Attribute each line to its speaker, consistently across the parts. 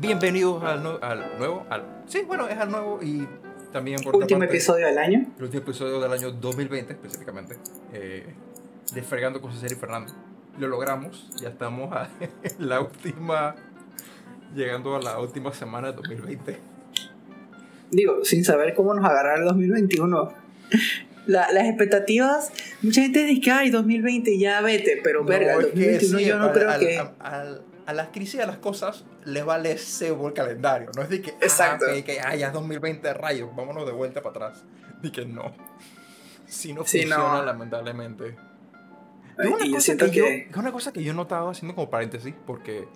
Speaker 1: bienvenidos al, al nuevo, al, sí, bueno, es al nuevo y también por
Speaker 2: Último
Speaker 1: parte,
Speaker 2: episodio del año.
Speaker 1: El último episodio del año 2020 específicamente, eh, de Fregando con César y Fernando. Lo logramos, ya estamos a la última, llegando a la última semana de 2020.
Speaker 2: Digo, sin saber cómo nos agarrar el 2021. La- las expectativas, mucha gente dice que ay 2020 ya vete, pero verga, el
Speaker 1: es que
Speaker 2: 2021
Speaker 1: sí,
Speaker 2: yo no creo
Speaker 1: al-
Speaker 2: que.
Speaker 1: Al- a las crisis de las cosas les vale cebo el calendario. No es de que,
Speaker 2: Exacto.
Speaker 1: ah, que, que, ah, ya es 2020 rayos, vámonos de vuelta para atrás. Di que no. Si no
Speaker 2: Sí,
Speaker 1: funciona,
Speaker 2: no.
Speaker 1: lamentablemente.
Speaker 2: Ay,
Speaker 1: Es una,
Speaker 2: y yo
Speaker 1: cosa
Speaker 2: siento
Speaker 1: que
Speaker 2: que.
Speaker 1: yo, es una cosa que yo he notado haciendo como paréntesis, porque,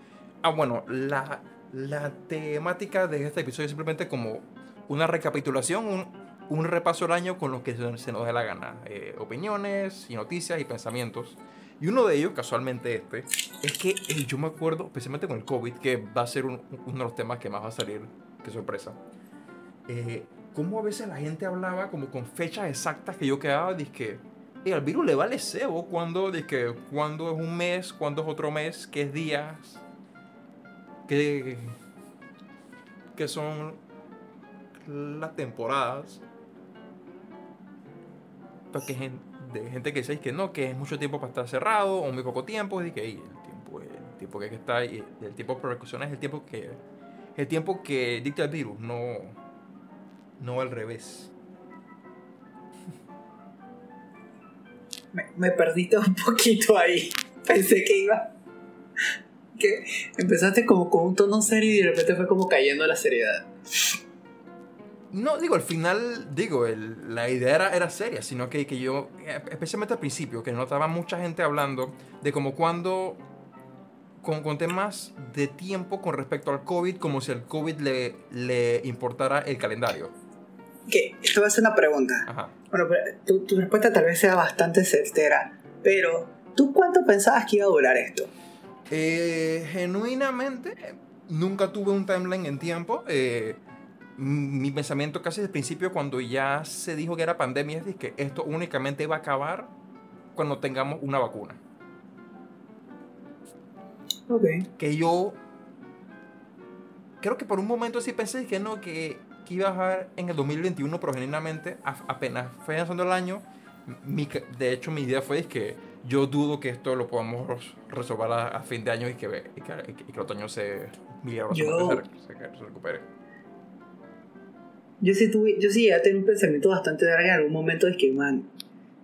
Speaker 1: ah, bueno, la, la temática de este episodio es simplemente como una recapitulación, un, un repaso del año con lo que se, se nos dé la gana. Eh, opiniones y noticias y pensamientos. Y uno de ellos, casualmente este, es que eh, yo me acuerdo, especialmente con el COVID, que va a ser un- uno de los temas que más va a salir, qué sorpresa. Eh, cómo a veces la gente hablaba como con fechas exactas que yo quedaba, dizque, eh, al virus le vale cebo cuando, dizque, cuando es un mes, cuando es otro mes, qué días, qué, qué son las temporadas. Porque gen- de gente que dice que no, que es mucho tiempo para estar cerrado o muy poco tiempo, y que "Ey, el tiempo, el tiempo que hay que estar y el tiempo de precaución es el tiempo que el tiempo que dicta el virus, no no al revés.
Speaker 2: Me, me perdiste un poquito ahí. Pensé que iba. Que empezaste como con un tono serio y de repente fue como cayendo la seriedad.
Speaker 1: No, digo, al final, digo, el- la idea era, era seria, sino que, que yo, especialmente al principio, que notaba mucha gente hablando de como cuando, con, con temas de tiempo con respecto al COVID, como si al COVID le, le importara el calendario.
Speaker 2: Que esto va a ser una pregunta.
Speaker 1: Ajá.
Speaker 2: Bueno, pero tu, tu respuesta tal vez sea bastante certera. Pero, ¿tú cuánto pensabas que iba a durar esto?
Speaker 1: Eh, genuinamente, nunca tuve un timeline en tiempo. eh, mi pensamiento casi desde el principio, cuando ya se dijo que era pandemia, es que esto únicamente va a acabar cuando tengamos una vacuna.
Speaker 2: Ok.
Speaker 1: Que yo creo que por un momento sí pensé que no, que, que iba a bajar en el 2021, pero genuinamente a- apenas fue avanzando el año. Mi, de hecho, mi idea fue es que yo dudo que esto lo podamos res- resolver a, a fin de año y que, y que, y que el otoño se,
Speaker 2: Yo-
Speaker 1: se- se recupere.
Speaker 2: Yo sí, tuve, yo sí llegué a tener un pensamiento bastante largo en algún momento. Es que, man,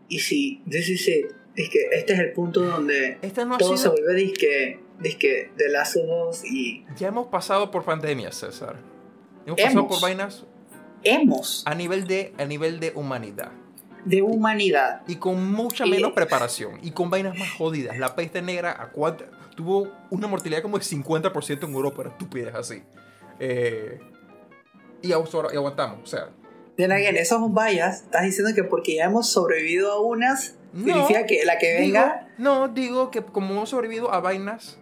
Speaker 2: y si, this is it. Es que este es el punto donde
Speaker 1: Este no
Speaker 2: todo se
Speaker 1: sido...
Speaker 2: vuelve disque, disque de of Us y
Speaker 1: Ya hemos pasado por pandemias, César. Hemos pasado
Speaker 2: Hemos.
Speaker 1: por vainas
Speaker 2: hemos
Speaker 1: a nivel de, a nivel de humanidad.
Speaker 2: de humanidad.
Speaker 1: Y con mucha
Speaker 2: Y-
Speaker 1: menos preparación. Y con vainas más jodidas. La peste negra a tuvo una mortalidad como de 50% en Europa. Era estupidez así. Eh, y, y aguantamos. O sea,
Speaker 2: again, eso es un bias. Estás diciendo que porque ya hemos sobrevivido a unas,
Speaker 1: No,
Speaker 2: significa que la que
Speaker 1: digo,
Speaker 2: venga.
Speaker 1: no, digo que como hemos sobrevivido a vainas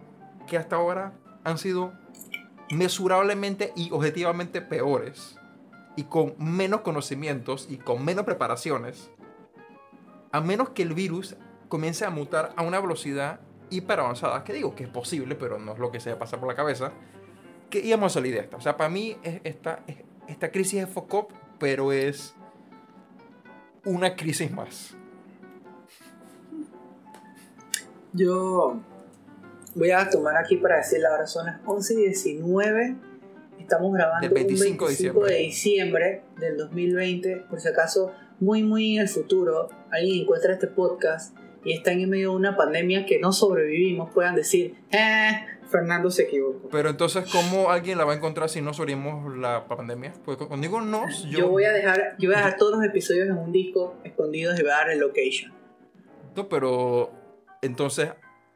Speaker 1: que hasta ahora han sido mesurablemente y objetivamente peores. Y con menos conocimientos y con menos preparaciones. A menos que el virus comience a mutar a una velocidad hiper avanzada. Que digo que es posible, pero no es lo que se pasa por la cabeza. Que íbamos a salir de esta. O sea, para mí es- esta, es- esta crisis es FOCOP, pero es una crisis más.
Speaker 2: Yo voy a tomar aquí para decirle ahora son las 11 y 19. Estamos grabando
Speaker 1: Del 25
Speaker 2: un
Speaker 1: de
Speaker 2: 25 de diciembre del 2020. Por si acaso, muy, muy en el futuro, alguien encuentra este podcast y están en medio de una pandemia que no sobrevivimos, puedan decir, eh, Fernando se equivocó.
Speaker 1: Pero entonces, ¿cómo alguien la va a encontrar si no sobrevivimos la pandemia? Pues cuando digo nos, yo,
Speaker 2: Yo voy a dejar, yo voy a dejar todos los episodios en un disco escondidos y voy a dar el location.
Speaker 1: No, pero entonces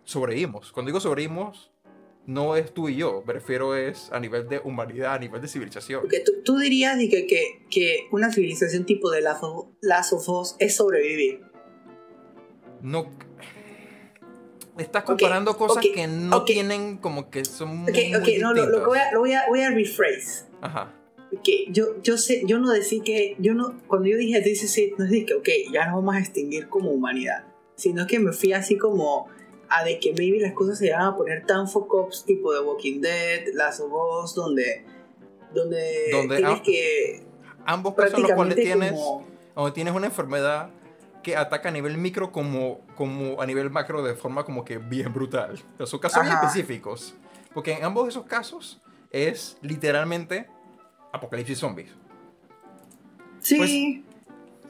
Speaker 1: sobrevivimos. Cuando digo sobrevivimos, no es tú y yo. Me refiero es a nivel de humanidad, a nivel de civilización.
Speaker 2: Porque tú, tú dirías que, que, que una civilización tipo de Last of, Last of Us es sobrevivir.
Speaker 1: No. Estás comparando cosas
Speaker 2: ok,
Speaker 1: que no
Speaker 2: ok.
Speaker 1: tienen como que son
Speaker 2: Ok,
Speaker 1: muy
Speaker 2: ok, no, lo, lo que voy a, lo voy a, voy a rephrase.
Speaker 1: Ajá.
Speaker 2: Que yo, yo sé, yo no decía que, yo no, cuando yo dije this is it, no es de que, ok, ya nos vamos a extinguir como humanidad, sino que me fui así como a de que maybe las cosas se iban a poner tan focops tipo de Walking Dead, Last of Us, donde, donde,
Speaker 1: Donde
Speaker 2: tienes que
Speaker 1: Ambos casos en los cuales tienes,
Speaker 2: como...
Speaker 1: donde tienes una enfermedad que ataca a nivel micro como, como a nivel macro de forma como que bien brutal. O sea, son casos bien
Speaker 2: Ajá.
Speaker 1: específicos. Porque en ambos de esos casos es literalmente apocalipsis zombies.
Speaker 2: Sí,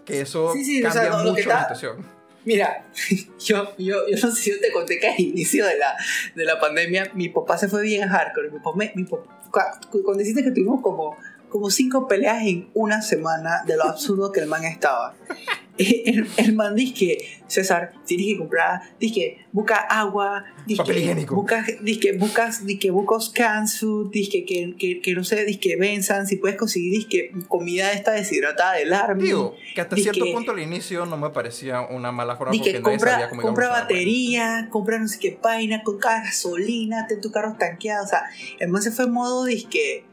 Speaker 1: Que eso
Speaker 2: Sí, sí, o
Speaker 1: cambia
Speaker 2: sea,
Speaker 1: mucho la situación.
Speaker 2: Mira, yo, yo, yo no sé si yo te conté que al inicio de la, de la pandemia mi papá se fue bien hardcore. Mi papá, me- mi papá- cu- cuando dijiste que tuvimos como, como cinco peleas en una semana de lo absurdo que el man estaba. El, el man dice que, César, tienes que comprar, dice que busca agua, dice busca, dice que buscas, dice que buscas food, dice que, que, que, no sé, dice que venzan, si puedes conseguir, dice que comida esta deshidratada del army.
Speaker 1: Digo, que hasta cierto
Speaker 2: que-
Speaker 1: punto al inicio no me parecía una mala forma porque
Speaker 2: que
Speaker 1: nadie sabía
Speaker 2: compra,
Speaker 1: cómo
Speaker 2: compra
Speaker 1: a dar, bueno.
Speaker 2: batería, compra no sé qué vaina, con cada gasolina, ten tu carro tanqueado. O sea, el man se fue en modo disque.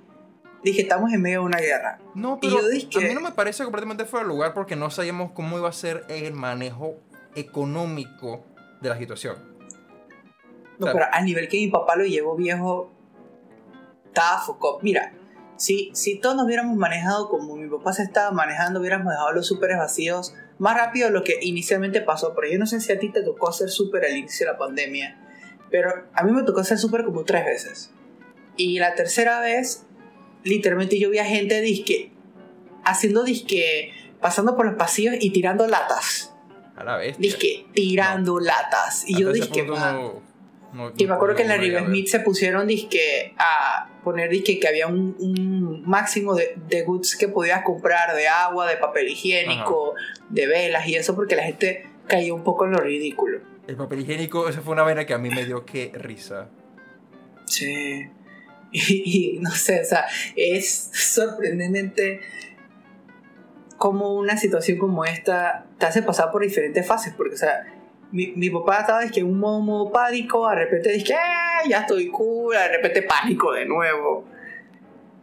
Speaker 2: Dije, estamos en medio de una guerra.
Speaker 1: No,
Speaker 2: Y
Speaker 1: pero
Speaker 2: yo dije
Speaker 1: a mí no me parece completamente fuera de lugar porque no sabíamos cómo iba a ser el manejo económico de la situación.
Speaker 2: No, pero al nivel que mi papá lo llevó viejo, estaba focó. Mira, si, si todos nos hubiéramos manejado como mi papá se estaba manejando, hubiéramos dejado los súperes vacíos más rápido de lo que inicialmente pasó. Pero yo no sé si a ti te tocó hacer súper al inicio de la pandemia, pero a mí me tocó hacer súper como tres veces. Y la tercera vez, literalmente yo vi a gente disque, haciendo disque, pasando por los pasillos y tirando latas.
Speaker 1: A la vez.
Speaker 2: Disque, tirando latas. Y yo dije, "Man". Y me acuerdo que en la River se pusieron disque a poner disque que había un, un máximo de, de goods que podías comprar de agua, de papel higiénico, de velas y eso porque la gente cayó un poco en lo ridículo.
Speaker 1: El papel higiénico, esa fue una vaina que a mí me dio que risa.
Speaker 2: Sí. Y, no sé, o sea, es sorprendentemente como una situación como esta te hace pasar por diferentes fases, porque, o sea, mi, mi papá estaba es que un modo, modo pánico, de repente dije, "Eh, ya estoy cool, de repente pánico de nuevo.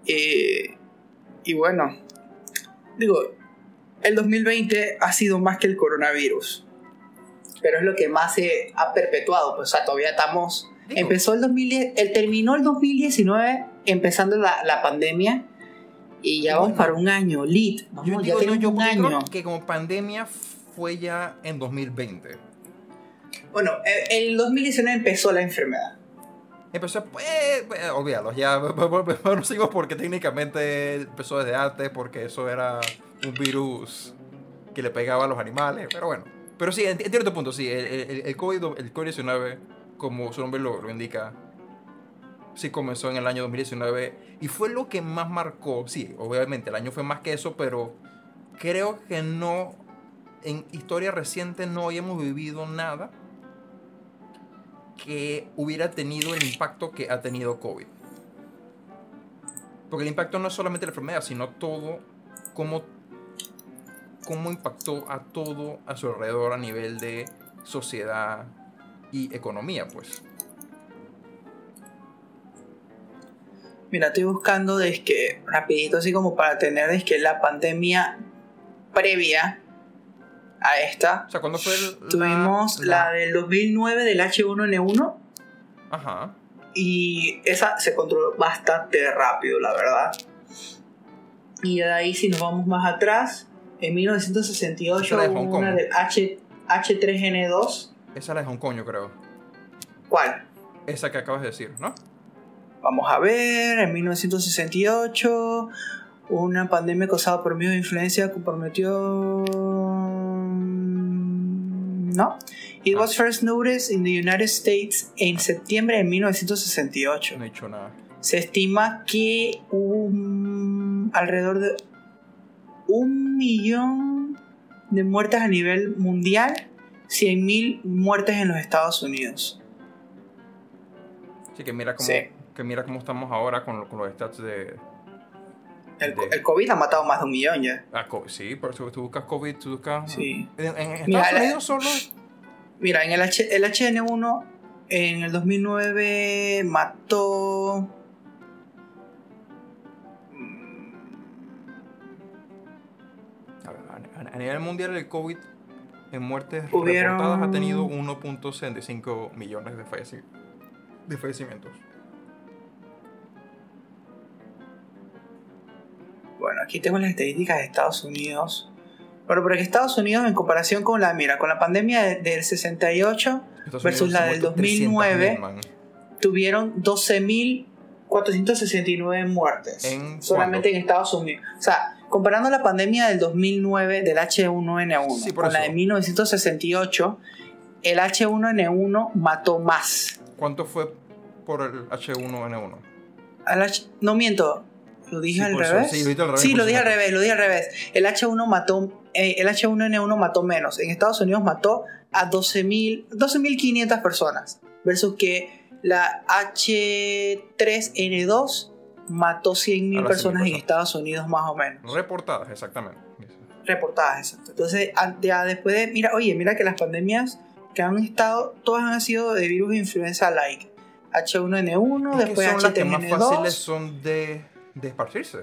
Speaker 2: Eh, y bueno, digo, el 2020 ha sido más que el coronavirus, pero es lo que más se ha perpetuado, pues, o sea, todavía estamos
Speaker 1: Digo,
Speaker 2: Empezó el 2010, él terminó el 2019 empezando la, la pandemia y ya vamos
Speaker 1: Bueno.
Speaker 2: para un año, lit, vamos,
Speaker 1: yo
Speaker 2: ya
Speaker 1: digo, no,
Speaker 2: tenemos
Speaker 1: yo
Speaker 2: un año.
Speaker 1: que como pandemia fue ya en 2020.
Speaker 2: Bueno, eh, el 2019 empezó la enfermedad.
Speaker 1: Empezó, pues, eh, olvídalo, ya no seguimos porque técnicamente empezó desde antes, porque eso era un virus que le pegaba a los animales, pero bueno. Pero sí, enti- entiendo tu punto, sí, el, el, el COVID-19, como su nombre lo, indica, sí comenzó en el año 2019 y fue lo que más marcó, sí, obviamente el año fue más que eso, pero creo que no, en historia reciente no habíamos vivido nada que hubiera tenido el impacto que ha tenido COVID. Porque el impacto no es solamente la enfermedad, sino todo, cómo, cómo impactó a todo a su alrededor a nivel de sociedad y economía, pues.
Speaker 2: Mira, estoy buscando de que, rapidito, así como para tener de que la pandemia previa a esta.
Speaker 1: O sea, cuando fue el-
Speaker 2: Tuvimos la, del 2009 del H1N1
Speaker 1: Ajá.
Speaker 2: y esa se controló bastante rápido, la verdad. Y de ahí, si nos vamos más atrás, en 1968
Speaker 1: Esa era de
Speaker 2: hubo una del H, H3N2.
Speaker 1: Esa es la Hong Kong, yo creo.
Speaker 2: ¿Cuál?
Speaker 1: Esa que acabas de decir, ¿no?
Speaker 2: Vamos a ver, en 1968, una pandemia causada por medio de influencia comprometió... No. It
Speaker 1: Ah.
Speaker 2: was first noticed in the United States en septiembre de 1968.
Speaker 1: No he dicho nada.
Speaker 2: Se estima que hubo un- alrededor de un millón de muertes a nivel mundial, 100.000 muertes en los Estados Unidos.
Speaker 1: Así que mira cómo,
Speaker 2: Sí.
Speaker 1: que mira cómo estamos ahora con, lo- con los stats de...
Speaker 2: El,
Speaker 1: De-
Speaker 2: el COVID ha matado más de un millón ya.
Speaker 1: ah, sí, por eso tú buscas COVID, tú buscas...
Speaker 2: Sí.
Speaker 1: En, en Estados
Speaker 2: Mira,
Speaker 1: Unidos solo...
Speaker 2: Mira, en el, H- el HN1 en el 2009 mató.
Speaker 1: A, ver, a- a nivel mundial el COVID en muertes
Speaker 2: Hubieron-
Speaker 1: reportadas ha tenido 1.65 millones de, falleci- de fallecimientos.
Speaker 2: Bueno, aquí tengo las estadísticas de Estados Unidos. Bueno, pero que Estados Unidos en comparación con la, mira, con la pandemia de- del 68,
Speaker 1: Estados
Speaker 2: Versus
Speaker 1: Unidos
Speaker 2: la del
Speaker 1: ha muerto
Speaker 2: 2009.
Speaker 1: 300.000, man.
Speaker 2: tuvieron 12.469 muertes.
Speaker 1: ¿En
Speaker 2: solamente en Estados Unidos. O sea, comparando la pandemia del 2009 del H1N1
Speaker 1: Sí, por
Speaker 2: con la de 1968, el H1N1 mató más.
Speaker 1: ¿Cuánto fue por el H1N1?
Speaker 2: Al H- no miento, lo dije
Speaker 1: Sí,
Speaker 2: al
Speaker 1: eso,
Speaker 2: revés.
Speaker 1: sí, lo dije al revés,
Speaker 2: Sí, lo dije al revés, lo dije al revés. El H1 mató, eh, el H1N1 mató menos. En Estados Unidos mató a 12.000 12.500 personas. Versus que la H3N2 mató 100.000
Speaker 1: A las 100.000
Speaker 2: personas en. Estados Unidos más o menos.
Speaker 1: Reportadas, exactamente.
Speaker 2: Reportadas, exacto. Entonces, a- ya después de, mira, oye, mira que las pandemias que han estado, todas han sido de virus de influenza like. H1N1,
Speaker 1: Es que
Speaker 2: después
Speaker 1: son las que más fáciles
Speaker 2: H3N2.
Speaker 1: son de, de esparcirse.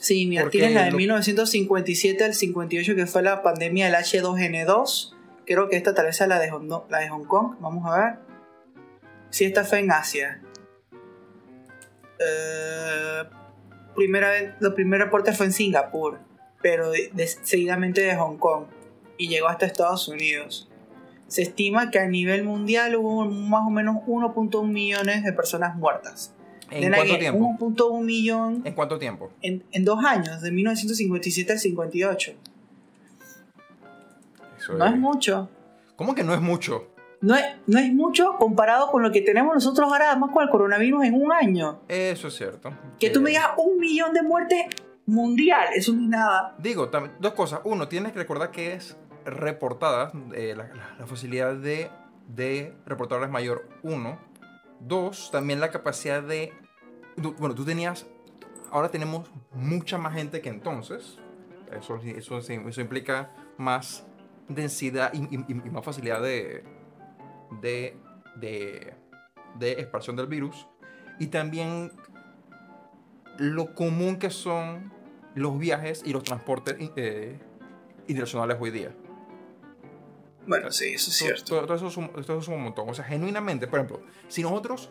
Speaker 2: Sí, mira, tienes la de
Speaker 1: lo-
Speaker 2: 1957 al 58 que fue la pandemia del H2N2. Creo que esta tal vez sea la de Hong, la de Hong Kong. Vamos a ver. Sí, esta fue en Asia. Eh, primera vez, el primer reporte fue en Singapur, pero de- de- seguidamente de Hong Kong y llegó hasta Estados Unidos. Se estima que a nivel mundial hubo más o menos 1.1 millones de personas muertas.
Speaker 1: ¿En cuánto tiempo?
Speaker 2: 1.1 millón
Speaker 1: ¿En cuánto tiempo?
Speaker 2: en, en dos años, de 1957 al 58.
Speaker 1: Eso
Speaker 2: No es mucho.
Speaker 1: ¿Cómo que no es mucho?
Speaker 2: No es, no es mucho comparado con lo que tenemos nosotros ahora, además con el coronavirus en un año.
Speaker 1: Eso es cierto.
Speaker 2: Que tú
Speaker 1: Eh,
Speaker 2: me digas un millón de muertes mundial, eso no es nada.
Speaker 1: Digo, dos cosas. Uno, tienes que recordar que es reportada, eh, la, la- la facilidad de, de reportar es mayor. Uno. Dos, también la capacidad de... bueno, tú tenías... Ahora tenemos mucha más gente que entonces. Eso, eso, eso implica más densidad y, y- y más facilidad de, de, de, de expansión del virus. Y también lo común que son los viajes y los transportes eh, internacionales hoy día.
Speaker 2: Bueno, sí, eso es
Speaker 1: Todo-
Speaker 2: cierto.
Speaker 1: Todo, todo eso suma, todo eso suma un montón. O sea, genuinamente, por ejemplo, si nosotros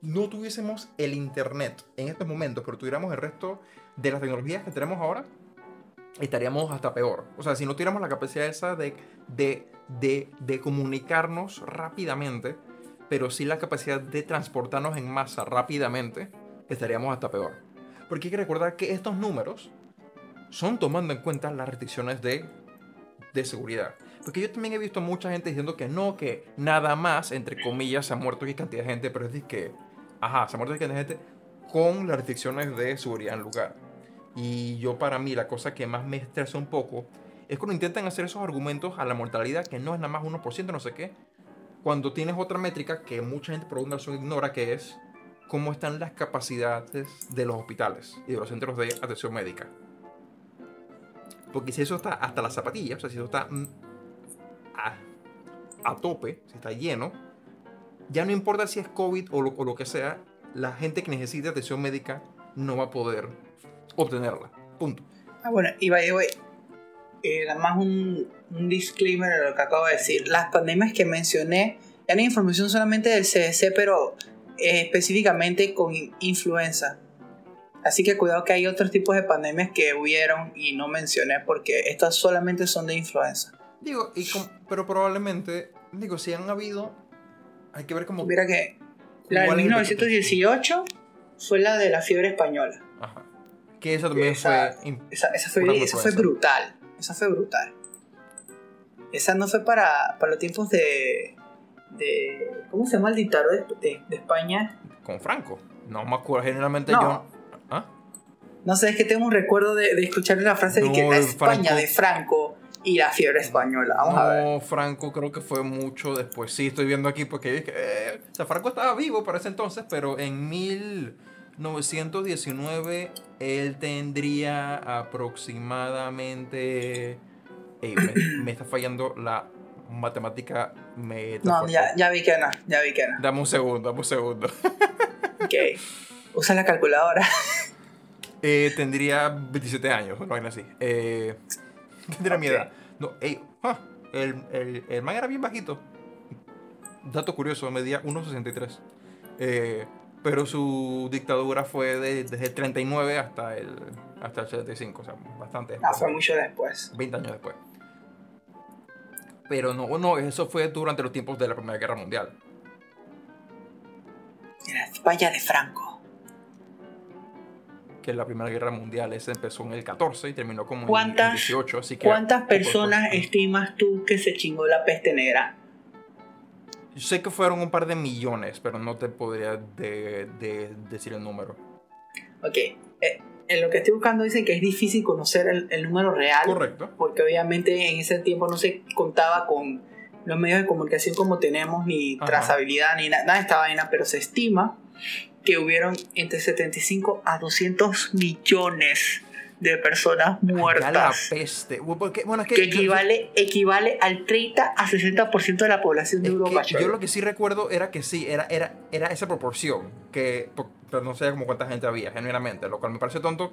Speaker 1: no tuviésemos el Internet en estos momentos, pero tuviéramos el resto de las tecnologías que tenemos ahora, estaríamos hasta peor. O sea, si no tuviéramos la capacidad esa de, de, de, comunicarnos rápidamente, pero sí la capacidad de transportarnos en masa rápidamente, estaríamos hasta peor. Porque hay que recordar que estos números son tomando en cuenta las restricciones de, de seguridad. Porque yo también he visto mucha gente diciendo que no, que nada más, entre comillas, se ha muerto X cantidad de gente, pero es de que, ajá, se ha muerto X cantidad de gente con las restricciones de seguridad en lugar. Y yo para mí la cosa que más me estresa un poco es cuando intentan hacer esos argumentos a la mortalidad que no es nada más 1%, no sé qué, cuando tienes otra métrica que mucha gente por alguna ignora que es cómo están las capacidades de los hospitales y de los centros de atención médica. Porque si eso está hasta las zapatillas, o sea, si eso está mm, a, a tope, si está lleno, ya no importa si es COVID o lo, o lo que sea, la gente que necesita atención médica no va a poder obtenerla. Punto.
Speaker 2: Ah, bueno, y by the way, eh, nada más un, un disclaimer de lo que acabo de decir. Las pandemias que mencioné eran información solamente del CDC, pero eh, específicamente con in- influenza. Así que cuidado que hay otros tipos de pandemias que hubieron y no mencioné porque estas solamente son de influenza.
Speaker 1: Digo, y com- pero probablemente, digo, si han habido, hay que ver cómo...
Speaker 2: Mira que la de
Speaker 1: cuál es el
Speaker 2: 1918 fue la de la fiebre española.
Speaker 1: Ajá. Que esa también
Speaker 2: Esa-
Speaker 1: fue...
Speaker 2: Esa, esa fue, esa fue brutal. Esa fue brutal. Esa no fue para, para los tiempos de, de. ¿Cómo se llama el dictador de, de- de España?
Speaker 1: con Franco. No me acuerdo, generalmente
Speaker 2: No.
Speaker 1: yo... ¿Ah?
Speaker 2: No sé, es que tengo un recuerdo de, de escuchar la frase de que la España
Speaker 1: Franco-
Speaker 2: de Franco y la fiebre española. Vamos a ver.
Speaker 1: No, Franco creo que fue mucho después. Sí, estoy viendo aquí porque eh, o sea, Franco estaba vivo para ese entonces, pero en 1919 él tendría aproximadamente... Me, me está fallando la matemática
Speaker 2: No, ya, ya vi que no, ya vi que no.
Speaker 1: Dame un segundo, dame un segundo.
Speaker 2: Ok. Usa la calculadora.
Speaker 1: Eh, tendría 27 años, vaina así. Eh, tendría mi
Speaker 2: Ok.
Speaker 1: edad. No, ey, ah, El, el, el man era bien bajito. Dato curioso, medía 1,63. Eh, pero su dictadura fue de- desde el 39 hasta el, hasta el 75, o sea, bastante.
Speaker 2: Ah, fue mucho después.
Speaker 1: 20 años después. Pero no, no, eso fue durante los tiempos de la Primera Guerra Mundial.
Speaker 2: Era vaya de Franco.
Speaker 1: Que la Primera Guerra Mundial ese empezó en el 14 y terminó como en el
Speaker 2: ¿Cuántas-
Speaker 1: 18, así que...
Speaker 2: ¿Cuántas
Speaker 1: después.
Speaker 2: personas estimas tú que se chingó la peste negra?
Speaker 1: Yo sé que fueron un par de millones, pero no te podría de- de decir el número.
Speaker 2: Ok, eh, en lo que estoy buscando dicen que es difícil conocer el, el número real.
Speaker 1: Correcto.
Speaker 2: Porque obviamente en ese tiempo no se contaba con los medios de comunicación como tenemos, ni
Speaker 1: Ajá.
Speaker 2: trazabilidad, ni na- nada de esta vaina, pero se estima que hubieron entre 75 a 200 millones de personas
Speaker 1: Ya la
Speaker 2: muertas.
Speaker 1: peste. Porque, bueno, es que,
Speaker 2: Que
Speaker 1: yo-
Speaker 2: equivale, equivale al 30 a 60% de la población de Europa.
Speaker 1: yo lo que sí recuerdo era que sí, era, era, era esa proporción. Que, pero no sé como cuánta gente había, genuinamente. Lo cual me parece tonto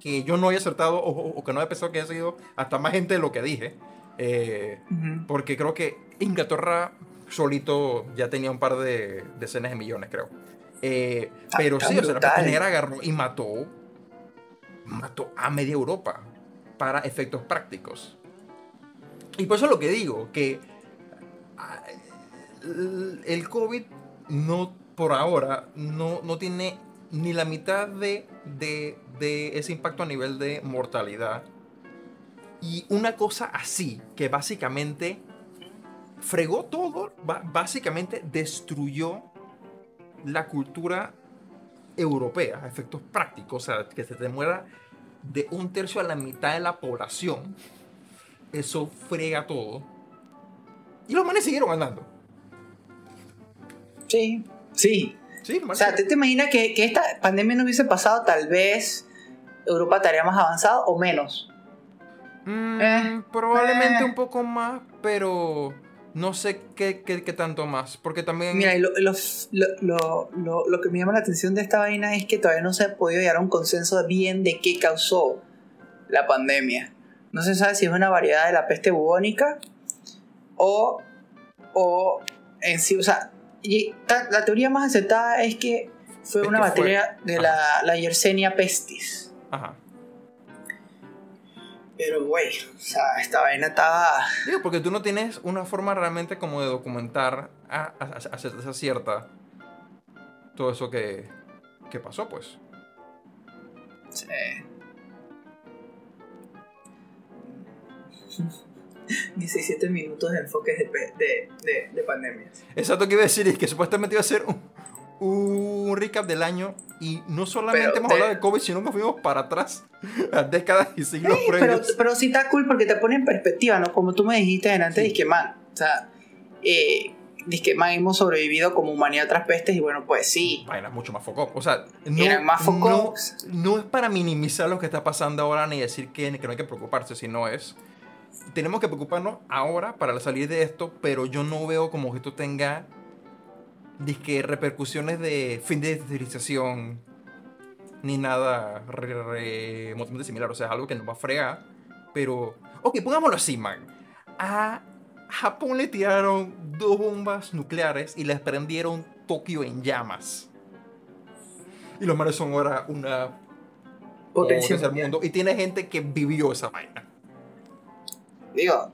Speaker 1: que yo no haya acertado o, o- que no haya pensado que haya sido hasta más gente de lo que dije. Eh,
Speaker 2: Ujú.
Speaker 1: porque creo que Inglaterra solito ya tenía un par de decenas de millones, creo. Eh,
Speaker 2: Está-
Speaker 1: pero sí, o sea, la
Speaker 2: brutal.
Speaker 1: agarró y mató, mató a media Europa para efectos prácticos. Y por eso es lo que digo, que ah, el- COVID no, por ahora, no, no tiene ni la mitad de, de, de ese impacto a nivel de mortalidad. Y una cosa así, que básicamente fregó todo, básicamente destruyó la cultura europea a efectos prácticos, o sea, que se te muera de un tercio a la mitad de la población, eso frega todo. Y los manes siguieron andando.
Speaker 2: Sí, sí.
Speaker 1: Sí,
Speaker 2: O sea, ¿tú te imaginas que, que esta pandemia no hubiese pasado? Tal vez Europa estaría más avanzado o menos.
Speaker 1: Mm,
Speaker 2: Eh,
Speaker 1: probablemente
Speaker 2: eh.
Speaker 1: un poco más, pero no sé qué, qué- qué tanto más. Porque también.
Speaker 2: Mira, y lo, lo, lo- lo- lo que me llama la atención de esta vaina es que todavía no se ha podido llegar a un consenso bien de qué causó la pandemia. No se sabe si es una variedad de la peste bubónica o, o en sí, o sea, y ta- la teoría más aceptada es que fue
Speaker 1: Es
Speaker 2: una bacteria de la, la Yersinia pestis.
Speaker 1: Ajá.
Speaker 2: Pero, güey, o sea, esta vaina estaba...
Speaker 1: Digo, porque tú no tienes una forma realmente como de documentar a, a, a- a ciencia cierta todo eso que, que pasó, pues.
Speaker 2: Sí. 17 minutos de enfoques de, de, de, de pandemias.
Speaker 1: Exacto que iba a decir es que supuestamente iba a ser un, un recap del año y no solamente
Speaker 2: Pero
Speaker 1: hemos
Speaker 2: te-
Speaker 1: hablado de COVID, sino que fuimos para atrás a décadas y siglos
Speaker 2: Sí, pero,
Speaker 1: previos.
Speaker 2: pero sí está cool porque te pone en perspectiva, ¿no? Como tú me dijiste delante,
Speaker 1: Sí.
Speaker 2: dije, man, o sea, eh, man, hemos sobrevivido como humanidad a otras pestes y bueno, pues sí.
Speaker 1: Vainas mucho más foco. O sea, no,
Speaker 2: Eran más
Speaker 1: no, no es para minimizar lo que está pasando ahora ni decir que, que no hay que preocuparse, sino es. Tenemos que preocuparnos ahora para salir de esto, pero yo no veo como que esto tenga disque repercusiones de fin de civilización ni nada re- remotamente similar. O sea, es algo que nos va a fregar. Pero, ok, pongámoslo así, man. A Japón le tiraron dos bombas nucleares y les prendieron Tokio en llamas. Y los mares son ahora una
Speaker 2: Potencia.
Speaker 1: potencia del mundo. Y tiene gente que vivió esa vaina.
Speaker 2: Digo,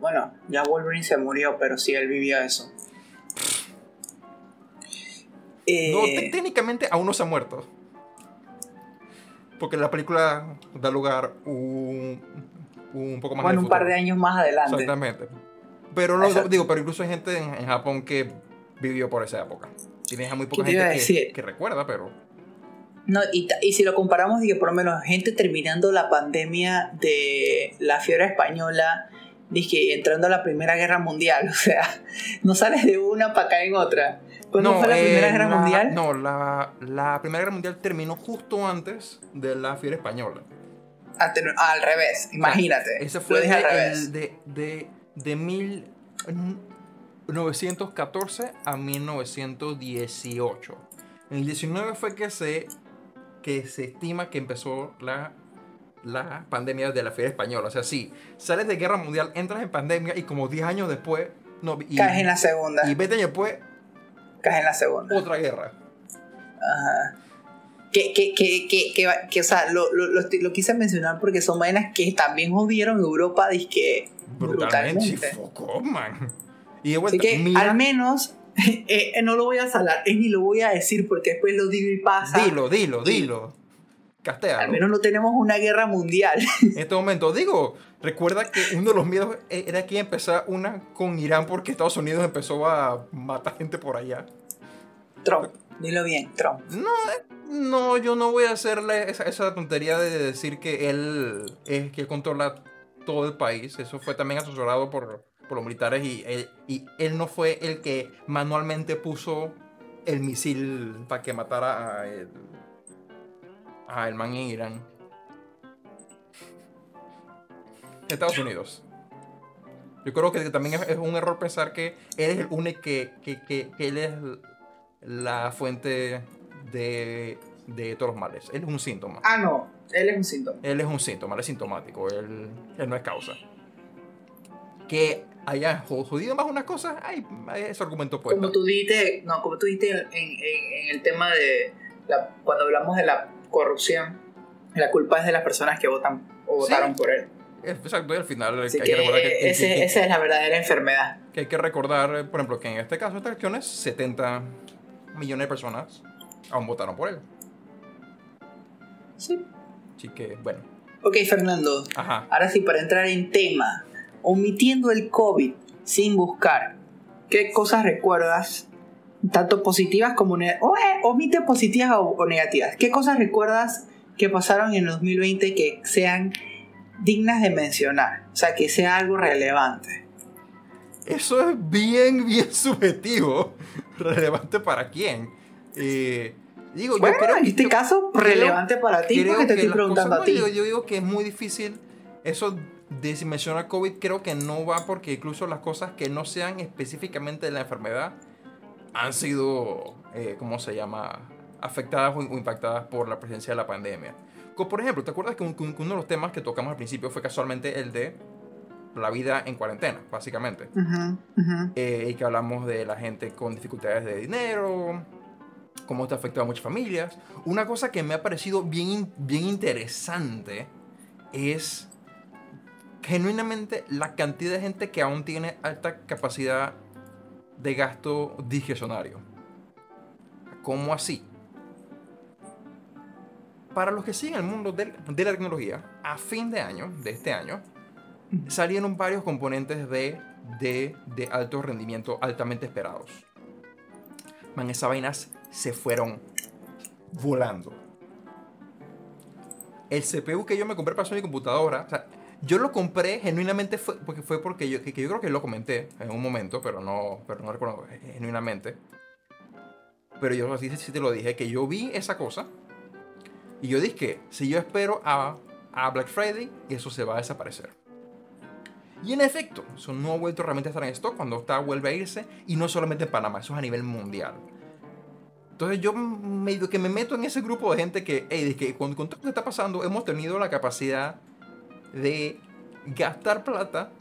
Speaker 2: bueno, ya Wolverine se murió, pero sí él vivió eso. Eh,
Speaker 1: No, te- técnicamente aún no se ha muerto. Porque la película da lugar un, un poco más en
Speaker 2: bueno, un par de años más adelante.
Speaker 1: Exactamente. Pero lo,
Speaker 2: Exacto.
Speaker 1: digo, pero incluso hay gente en, en Japón que vivió por esa época. Tienes a muy poca
Speaker 2: ¿Qué te iba
Speaker 1: gente que, recuerda, pero.
Speaker 2: No, y, si lo comparamos, dije, por lo menos gente terminando la pandemia de la fiebre española, dije, entrando a la Primera Guerra Mundial, o sea, no sales de una para caer en otra. ¿Cuándo fue la
Speaker 1: eh,
Speaker 2: Primera Guerra
Speaker 1: la-
Speaker 2: Mundial?
Speaker 1: No, la, la Primera Guerra Mundial terminó justo antes de la fiebre española.
Speaker 2: Ante- al revés, imagínate.
Speaker 1: Ese
Speaker 2: lo
Speaker 1: fue de,
Speaker 2: al revés.
Speaker 1: de, de, de 1914 a 1918. En el 19 fue que se, que se estima que empezó la la pandemia de la feria española. O sea, sí, sales de guerra mundial, entras en pandemia y como 10 años después... No, y,
Speaker 2: Caes en la segunda.
Speaker 1: y 20 años después,
Speaker 2: Caes en la segunda.
Speaker 1: otra guerra.
Speaker 2: Ajá. Que, que, que, que, que, o sea, lo, lo, lo, quise mencionar porque son vainas que también jodieron Europa, dizque
Speaker 1: Brutalmente.
Speaker 2: brutalmente.
Speaker 1: Y de
Speaker 2: Así
Speaker 1: vuelta,
Speaker 2: que
Speaker 1: mira,
Speaker 2: al menos eh, eh, no lo voy a salar, es ni lo voy a decir porque después lo digo y pasa.
Speaker 1: dilo, dilo, dilo.
Speaker 2: Al
Speaker 1: Castealo.
Speaker 2: menos no tenemos una guerra mundial.
Speaker 1: En este momento, digo, recuerda que uno de los miedos e- era que empezar una con Irán porque Estados Unidos empezó a matar gente por allá.
Speaker 2: Trump, dilo bien, Trump.
Speaker 1: No, eh, no, yo no voy a hacerle esa, esa tontería de decir que él es que controla todo el país. Eso fue también asesorado por, por los militares y él, y él no fue el que manualmente puso el misil para que matara a el, a el man en Irán. Estados Unidos. Yo creo que también es, un error pensar que él es el único que, que, que- que él es la fuente de, de todos los males. Él es un síntoma.
Speaker 2: Ah, no, él es un síntoma.
Speaker 1: Él es un síntoma, él es sintomático. Él, él no es causa. Que haya jo- jodido más una cosa, hay ese argumento puesto.
Speaker 2: Como tú dijiste, no, como tú dijiste en, en- en el tema de la- cuando hablamos de la corrupción, la culpa es de las personas que votan o
Speaker 1: Sí.
Speaker 2: votaron por él.
Speaker 1: Exacto, y al final
Speaker 2: Así
Speaker 1: hay
Speaker 2: que,
Speaker 1: que recordar que, que-
Speaker 2: ese-
Speaker 1: que-
Speaker 2: esa es la verdadera enfermedad.
Speaker 1: que hay que recordar, eh, por ejemplo, que en este caso, estas elecciones, 70 millones de personas aún votaron por él.
Speaker 2: Sí.
Speaker 1: Así que, bueno,
Speaker 2: Ok, Fernando,
Speaker 1: ajá.
Speaker 2: ahora sí, para entrar en tema, omitiendo el COVID sin buscar, ¿qué cosas recuerdas, tanto positivas como negativas? O, eh, omite positivas o, o negativas. ¿Qué cosas recuerdas que pasaron en el 2020 que sean dignas de mencionar? O sea, que sea algo relevante.
Speaker 1: Eso es bien, bien subjetivo. ¿Relevante para quién? Eh, digo,
Speaker 2: Bueno,
Speaker 1: yo creo
Speaker 2: en este
Speaker 1: yo
Speaker 2: caso,
Speaker 1: creo-
Speaker 2: relevante para ti, porque te estoy preguntando a ti.
Speaker 1: Yo, yo digo que es muy difícil eso de si mencionar COVID, creo que no va porque incluso las cosas que no sean específicamente de la enfermedad han sido, eh, ¿cómo se llama?, afectadas o impactadas por la presencia de la pandemia. Por ejemplo, ¿te acuerdas que, un- que uno de los temas que tocamos al principio fue casualmente el de la vida en cuarentena, básicamente?
Speaker 2: Ujú, ujú.
Speaker 1: eh, y que hablamos de la gente con dificultades de dinero, cómo esto ha afectado a muchas familias. Una cosa que me ha parecido bien, bien interesante es genuinamente la cantidad de gente que aún tiene alta capacidad de gasto discrecionario. ¿Cómo así? Para los que siguen el mundo del- de la tecnología, a fin de año, de este año, salieron varios componentes de, de, de alto rendimiento altamente esperados. Man, esas vainas se fueron volando. El CPU que yo me compré para hacer mi computadora, o sea, yo lo compré genuinamente fue porque fue porque yo, que, que yo creo que lo comenté en un momento, pero no, pero no recuerdo genuinamente. Pero yo así sí te lo dije, que yo vi esa cosa y yo dije si yo espero a, a Black Friday, eso se va a desaparecer. Y en efecto, eso no ha vuelto realmente a estar en stock cuando está vuelve a irse y no solamente en Panamá, eso es a nivel mundial. Entonces yo medio que me meto en ese grupo de gente que, hey, de que con, con todo lo que está pasando hemos tenido la capacidad de gastar plata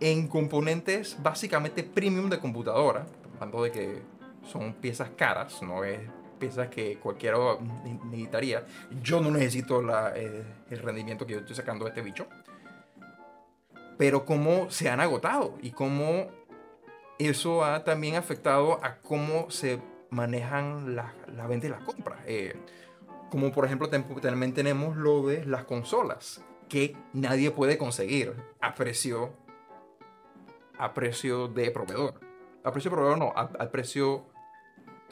Speaker 1: en componentes básicamente premium de computadora, hablando de que son piezas caras, no es piezas que cualquiera ne- necesitaría. Yo no necesito la, eh, el rendimiento que yo estoy sacando de este bicho. Pero cómo se han agotado y cómo eso ha también afectado a cómo se manejan la, la venta y las compras. Eh, como por ejemplo también tenemos lo de las consolas que nadie puede conseguir a precio a precio de proveedor. A precio de proveedor no, a- al precio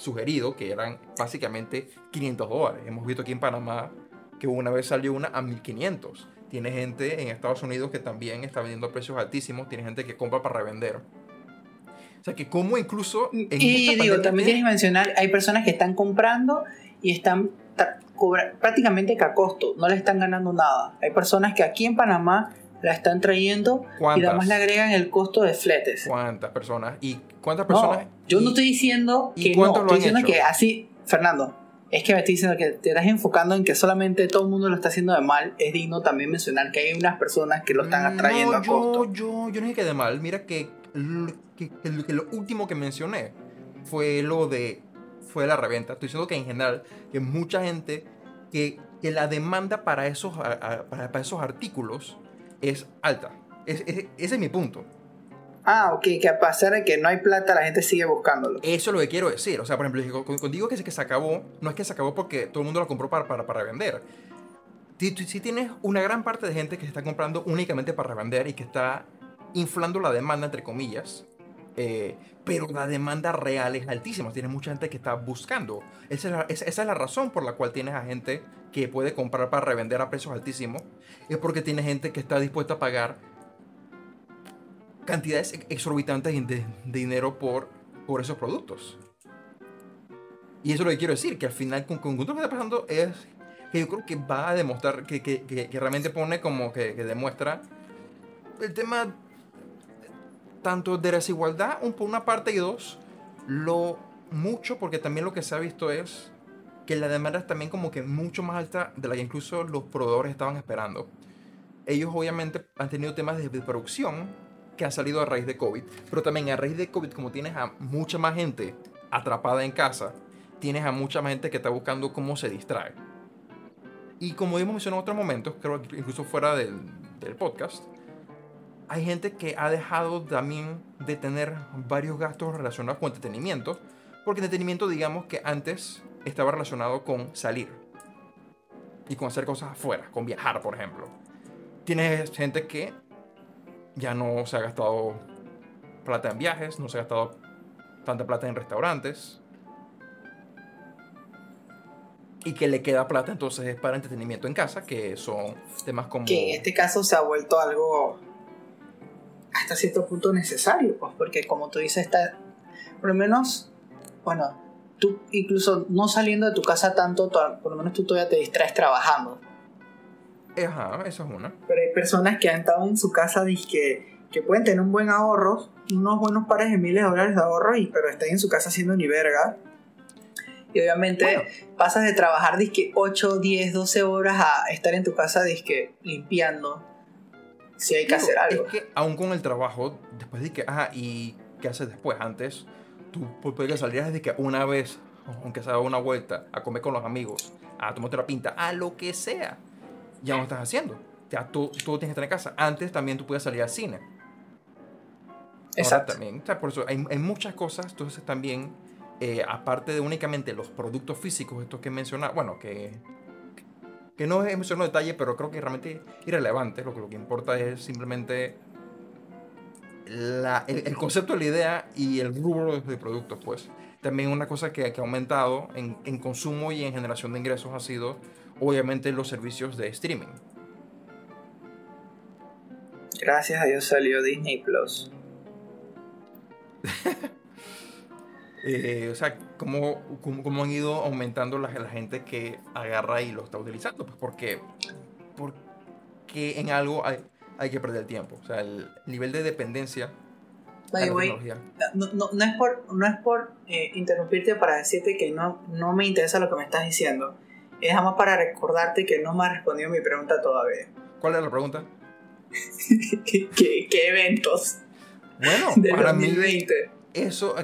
Speaker 1: sugerido que eran básicamente 500 dólares. Hemos visto aquí en Panamá que una vez salió una a 1500. Tiene gente en Estados Unidos que también está vendiendo a precios altísimos. Tiene gente que compra para revender. O sea que como incluso... en
Speaker 2: Y digo, también tienes que mencionar, hay personas que están comprando y están prácticamente que a costo, no le están ganando nada. Hay personas que aquí en Panamá la están trayendo y
Speaker 1: ¿Cuántas?
Speaker 2: además le agregan el costo de fletes.
Speaker 1: ¿Cuántas personas? ¿Y cuántas
Speaker 2: No,
Speaker 1: personas?
Speaker 2: yo
Speaker 1: y-
Speaker 2: no estoy diciendo
Speaker 1: ¿y
Speaker 2: que no, estoy diciendo
Speaker 1: hecho?
Speaker 2: que así, Fernando, es que me estoy diciendo que te estás enfocando en que solamente todo el mundo lo está haciendo de mal. Es digno también mencionar que hay unas personas que lo están atrayendo a
Speaker 1: yo,
Speaker 2: costo.
Speaker 1: Yo, yo no dije que de mal. Mira que, que, que- que lo último que mencioné fue lo de fue la reventa. Estoy diciendo que en general que mucha gente que, la demanda para esos, a- a- para, para esos artículos es alta. Es- es- ese es mi punto.
Speaker 2: Ah, ok, que a pesar de que no hay plata, la gente sigue buscándolo.
Speaker 1: Eso es lo que quiero decir. O sea, por ejemplo, digo que se, que se acabó, no es que se acabó porque todo el mundo lo compró para, para, para vender. Si, si tienes una gran parte de gente que se está comprando únicamente para revender y que está inflando la demanda, entre comillas, eh, pero la demanda real es altísima. Tienes mucha gente que está buscando. Esa es, la, esa- esa es razón por la cual tienes a gente que puede comprar para revender a precios altísimos. Es porque tiene gente que está dispuesta a pagar cantidades ex- exorbitantes de, de dinero por, por esos productos. Y eso es lo que quiero decir, que al final con, con lo que está pasando es que yo creo que va a demostrar, que, que, que, que realmente pone como que demuestra el tema tanto de desigualdad, por una parte y dos, lo mucho, porque también lo que se ha visto es que la demanda es también como que mucho más alta de la que incluso los proveedores estaban esperando. Ellos obviamente han tenido temas de, de producción que han salido a raíz de COVID, pero también a raíz de COVID, como tienes a mucha más gente atrapada en casa, tienes a mucha más gente que está buscando cómo se distrae. Y como hemos mencionado en otros momentos, creo que incluso fuera del, del podcast, hay gente que ha dejado también de tener varios gastos relacionados con entretenimiento, porque entretenimiento digamos que antes estaba relacionado con salir y con hacer cosas afuera, con viajar, por ejemplo. Tienes gente que ya no se ha gastado plata en viajes, no se ha gastado tanta plata en restaurantes. Y que le queda plata entonces es para entretenimiento en casa, que son temas como...
Speaker 2: Que en este caso se ha vuelto algo hasta cierto punto necesario, pues, porque como tú dices, está, por lo menos, bueno, tú incluso no saliendo de tu casa tanto, to- por lo menos tú todavía te distraes trabajando.
Speaker 1: Ajá, eso es una.
Speaker 2: Pero hay personas que han estado en su casa que, que pueden tener un buen ahorro, unos buenos pares de miles de dólares de ahorro, y, pero están en su casa haciendo ni verga. Y obviamente
Speaker 1: Bueno.
Speaker 2: pasas de trabajar disque 8, 10, 12 horas a estar en tu casa disque limpiando. Si hay que hacer algo.
Speaker 1: Es que aún con el trabajo, después de que, ajá, ¿y qué haces después? Antes, tú puedes salir desde que una vez, aunque sea una vuelta, a comer con los amigos, a tomarte una pinta, a lo que sea. Ya no estás haciendo. Ya tú, tú tienes que estar en casa. Antes también tú podías salir al cine. Ahora
Speaker 2: Exacto.
Speaker 1: también, o sea, por eso hay, hay muchas cosas, entonces también, eh, aparte de únicamente los productos físicos, estos que mencionaba, bueno, que, que no he mencionado detalle, pero creo que realmente es irrelevante, lo que, lo que importa es simplemente la- el, el concepto de la idea y el rubro de, de productos, pues. También una cosa que, que ha aumentado en, en consumo y en generación de ingresos ha sido, obviamente, los servicios de streaming.
Speaker 2: Gracias a Dios salió Disney Plus.
Speaker 1: Eh, o sea, cómo, cómo, cómo han ido aumentando la, la gente que agarra y lo está utilizando. Pues porque, porque en algo hay, hay que perder tiempo. O sea, el nivel de dependencia
Speaker 2: By
Speaker 1: la
Speaker 2: way,
Speaker 1: tecnología.
Speaker 2: no, no, no es por, no es por eh, interrumpirte para decirte que no, no me interesa lo que me estás diciendo. Es más para recordarte que no me has respondido mi pregunta todavía.
Speaker 1: ¿Cuál era la pregunta?
Speaker 2: ¿Qué, qué, eventos
Speaker 1: Bueno,
Speaker 2: del
Speaker 1: para mí,
Speaker 2: 2020?
Speaker 1: eso.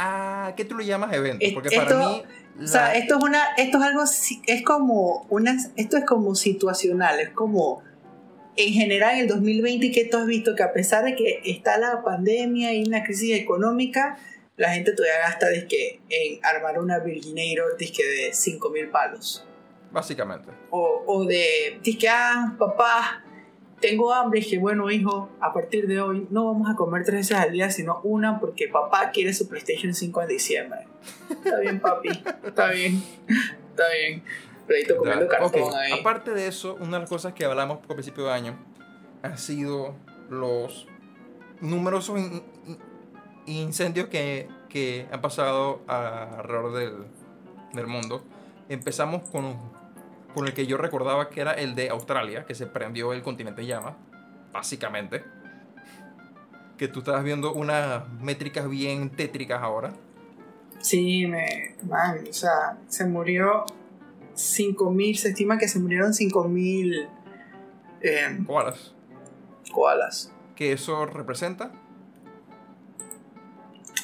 Speaker 1: ¿A, a- a qué tú lo llamas evento? Porque para mí.
Speaker 2: O sea, esto es una, esto es algo, es como una, esto es como situacional, es como en general en el 2020 que tú has visto que a pesar de que está la pandemia y una crisis económica, la gente todavía gasta dizque, en armar una Virginator dizque, de 5 mil palos.
Speaker 1: Básicamente.
Speaker 2: O, o de, dizque, ah, papá, tengo hambre, y dije, bueno, hijo, a partir de hoy no vamos a comer tres veces al día, sino una porque papá quiere su PlayStation 5 en diciembre. Está bien, papi, está bien, está bien. Pedrito comiendo cartón ahí.
Speaker 1: Aparte de eso, una de las cosas que hablamos al principio de año han sido los numerosos in- in- incendios que, que han pasado alrededor del, del mundo. Empezamos con, con el que yo recordaba que era el de Australia, que se prendió el continente en llamas, básicamente. Que tú estabas viendo unas métricas bien tétricas ahora.
Speaker 2: Sí, me. Man, o sea, se murió 5.000. Se estima que se murieron 5.000 eh,
Speaker 1: Koalas.
Speaker 2: koalas.
Speaker 1: Que eso representa,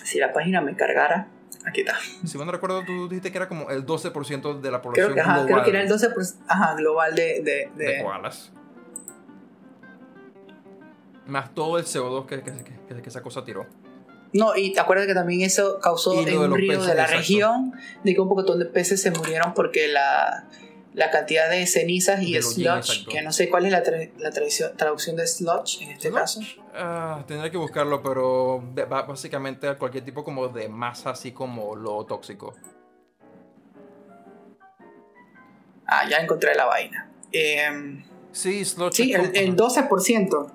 Speaker 2: Si la página me cargara. Aquí está.
Speaker 1: si no recuerdo, tú dijiste que era como el 12% de la población
Speaker 2: Creo que, ajá,
Speaker 1: global
Speaker 2: creo que era el 12% ajá, global de, de,
Speaker 1: de
Speaker 2: de-
Speaker 1: koalas. Más todo el CO2 que, que, que- que esa cosa tiró.
Speaker 2: No, y te acuerdas que también eso causó en un río
Speaker 1: peces,
Speaker 2: de la
Speaker 1: exacto.
Speaker 2: región de que un poco de peces se murieron porque la, la cantidad de cenizas y
Speaker 1: De
Speaker 2: sludge, que no sé cuál es la, tra- la tradición- traducción de sludge en este caso.
Speaker 1: Ah, tendré que buscarlo, pero básicamente a cualquier tipo como de masa, así como lo tóxico.
Speaker 2: Ah, ya encontré la vaina. Em,
Speaker 1: Sí, sludge.
Speaker 2: sí, el, el 12%.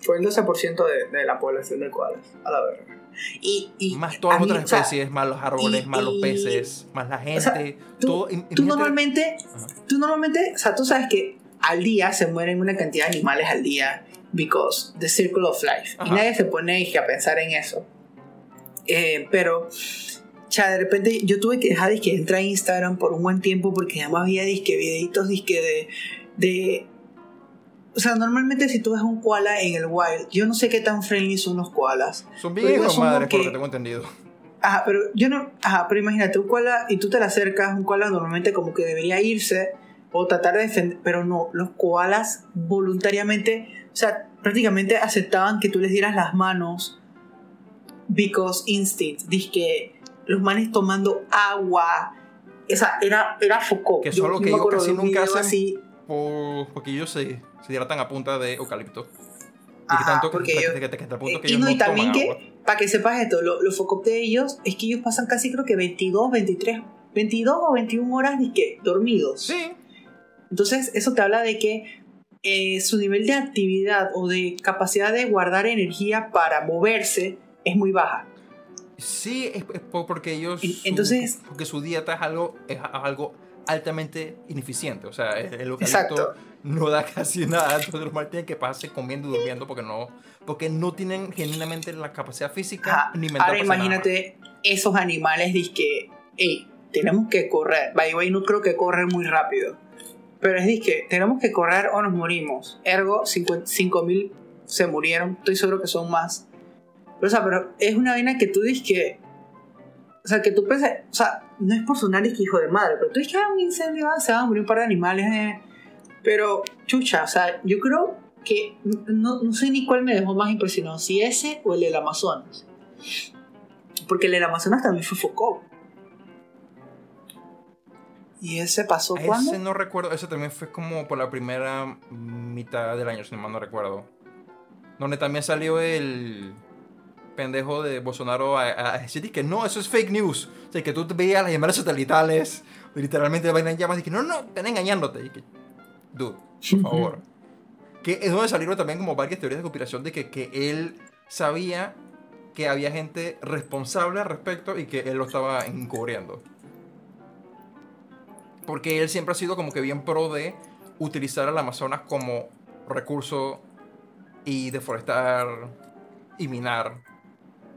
Speaker 2: Fue el 12% de, de la población de koalas. A la verga. Y, y
Speaker 1: Más todas las otras
Speaker 2: o sea,
Speaker 1: especies, más los árboles,
Speaker 2: y-
Speaker 1: más los
Speaker 2: y-
Speaker 1: peces, más la gente.
Speaker 2: sea, tú-
Speaker 1: todo,
Speaker 2: Tú normalmente,
Speaker 1: Ajá.
Speaker 2: tú normalmente, o sea, tú sabes que al día se mueren una cantidad de animales al día because the circle of life. Y
Speaker 1: Ajá.
Speaker 2: nadie se pone a pensar en eso. Eh, pero, ya de repente yo tuve que dejar de entrar a Instagram por un buen tiempo porque además había disque videitos disque de, de... O sea, normalmente si tú ves un koala en el wild, yo no sé qué tan friendly son los koalas.
Speaker 1: Son bien
Speaker 2: yo
Speaker 1: madres, por lo
Speaker 2: que-
Speaker 1: que tengo entendido.
Speaker 2: Ajá, pero yo no. Ajá, pero imagínate, un koala y tú te le acercas, un koala normalmente como que debería irse o tratar de defender, pero no, los koalas voluntariamente, o sea, prácticamente aceptaban que tú les dieras las manos because instinct, dice que los manes tomando agua, o sea, era, era Foucault.
Speaker 1: Que
Speaker 2: Yo-
Speaker 1: solo
Speaker 2: yo
Speaker 1: que
Speaker 2: acuerdo
Speaker 1: casi nunca hacen
Speaker 2: así,
Speaker 1: Por- porque ellos se, se hidratan a punta de eucalipto. Y que
Speaker 2: Ajá,
Speaker 1: tanto que,
Speaker 2: porque
Speaker 1: que,
Speaker 2: ellos-
Speaker 1: que- que- que punto que
Speaker 2: y
Speaker 1: ellos
Speaker 2: no, y también
Speaker 1: toman
Speaker 2: que,
Speaker 1: agua.
Speaker 2: para que sepas esto, lo- los focos de ellos es que ellos pasan casi creo que 22, 23, 22 o 21 horas disque, dormidos.
Speaker 1: Sí,
Speaker 2: Entonces, eso te habla de que eh, su nivel de actividad o de capacidad de guardar energía para moverse es muy baja.
Speaker 1: sí, es, es po- porque ellos.
Speaker 2: Y-
Speaker 1: su-
Speaker 2: entonces-
Speaker 1: porque su dieta es algo, es algo altamente ineficiente. O sea, el eucalipto
Speaker 2: Exacto.
Speaker 1: no da casi nada. Entonces, los mal tienen que pasarse comiendo y durmiendo porque no, porque no tienen genuinamente la capacidad física ni mental.
Speaker 2: Ahora
Speaker 1: nada.
Speaker 2: imagínate esos animales que, hey, tenemos que correr. By the way, no creo que corren muy rápido. Pero es que tenemos que correr o nos morimos. Ergo, 5.000 se murieron. Estoy seguro que son más. Pero, o sea, pero es una vaina que tú dices que... O sea, que tú piensas... O sea, no es por sonar que hijo de madre, pero tú dices que hay un incendio, ah, se van a morir un par de animales. eh. Pero, chucha, o sea, yo creo que... No, no sé ni cuál me dejó más impresionado. Si ese o el del Amazonas. Porque el del Amazonas también fue Foucault. ¿Y ese pasó cuándo?
Speaker 1: Ese no recuerdo, ese también fue como por la primera mitad del año, si no mal no recuerdo. Donde también salió el pendejo de Bolsonaro a, a decir que no, eso es fake news. O sea, que tú veías las llamadas satelitales, literalmente vaina en llamas, y que no, no, están engañándote. Y que, dude, por favor. que es donde salieron también como varias teorías de conspiración de que, que él sabía que había gente responsable al respecto y que él lo estaba encubriendo. Porque él siempre ha sido como que bien pro de utilizar al Amazonas como recurso y deforestar y minar.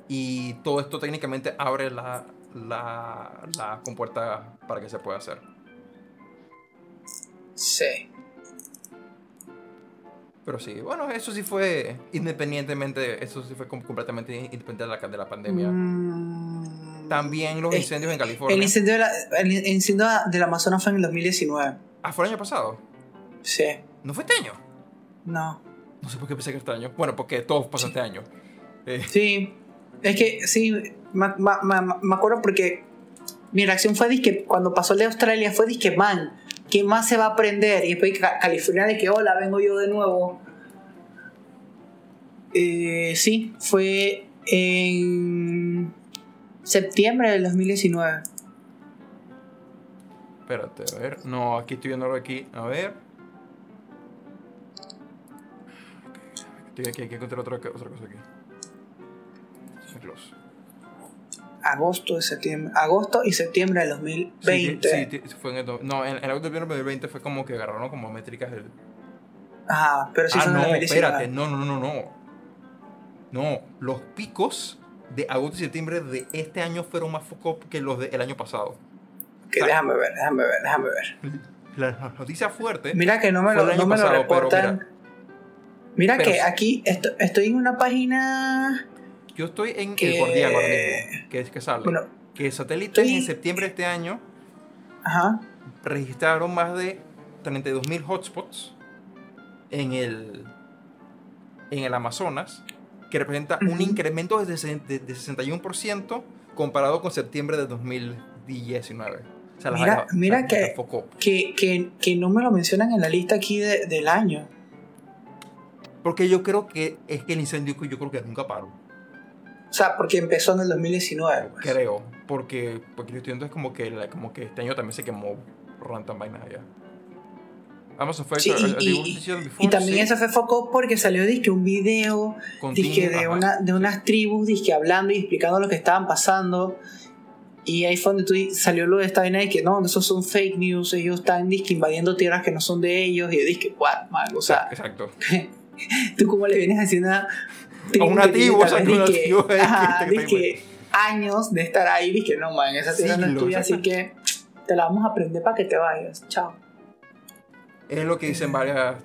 Speaker 1: Y todo esto técnicamente abre la, la, la compuerta para que se pueda hacer.
Speaker 2: Sí.
Speaker 1: Pero sí, bueno, eso sí fue independientemente, eso sí fue completamente independiente de la, de la pandemia.
Speaker 2: Mm.
Speaker 1: También los
Speaker 2: Eh,
Speaker 1: incendios en California.
Speaker 2: El incendio, de la- el incendio del Amazonas fue en el 2019.
Speaker 1: Ah, fue el año pasado.
Speaker 2: Sí.
Speaker 1: ¿No fue este año?
Speaker 2: No.
Speaker 1: No sé por qué pensé que este año. Bueno, porque todos pasan este año. Eh,
Speaker 2: Sí. Es que sí, me, me- me- acuerdo porque mi reacción fue que cuando pasó el de Australia fue que man, ¿qué más se va a aprender? Y después Ca- California de que hola, vengo yo de nuevo. Eh, sí, fue en septiembre del 2019.
Speaker 1: espérate, a ver. No, aquí estoy viendo algo aquí. A ver. Estoy aquí, aquí encontré otra, otra cosa aquí.
Speaker 2: Agosto de septiembre. Agosto y septiembre del
Speaker 1: Sí,
Speaker 2: 2020.
Speaker 1: sí, sí, fue en el, no, en, en agosto del 2020 fue como que agarraron como métricas del,
Speaker 2: Ajá, pero sí
Speaker 1: ah,
Speaker 2: el
Speaker 1: no,
Speaker 2: 2019.
Speaker 1: espérate, no, no, no, no. No, los picos de agosto y septiembre de este año fueron más focos que los del año pasado.
Speaker 2: Que déjame ver, déjame ver, déjame ver.
Speaker 1: La noticia fuerte.
Speaker 2: Mira que no me lo, no me lo
Speaker 1: pasado, pero
Speaker 2: reportan.
Speaker 1: mira,
Speaker 2: Mira,
Speaker 1: pero
Speaker 2: que aquí esto- estoy en una página.
Speaker 1: Yo estoy en
Speaker 2: Que-
Speaker 1: el Guardián ahora mismo, que es que sale.
Speaker 2: Bueno,
Speaker 1: que satélites
Speaker 2: estoy-
Speaker 1: en septiembre de este año
Speaker 2: ajá.
Speaker 1: registraron más de 32.000 hotspots en el, en el Amazonas, que representa un
Speaker 2: Ujú.
Speaker 1: incremento de, sesen- de- de 61% comparado con septiembre de 2019. O sea,
Speaker 2: Mira- mira que-. Que, que, que no me lo mencionan en la lista aquí de- del año.
Speaker 1: Porque yo creo que es que el incendio yo creo que nunca paró.
Speaker 2: O sea, porque empezó en el 2019. pues.
Speaker 1: Creo. Porque, porque yo estoy es como que, la- como que este año también se quemó rantan vainas allá. Amazon fue
Speaker 2: Sí, y, y- y también
Speaker 1: sí,
Speaker 2: eso fue foco porque salió disque un video disque de, una, de unas tribus disque hablando y explicando lo que estaban pasando. Y ahí fue donde tú salió lo de esta vaina de que no, esos son fake news, ellos están disque invadiendo tierras que no son de ellos. Y yo dije, what, man, o sea,
Speaker 1: Exacto.
Speaker 2: tú cómo le vienes haciendo una
Speaker 1: A una tribu, o sea, una tribu
Speaker 2: ajá,
Speaker 1: que
Speaker 2: años de estar ahí, dije, no, man, esa tierra no es tuya, así que te la vamos a aprender para que te vayas. Chao.
Speaker 1: Es lo que dicen varias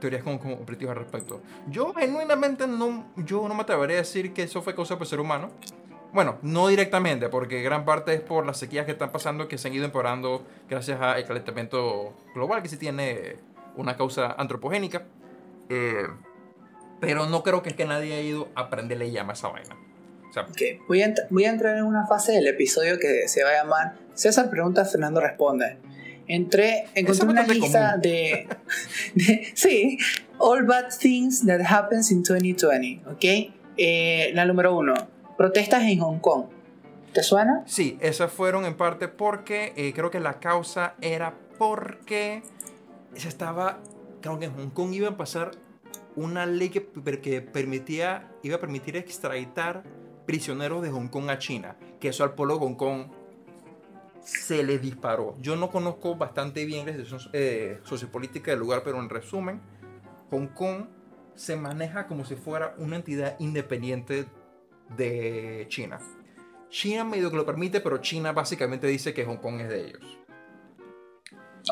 Speaker 1: teorías como, como operativas al respecto. Yo genuinamente no, yo no me atrevería a decir que eso fue causado por el ser humano. Bueno, no directamente, porque gran parte es por las sequías que están pasando que se han ido empeorando gracias al calentamiento global, que sí tiene una causa antropogénica. Eh, pero no creo que es que nadie haya ido a prenderle llama a esa vaina. O sea,
Speaker 2: Ok, voy a, voy a entrar en una fase del episodio que se va a llamar César pregunta, Fernando responde. Entré, encontré una lista de, de- Sí, All Bad Things That Happens in 2020, ¿ok? Eh, la número uno, protestas en Hong Kong. ¿Te suena?
Speaker 1: Sí, esas fueron en parte porque eh, creo que la causa era porque se estaba, creo que en Hong Kong iba a pasar una ley que, per- que permitía, iba a permitir extraditar prisioneros de Hong Kong a China, que eso al pueblo de Hong Kong se le disparó. Yo no conozco bastante bien la situación eh, sociopolítica del lugar, pero en resumen, Hong Kong se maneja como si fuera una entidad independiente de China. China medio que lo permite, pero China básicamente dice que Hong Kong es de ellos.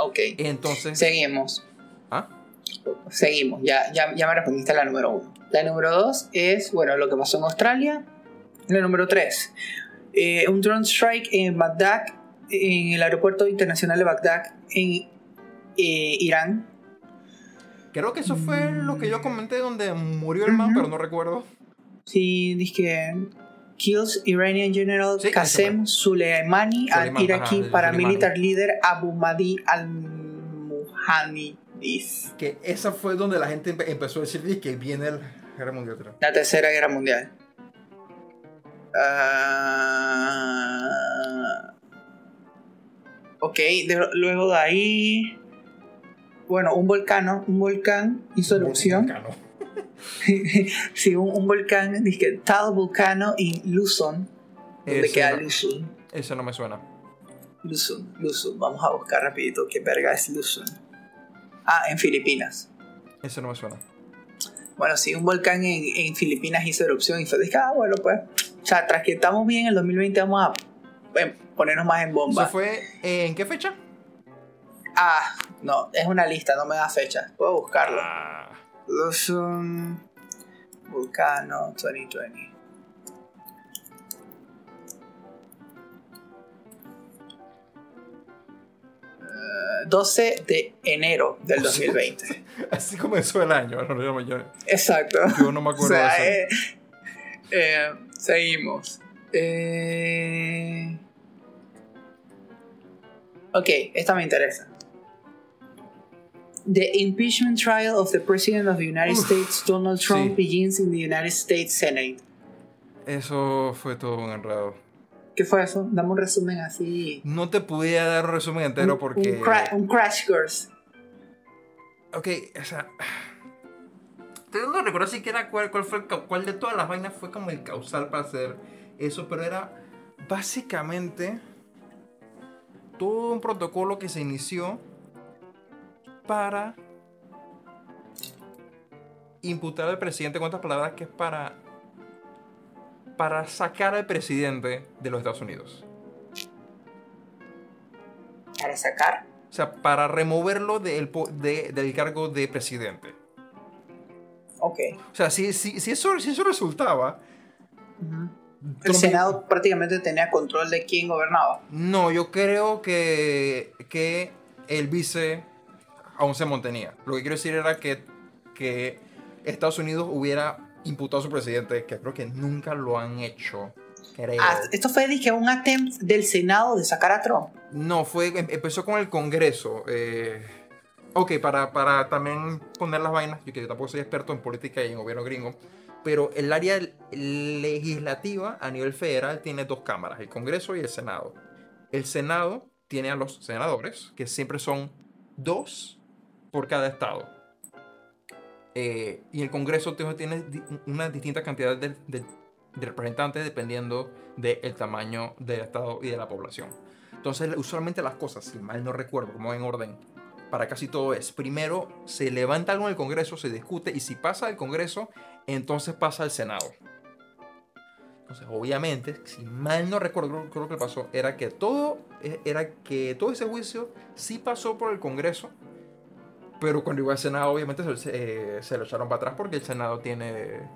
Speaker 2: Ok.
Speaker 1: Entonces,
Speaker 2: Seguimos. Seguimos. Ya, ya, ya me respondiste a la número uno. La número dos es, bueno, lo que pasó en Australia. La número tres, eh, un drone strike en Bagdad, en el aeropuerto internacional de Bagdad, en eh, Irán.
Speaker 1: creo que eso fue lo que yo comenté donde murió el man, pero no recuerdo.
Speaker 2: Sí, que kills Iranian General
Speaker 1: Sí,
Speaker 2: Qasem Soleimani al
Speaker 1: Soleimani, ajá,
Speaker 2: paramilitar líder Abu Mahdi al-Muhanidis.
Speaker 1: Que esa fue donde la gente empe- empezó a decir que viene la guerra mundial.
Speaker 2: La tercera guerra mundial. Ah, ok, de- luego de ahí. Bueno, un volcán, un volcán hizo erupción. Sí, un, un volcán, dice tal volcano en Luzon. ¿Dónde
Speaker 1: Ese
Speaker 2: queda
Speaker 1: no-
Speaker 2: Luzon?
Speaker 1: Eso no me suena.
Speaker 2: Luzon, Luzon. Vamos a buscar rapidito qué verga es Luzon. Ah, en Filipinas.
Speaker 1: Eso no me suena.
Speaker 2: Bueno, sí, un volcán en, en Filipinas hizo erupción y fue, dije, ah, bueno, pues, o sea, tras que estamos bien en el 2020 vamos a eh, ponernos más en bomba.
Speaker 1: ¿Eso fue eh, en qué fecha?
Speaker 2: Ah, no, es una lista, no me da fecha. Puedo buscarlo.
Speaker 1: Ah,
Speaker 2: Luzon Vulcano 2020. Eh, 12 de enero del 2020.
Speaker 1: así comenzó el año. no, yo,
Speaker 2: Exacto.
Speaker 1: yo no me
Speaker 2: O
Speaker 1: acuerdo
Speaker 2: sea,
Speaker 1: de eso.
Speaker 2: eh, eh, seguimos. Eh, ok, esta me interesa. The impeachment trial of the President of the United
Speaker 1: Uf,
Speaker 2: States, Donald Trump,
Speaker 1: sí.
Speaker 2: begins in the United States Senate.
Speaker 1: Eso fue todo un enredo.
Speaker 2: ¿Qué fue eso? Dame un resumen así.
Speaker 1: No te podía dar un resumen entero
Speaker 2: un,
Speaker 1: porque.
Speaker 2: un, cra- un crash course.
Speaker 1: Ok, o sea. No recuerdo siquiera cuál, cuál fue cuál de todas las vainas fue como el causal para hacer eso, pero era básicamente todo un protocolo que se inició para imputar al presidente, con otras palabras, que es para para sacar al presidente de los Estados Unidos.
Speaker 2: ¿Para sacar?
Speaker 1: O sea, para removerlo de- del cargo de presidente.
Speaker 2: Ok.
Speaker 1: O sea, si, si, si, eso, si eso resultaba...
Speaker 2: Ujú. El
Speaker 1: Trump-
Speaker 2: Senado prácticamente tenía control de quién gobernaba.
Speaker 1: No, yo creo que, que el vice aún se mantenía. Lo que quiero decir era que, que Estados Unidos hubiera imputado a su presidente, que creo que nunca lo han hecho. Creo.
Speaker 2: Ah, esto fue dije, un attempt del Senado de sacar a Trump.
Speaker 1: No, fue, em- empezó con el Congreso. eh, ok, para, para también poner las vainas, yo que yo tampoco soy experto en política y en gobierno gringo, pero el área legislativa a nivel federal tiene dos cámaras, el Congreso y el Senado. El Senado tiene a los senadores, que siempre son dos por cada estado. Eh, y el Congreso tiene- una distinta cantidad de, de- de representantes dependiendo del tamaño del estado y de la población. Entonces, usualmente las cosas, si mal no recuerdo, como en orden, para casi todo es, primero se levanta algo en el Congreso, se discute y si pasa el Congreso, entonces pasa al Senado. Entonces, obviamente, si mal no recuerdo, creo, que pasó era que todo eh, era que todo ese juicio sí pasó por el Congreso, pero cuando llegó al Senado, obviamente se, eh, se lo echaron para atrás porque el Senado tiene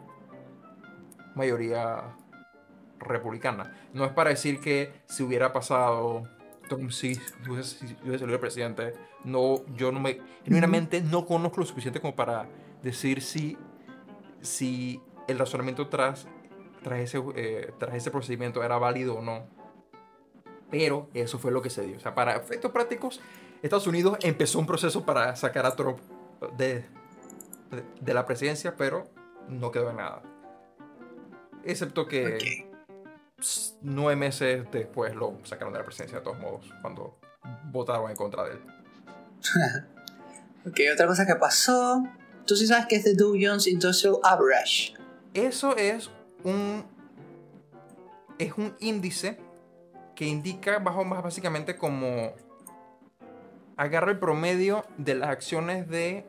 Speaker 1: mayoría republicana. No es para decir que si hubiera pasado Trump si hubiese, hubiese salido el presidente, no, yo no me, genuinamente no conozco lo suficiente como para decir si, si el razonamiento tras, tras, ese, eh, tras ese procedimiento era válido o no. Pero eso fue lo que se dio. O sea, para efectos prácticos, Estados Unidos empezó un proceso para sacar a Trump de, de, de la presidencia, pero no quedó en nada. Excepto que nueve meses después lo sacaron de la presidencia de todos modos, cuando votaron en contra de él.
Speaker 2: Ok, otra cosa que pasó. Tú sí sabes que es de Dow Jones Industrial Average.
Speaker 1: Eso es un es un índice que indica bajo más básicamente como agarra el promedio de las acciones de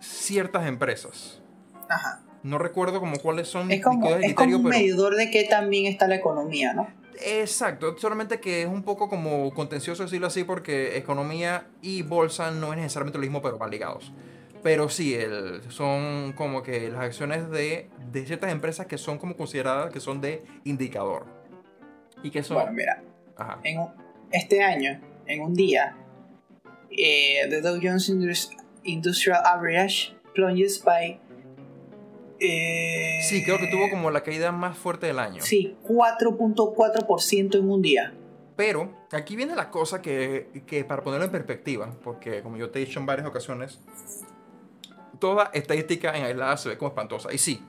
Speaker 1: ciertas empresas.
Speaker 2: Ajá.
Speaker 1: No recuerdo como cuáles son
Speaker 2: Es como, es como
Speaker 1: criterio,
Speaker 2: un
Speaker 1: pero-
Speaker 2: medidor de qué tan bien está la economía, ¿no?
Speaker 1: Exacto, solamente que es un poco como contencioso decirlo así porque economía y bolsa no es necesariamente lo mismo, pero van ligados. Pero sí, el, son como que las acciones de, de ciertas empresas que son como consideradas que son de indicador. Y que son...
Speaker 2: Bueno, mira,
Speaker 1: Ajá.
Speaker 2: en este año, en un día, eh, the Dow Jones Indus- Industrial Average plunges by. eh,
Speaker 1: Sí, creo que tuvo como la caída más fuerte del año.
Speaker 2: Sí, 4.4% en un día.
Speaker 1: Pero aquí viene la cosa que, que para ponerlo en perspectiva, porque como yo te he dicho en varias ocasiones, toda estadística en aislada se ve como espantosa. Y sí,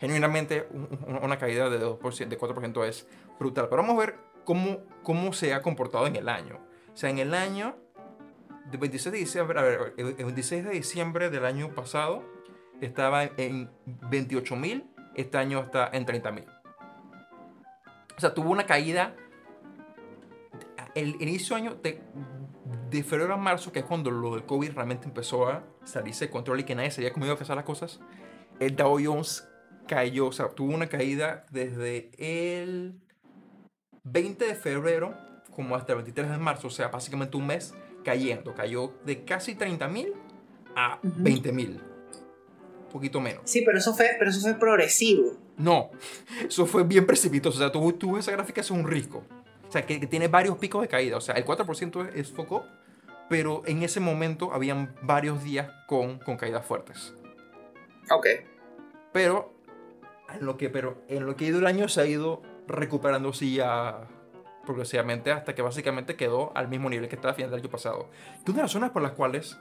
Speaker 1: genuinamente un- una caída de 2%, de 4% es brutal. Pero vamos a ver cómo, cómo se ha comportado en el año. O sea, en el año del 26 de diciembre, a ver, el el 26 de diciembre del año pasado estaba en 28.000, este año está en 30.000. O sea, tuvo una caída el inicio de año de, de febrero a marzo, que es cuando lo del COVID realmente empezó a salirse de control y que nadie sabía cómo iba a pasar las cosas, el Dow Jones cayó, o sea, tuvo una caída desde el 20 de febrero como hasta el 23 de marzo, o sea, básicamente un mes cayendo. Cayó de casi 30 mil a
Speaker 2: Ujú.
Speaker 1: 20 mil. Un poquito menos.
Speaker 2: Sí, pero eso fue, pero eso fue progresivo.
Speaker 1: No, eso fue bien precipitoso. O sea, tú, tú esa gráfica, es un risco. O sea, que, que tiene varios picos de caída. O sea, el 4% es, es foco, pero en ese momento habían varios días con, con caídas fuertes.
Speaker 2: Ok.
Speaker 1: Pero en lo que, pero en lo que ha ido el año se ha ido recuperando sí ya progresivamente hasta que básicamente quedó al mismo nivel que estaba a final del año pasado. Que una de las razones por las cuales,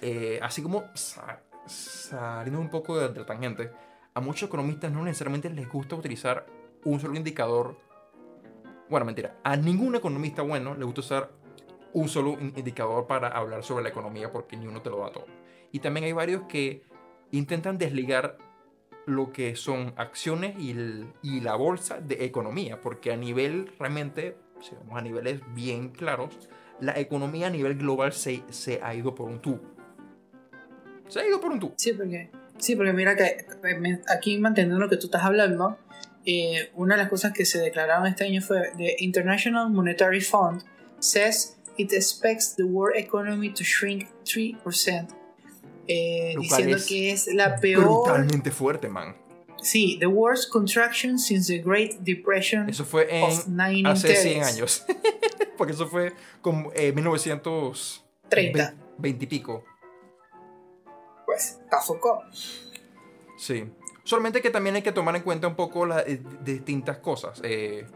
Speaker 1: eh, así como sa- saliendo un poco de, de la tangente, a muchos economistas no necesariamente les gusta utilizar un solo indicador. Bueno, mentira. A ningún economista bueno le gusta usar un solo in- indicador para hablar sobre la economía porque ni uno te lo da todo. Y también hay varios que intentan desligar lo que son acciones y, el- y la bolsa de economía, porque a nivel realmente, si vamos a niveles bien claros, la economía a nivel global se, se ha ido por un tubo. Se ha ido por un tubo.
Speaker 2: Sí, porque, sí, porque mira que eh, aquí manteniendo lo que tú estás hablando, eh, una de las cosas que se declararon este año fue The International Monetary Fund says it expects the world economy to shrink 3%. Eh, diciendo que es la peor.
Speaker 1: Brutalmente fuerte, man.
Speaker 2: Sí, the worst contraction since the Great Depression.
Speaker 1: Eso fue en, hace 100 años. Porque eso fue como eh, 1930. 20 y pico.
Speaker 2: Pues, está
Speaker 1: Sí. Solamente que también hay que tomar en cuenta un poco las eh, distintas cosas. Eh,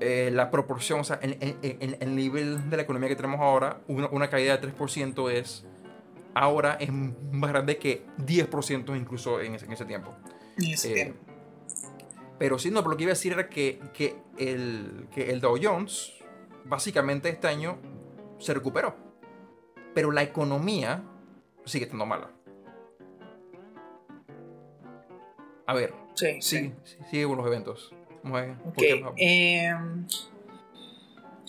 Speaker 1: eh, la proporción, o sea, el, el, nivel de la economía que tenemos ahora, una, una caída de 3% es ahora es más grande que 10% incluso en ese, en ese tiempo.
Speaker 2: Eh,
Speaker 1: pero sí, no, pero lo que iba a decir era que, que, el, que el Dow Jones, básicamente este año, se recuperó. Pero la economía sigue estando mala. A ver.
Speaker 2: Sí, sí.
Speaker 1: Sigue con los eventos.
Speaker 2: Em,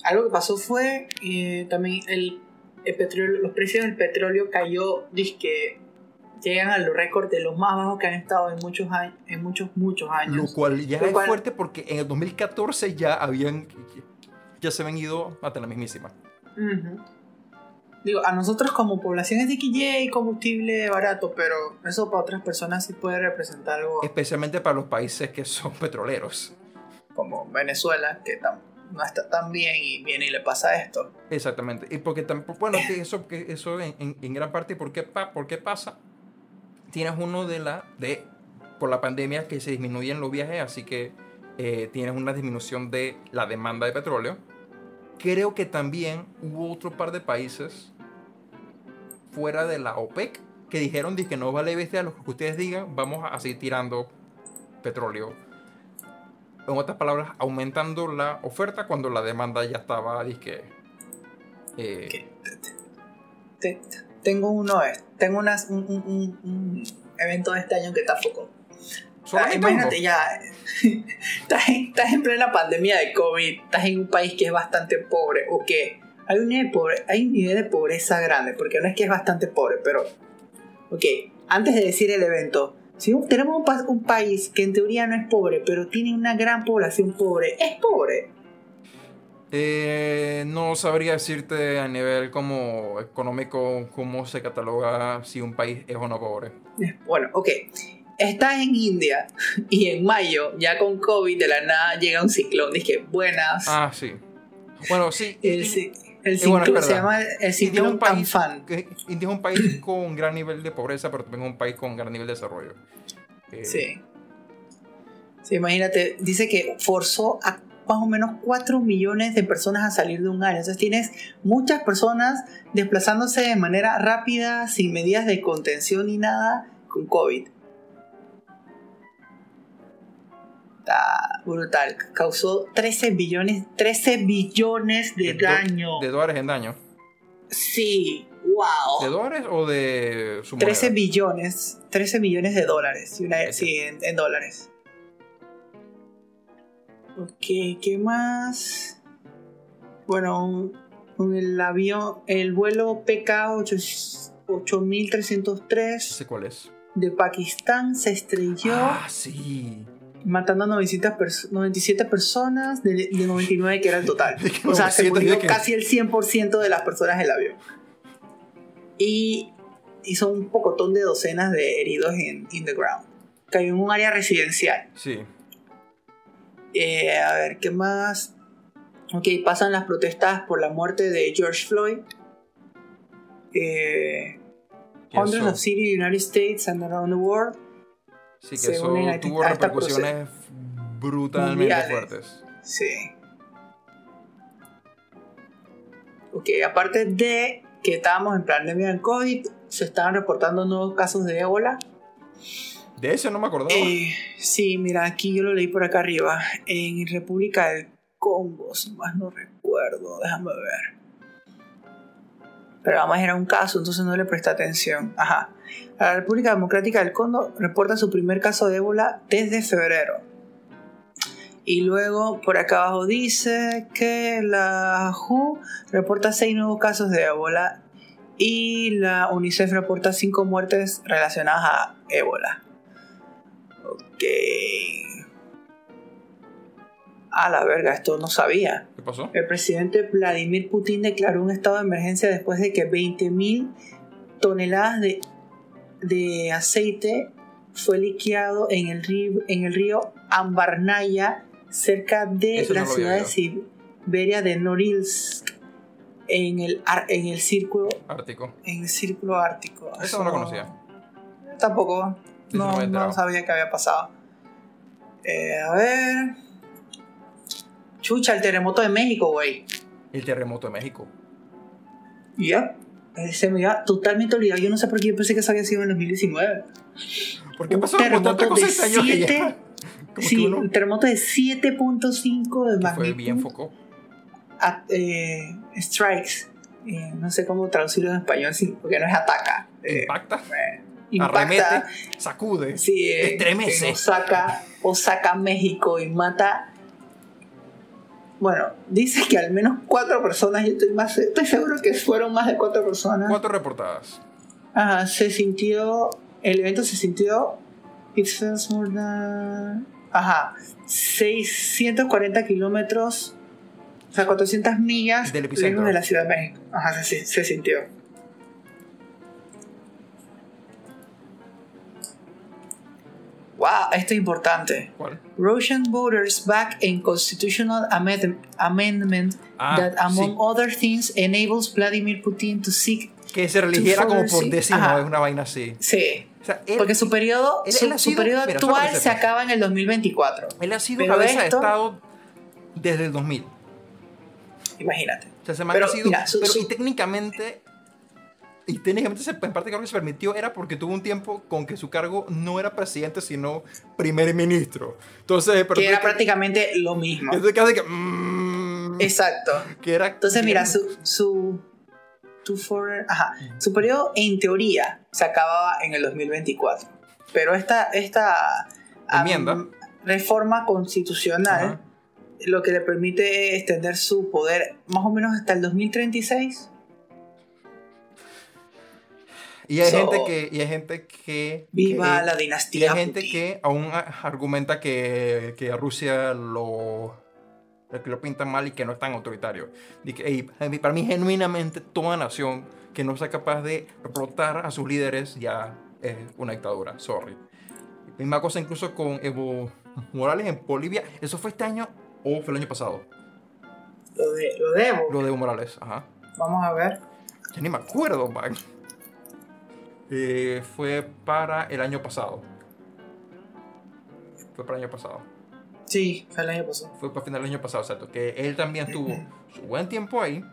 Speaker 2: algo que pasó fue eh, también el, el, petróleo, los precios del petróleo cayó, que llegan a los récords de los más bajos que han estado en muchos años, en muchos, muchos años.
Speaker 1: Lo cual ya es fuerte porque en el 2014 ya habían, ya se habían ido hasta la mismísima.
Speaker 2: Digo, a nosotros como población es de que combustible barato, pero eso para otras personas sí puede representar algo.
Speaker 1: Especialmente para los países que son petroleros.
Speaker 2: Como Venezuela, que no está tan bien y viene y le pasa esto.
Speaker 1: Exactamente. Y porque tampoco, bueno, que eso, que eso en, en, gran parte, ¿por qué, ¿por qué pasa? Tienes uno de la, de, por la pandemia que se disminuyen los viajes, así que eh, tienes una disminución de la demanda de petróleo. Creo que también hubo otro par de países fuera de la OPEC que dijeron que no vale bestia lo que ustedes digan, vamos a seguir tirando petróleo. En otras palabras, aumentando la oferta cuando la demanda ya estaba, disque.
Speaker 2: Eh, tengo uno, tengo unas, un, un, evento de este año que está foco. Ah, imagínate ya, estás estás en plena pandemia de COVID, estás en un país que es bastante pobre o que hay un, nivel de pobre, hay un nivel de pobreza grande, porque no es que es bastante pobre, pero, ok, antes de decir el evento, si tenemos un, país que en teoría no es pobre, pero tiene una gran población pobre, ¿es pobre?
Speaker 1: Eh, no sabría decirte a nivel como económico cómo se cataloga si un país es o no pobre.
Speaker 2: Bueno, ok. Estás en India y en mayo, ya con COVID de la nada llega un ciclón. Dije, buenas.
Speaker 1: Ah, sí. Bueno, sí.
Speaker 2: El ciclón se llama el ciclón Tanfan.
Speaker 1: India es un país con un gran nivel de pobreza, pero también es un país con gran nivel de desarrollo.
Speaker 2: Eh, sí. Sí, imagínate, dice que forzó a más o menos 4 millones de personas a salir de un área. Entonces tienes muchas personas desplazándose de manera rápida, sin medidas de contención ni nada, con COVID. Está brutal. Causó 13 billones, 13 billones de, daño.
Speaker 1: ¿De dólares en daño?
Speaker 2: Sí, wow.
Speaker 1: ¿De dólares o de
Speaker 2: su 13 billones, 13 millones de dólares. Sí, en, dólares. Ok, ¿qué más? Bueno, con el avión, el vuelo PK 8303.
Speaker 1: ¿Sé cuál es?
Speaker 2: De Pakistán se estrelló.
Speaker 1: Ah, sí
Speaker 2: matando a 97 personas de, 99 que era el total. o sea, se murió casi el 100% de las personas del avión. Y hizo un pocotón de docenas de heridos en in the ground. Cayó en un área residencial.
Speaker 1: Sí.
Speaker 2: Eh, a ver, ¿qué más? Ok, pasan las protestas por la muerte de George Floyd. Eh, hundreds of cities in the United States and around the world
Speaker 1: Sí, que eso tuvo repercusiones brutalmente fuertes.
Speaker 2: Sí. Ok, aparte de que estábamos en pandemia del COVID, se estaban reportando nuevos casos de ébola.
Speaker 1: De eso no me acordaba.
Speaker 2: Eh, sí, mira, aquí yo lo leí por acá arriba. En República del Congo, si más no recuerdo, déjame ver. Pero además era un caso, entonces no le presté atención. Ajá. La República Democrática del Congo reporta su primer caso de ébola desde febrero. Y luego por acá abajo dice que la WHO reporta seis nuevos casos de ébola y la UNICEF reporta cinco muertes relacionadas a ébola. Ok. A la verga, esto no sabía.
Speaker 1: ¿Qué pasó?
Speaker 2: El presidente Vladimir Putin declaró un estado de emergencia después de que 20.000 toneladas de, de aceite fue liqueado en el río, en el río Ambarnaya, cerca de
Speaker 1: Eso no
Speaker 2: la
Speaker 1: había
Speaker 2: ciudad de. Siberia de Norilsk, en el, en el círculo
Speaker 1: Ártico.
Speaker 2: en el círculo ártico.
Speaker 1: Eso no lo conocía.
Speaker 2: Tampoco. No,
Speaker 1: no
Speaker 2: no sabía que había pasado. Eh, a ver. Chucha, el terremoto de México, güey.
Speaker 1: El terremoto de México.
Speaker 2: Ya. Eh, Se me había totalmente olvidado. Yo no sé por qué yo pensé que eso había sido en 2019.
Speaker 1: ¿Por qué
Speaker 2: Un
Speaker 1: pasó
Speaker 2: terremoto de
Speaker 1: este que ya?
Speaker 2: siete-
Speaker 1: Como
Speaker 2: Sí,
Speaker 1: que uno
Speaker 2: un terremoto de 7.5 de
Speaker 1: que fue
Speaker 2: magnitud.
Speaker 1: bien foco.
Speaker 2: a- eh, strikes. Eh, no sé cómo traducirlo en español, sí, porque no es ataca. Eh,
Speaker 1: Impacta,
Speaker 2: impacta.
Speaker 1: arremete, sacude.
Speaker 2: Sí,
Speaker 1: Estremece.
Speaker 2: en Osaka, Osaka, México y mata. Bueno, dice que al menos cuatro personas, yo estoy, más, estoy seguro que fueron más de cuatro personas.
Speaker 1: Cuatro reportadas.
Speaker 2: Ajá, se sintió, el evento se sintió, it feels more than- ajá, 640 kilómetros, o sea, 400 millas
Speaker 1: Del epicentro.
Speaker 2: de la Ciudad de México. Ajá, se, se sintió. Wow, esto es importante.
Speaker 1: ¿Cuál?
Speaker 2: Russian voters back a constitutional amend- amendment
Speaker 1: Ah,
Speaker 2: that, among
Speaker 1: sí.
Speaker 2: other things, enables Vladimir Putin to seek.
Speaker 1: Que se religiera como por
Speaker 2: Ajá.
Speaker 1: es una vaina así.
Speaker 2: Sí,
Speaker 1: O sea, él,
Speaker 2: porque su periodo,
Speaker 1: él-
Speaker 2: su,
Speaker 1: él ha
Speaker 2: su
Speaker 1: sido-
Speaker 2: periodo
Speaker 1: mira,
Speaker 2: actual se acaba en el 2024.
Speaker 1: él ha sido
Speaker 2: Pero
Speaker 1: cabeza de
Speaker 2: esto-
Speaker 1: Estado desde el 2000.
Speaker 2: Imagínate.
Speaker 1: O sea, man
Speaker 2: Pero,
Speaker 1: ha sido.
Speaker 2: mira, su-
Speaker 1: pero
Speaker 2: su-
Speaker 1: y técnicamente. Y técnicamente, en parte creo que se permitió era porque tuvo un tiempo con que su cargo no era presidente, sino primer ministro. Entonces, pero
Speaker 2: Que era
Speaker 1: que-
Speaker 2: prácticamente lo mismo.
Speaker 1: Casi que. mm,
Speaker 2: Exacto.
Speaker 1: que era,
Speaker 2: Entonces, mira, su, su, tu foreign- ajá, su periodo en teoría se acababa en el 2024. Pero esta, esta
Speaker 1: Enmienda.
Speaker 2: reforma constitucional
Speaker 1: Ajá.
Speaker 2: lo que le permite extender su poder más o menos hasta el 2036.
Speaker 1: Y hay
Speaker 2: So,
Speaker 1: gente que. Y hay gente que.
Speaker 2: Viva
Speaker 1: que-
Speaker 2: la
Speaker 1: Y
Speaker 2: dinastía.
Speaker 1: hay gente
Speaker 2: Putin.
Speaker 1: que aún argumenta que, que Rusia lo, que lo pintan mal y que no es tan autoritario. Y que, para mí, genuinamente, toda nación que no sea capaz de explotar a sus líderes ya es una dictadura. Sorry. Misma cosa incluso con Evo Morales en Bolivia. ¿Eso fue este año o fue el año pasado?
Speaker 2: Lo, de, lo debo.
Speaker 1: Lo de Evo Morales, ajá.
Speaker 2: Vamos a ver.
Speaker 1: Ya ni me acuerdo, man. Eh, fue para el año pasado. Fue para el año pasado.
Speaker 2: Sí, fue el año pasado.
Speaker 1: fue para final del año pasado, exacto, que él también tuvo su buen tiempo ahí.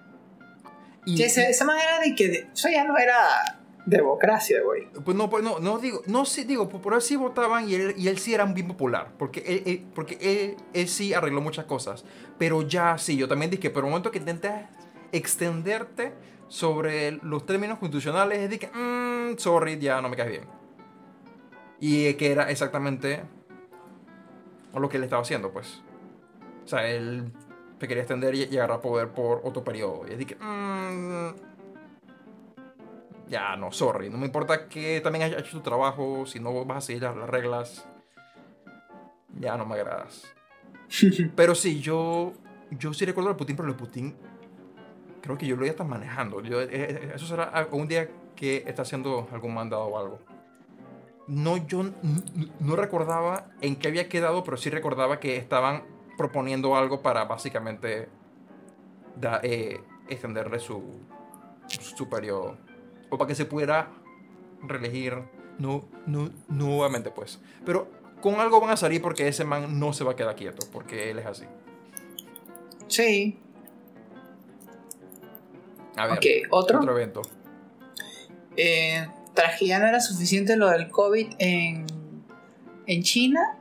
Speaker 1: Y,
Speaker 2: Sí, esa, esa manera de que eso ya no era democracia, güey.
Speaker 1: pues no, pues no, no digo, no sí digo, por por él sí votaban y él, y él sí era bien popular, porque él, él- porque él, él sí arregló muchas cosas, pero ya sí, yo también dije, pero el momento que intentas extenderte sobre los términos constitucionales, es de que, mm, sorry, ya no me caes bien. Y que era exactamente lo que él estaba haciendo, pues. O sea, él te quería extender y llegar a poder por otro periodo. Y es de que, mm, ya no, sorry. No me importa que también hayas hecho tu trabajo, si no vas a seguir las, las reglas, ya no me agradas. Pero sí, yo, yo sí recuerdo a Putin, pero el Putin creo que yo lo ya está manejando. Yo, eh, eh, eso será algún día que está haciendo algún mandado o algo. No, yo no recordaba en qué había quedado, pero sí recordaba que estaban proponiendo algo para básicamente da- eh, extenderle su, su periodo. O para que se pudiera reelegir no, no, nuevamente, pues. Pero con algo van a salir porque ese man no se va a quedar quieto, porque él es así.
Speaker 2: Sí.
Speaker 1: A ver,
Speaker 2: otro.
Speaker 1: otro evento.
Speaker 2: Eh, tras que ya no era suficiente lo del COVID en, en China,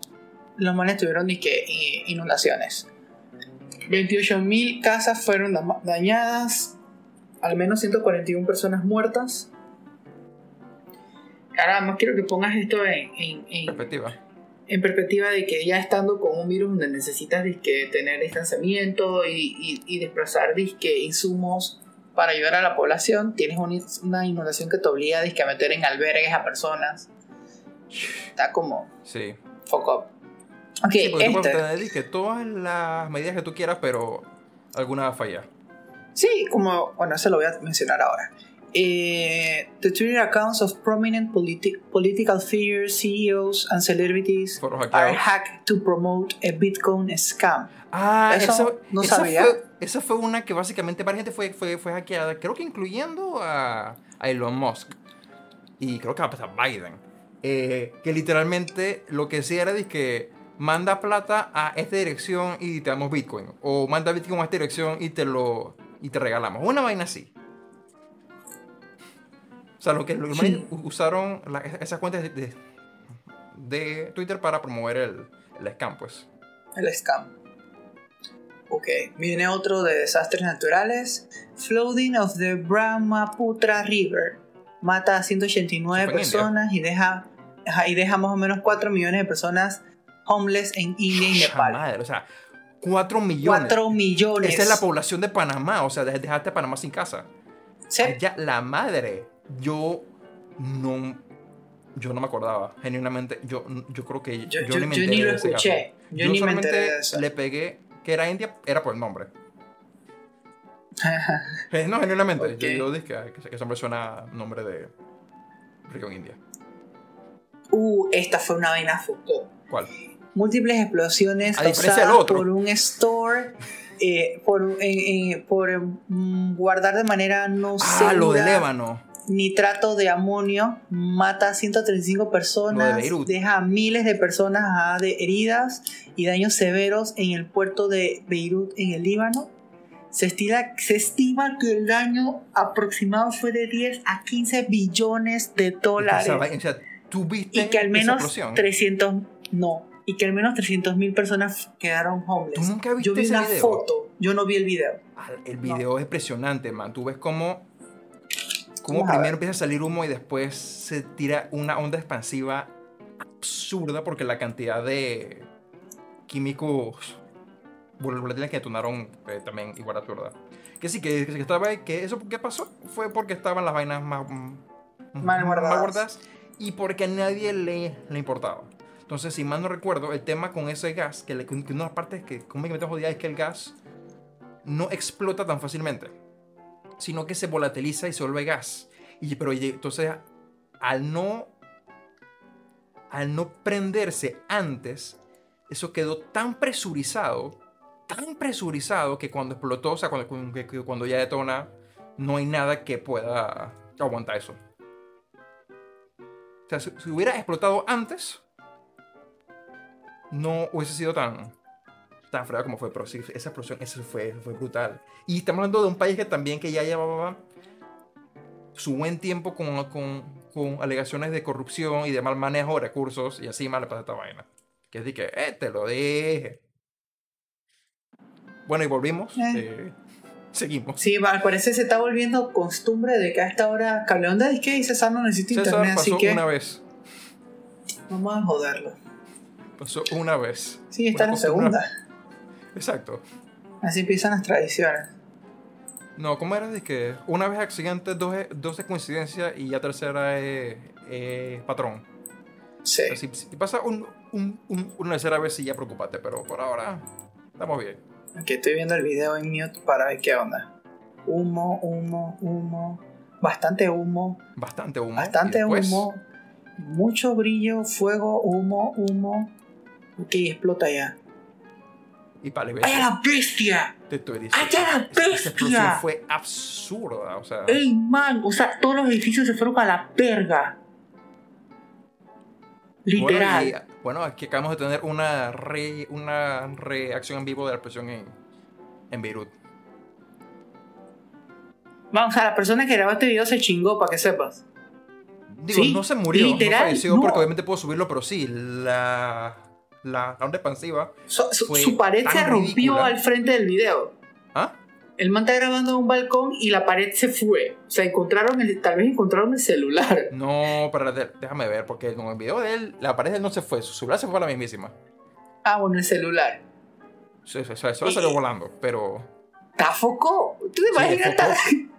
Speaker 2: los manes tuvieron disque, i- inundaciones. 28.000 casas fueron dañadas, al menos 141 personas muertas. Ahora más quiero que pongas esto en, en- en-
Speaker 1: Perspectiva.
Speaker 2: en perspectiva de que ya estando con un virus donde necesitas disque, tener distanciamiento y, y- y desplazar disque, insumos para ayudar a la población, tienes un- una inundación que te obliga a meter en albergues a personas. Está como
Speaker 1: Sí.
Speaker 2: fuck up. Ok,
Speaker 1: Sí, porque tú puedes
Speaker 2: este.
Speaker 1: tener que todas las medidas que tú quieras, pero alguna va a fallar.
Speaker 2: Sí, como, bueno, eso lo voy a mencionar ahora. Eh, the Twitter accounts of prominent politi- political figures, CEOs, and celebrities are hacked to promote a Bitcoin scam.
Speaker 1: Ah,
Speaker 2: Eso
Speaker 1: eso,
Speaker 2: no sabía.
Speaker 1: Fue, esa fue una que básicamente varias gente fue, fue, fue hackeada, creo que incluyendo a, a Elon Musk y creo que hasta Biden. Eh, que literalmente lo que decía era de que manda plata a esta dirección y te damos Bitcoin. O manda Bitcoin a esta dirección y te lo y te regalamos. Una vaina así. O sea, lo que los
Speaker 2: Sí.
Speaker 1: usaron la- esas cuentas de, de- de Twitter para promover el, el scam, pues.
Speaker 2: El scam. Ok, viene otro de desastres naturales. Flooding of the Brahmaputra River. Mata a 189
Speaker 1: Eso fue en
Speaker 2: personas y deja, y deja más o menos 4 millones de personas homeless en India y
Speaker 1: ¡Cha
Speaker 2: Nepal.
Speaker 1: madre! O sea, 4 millones.
Speaker 2: 4 millones.
Speaker 1: Esa es la población de Panamá. O sea, de- dejaste a Panamá sin casa.
Speaker 2: Sí.
Speaker 1: Ya, la madre. Yo no. Yo no me acordaba. Genuinamente. Yo, yo creo que.
Speaker 2: Yo,
Speaker 1: Yo,
Speaker 2: yo-
Speaker 1: ni me
Speaker 2: yo ni lo escuché. Yo,
Speaker 1: Yo,
Speaker 2: ni me
Speaker 1: solamente
Speaker 2: eso.
Speaker 1: le pegué que era India. Era por el nombre. No, genuinamente.
Speaker 2: Ok.
Speaker 1: Yo, dije que, que persona suena nombre de. Región India.
Speaker 2: uh, esta fue una vaina foto.
Speaker 1: ¿Cuál?
Speaker 2: Múltiples explosiones
Speaker 1: A diferencia
Speaker 2: causadas
Speaker 1: del otro.
Speaker 2: por un store. eh, por eh, eh, por mm, guardar de manera no
Speaker 1: Ah, lo de
Speaker 2: segura
Speaker 1: Lébano.
Speaker 2: Nitrato de amonio mata a 135
Speaker 1: Lo
Speaker 2: personas,
Speaker 1: de
Speaker 2: deja a miles de personas de heridas y daños severos en el puerto de Beirut en el Líbano. Se estima, se estima que el daño aproximado fue de 10 a 15 billones de dólares
Speaker 1: o sea, tú viste
Speaker 2: y que al menos
Speaker 1: explosión?
Speaker 2: 300 no y que al menos 300 mil personas quedaron
Speaker 1: ¿Tú
Speaker 2: homeless.
Speaker 1: nunca viste
Speaker 2: Yo vi
Speaker 1: ese
Speaker 2: una
Speaker 1: video?
Speaker 2: foto, yo no vi el video.
Speaker 1: Ah, El video es impresionante, man. Tú ves cómo,
Speaker 2: a
Speaker 1: primero empieza a salir humo y después se tira una onda expansiva absurda porque la cantidad de químicos volátiles que detonaron eh, también igual absurda. Que sí, que, que estaba que eso ¿qué pasó? Fue porque estaban las vainas más mm,
Speaker 2: Mal guardadas.
Speaker 1: y porque a nadie le, le importaba. Entonces, si mal no recuerdo, el tema con ese gas, que, le, que una de las partes que cómicamente jodida es que el gas no explota tan fácilmente, sino que se volatiliza y se vuelve gas. Y, pero entonces, al no, al no prenderse antes, eso quedó tan presurizado, tan presurizado que cuando explotó, o sea, cuando, cuando ya detona, no hay nada que pueda aguantar eso. O sea, si hubiera explotado antes, no hubiese sido tan, tan fregado como fue. Pero sí, esa explosión, eso fue, fue brutal. Y estamos hablando de un país que también que ya llevaba su buen tiempo con, con, con alegaciones de corrupción y de mal manejo de recursos y así mal le pasa esta vaina. Que es de que, eh, te lo dije. Bueno, y volvimos.
Speaker 2: Eh.
Speaker 1: eh, seguimos.
Speaker 2: Sí, al parecer se está volviendo costumbre de que a esta hora Cableón de disque y César no necesita
Speaker 1: César
Speaker 2: internet, así
Speaker 1: pasó
Speaker 2: que
Speaker 1: una vez.
Speaker 2: vamos a joderlo.
Speaker 1: Pasó una vez.
Speaker 2: Sí, está en la segunda.
Speaker 1: Exacto.
Speaker 2: Así empiezan las tradiciones.
Speaker 1: No, ¿cómo era? De que una vez accidente, dos, es- dos es coincidencia y ya tercera es, es patrón.
Speaker 2: Sí.
Speaker 1: O sea, si, si pasa un, un- un- una tercera vez, sí ya preocupate, pero por ahora estamos bien.
Speaker 2: Aquí estoy viendo el video en mute para ver qué onda. Humo, humo, humo. Bastante humo.
Speaker 1: Bastante humo.
Speaker 2: Bastante humo. Mucho brillo, fuego, humo, humo. Ok, explota ya.
Speaker 1: Y vale,
Speaker 2: ¡Ay, a la bestia!
Speaker 1: te estoy diciendo.
Speaker 2: ¡Ay, a la
Speaker 1: esa- Esa explosión
Speaker 2: bestia!
Speaker 1: fue absurda, o sea.
Speaker 2: ¡Ey, man! O sea, todos los edificios se fueron a la verga. Literal.
Speaker 1: Bueno, y, bueno, aquí acabamos de tener una, re- una reacción en vivo de la explosión en, en Beirut.
Speaker 2: Vamos, o sea, la persona que grabó este video se chingó, para que sepas.
Speaker 1: Digo,
Speaker 2: Sí,
Speaker 1: no se murió,
Speaker 2: literal,
Speaker 1: no falleció
Speaker 2: no.
Speaker 1: porque obviamente puedo subirlo, pero sí, la, la, la onda expansiva.
Speaker 2: Su, pared se rompió
Speaker 1: ridícula.
Speaker 2: al frente del video.
Speaker 1: ¿Ah?
Speaker 2: El man está grabando en un balcón y la pared se fue. O sea, encontraron el, tal vez encontraron el celular.
Speaker 1: No, pero déjame ver, porque en el video de él, la pared de él no se fue, su celular se fue a la mismísima.
Speaker 2: Ah, bueno, el celular.
Speaker 1: Eso, eso, eso, eso salió volando, pero.
Speaker 2: ¿Está foco? ¿Tú te
Speaker 1: Sí,
Speaker 2: imaginas?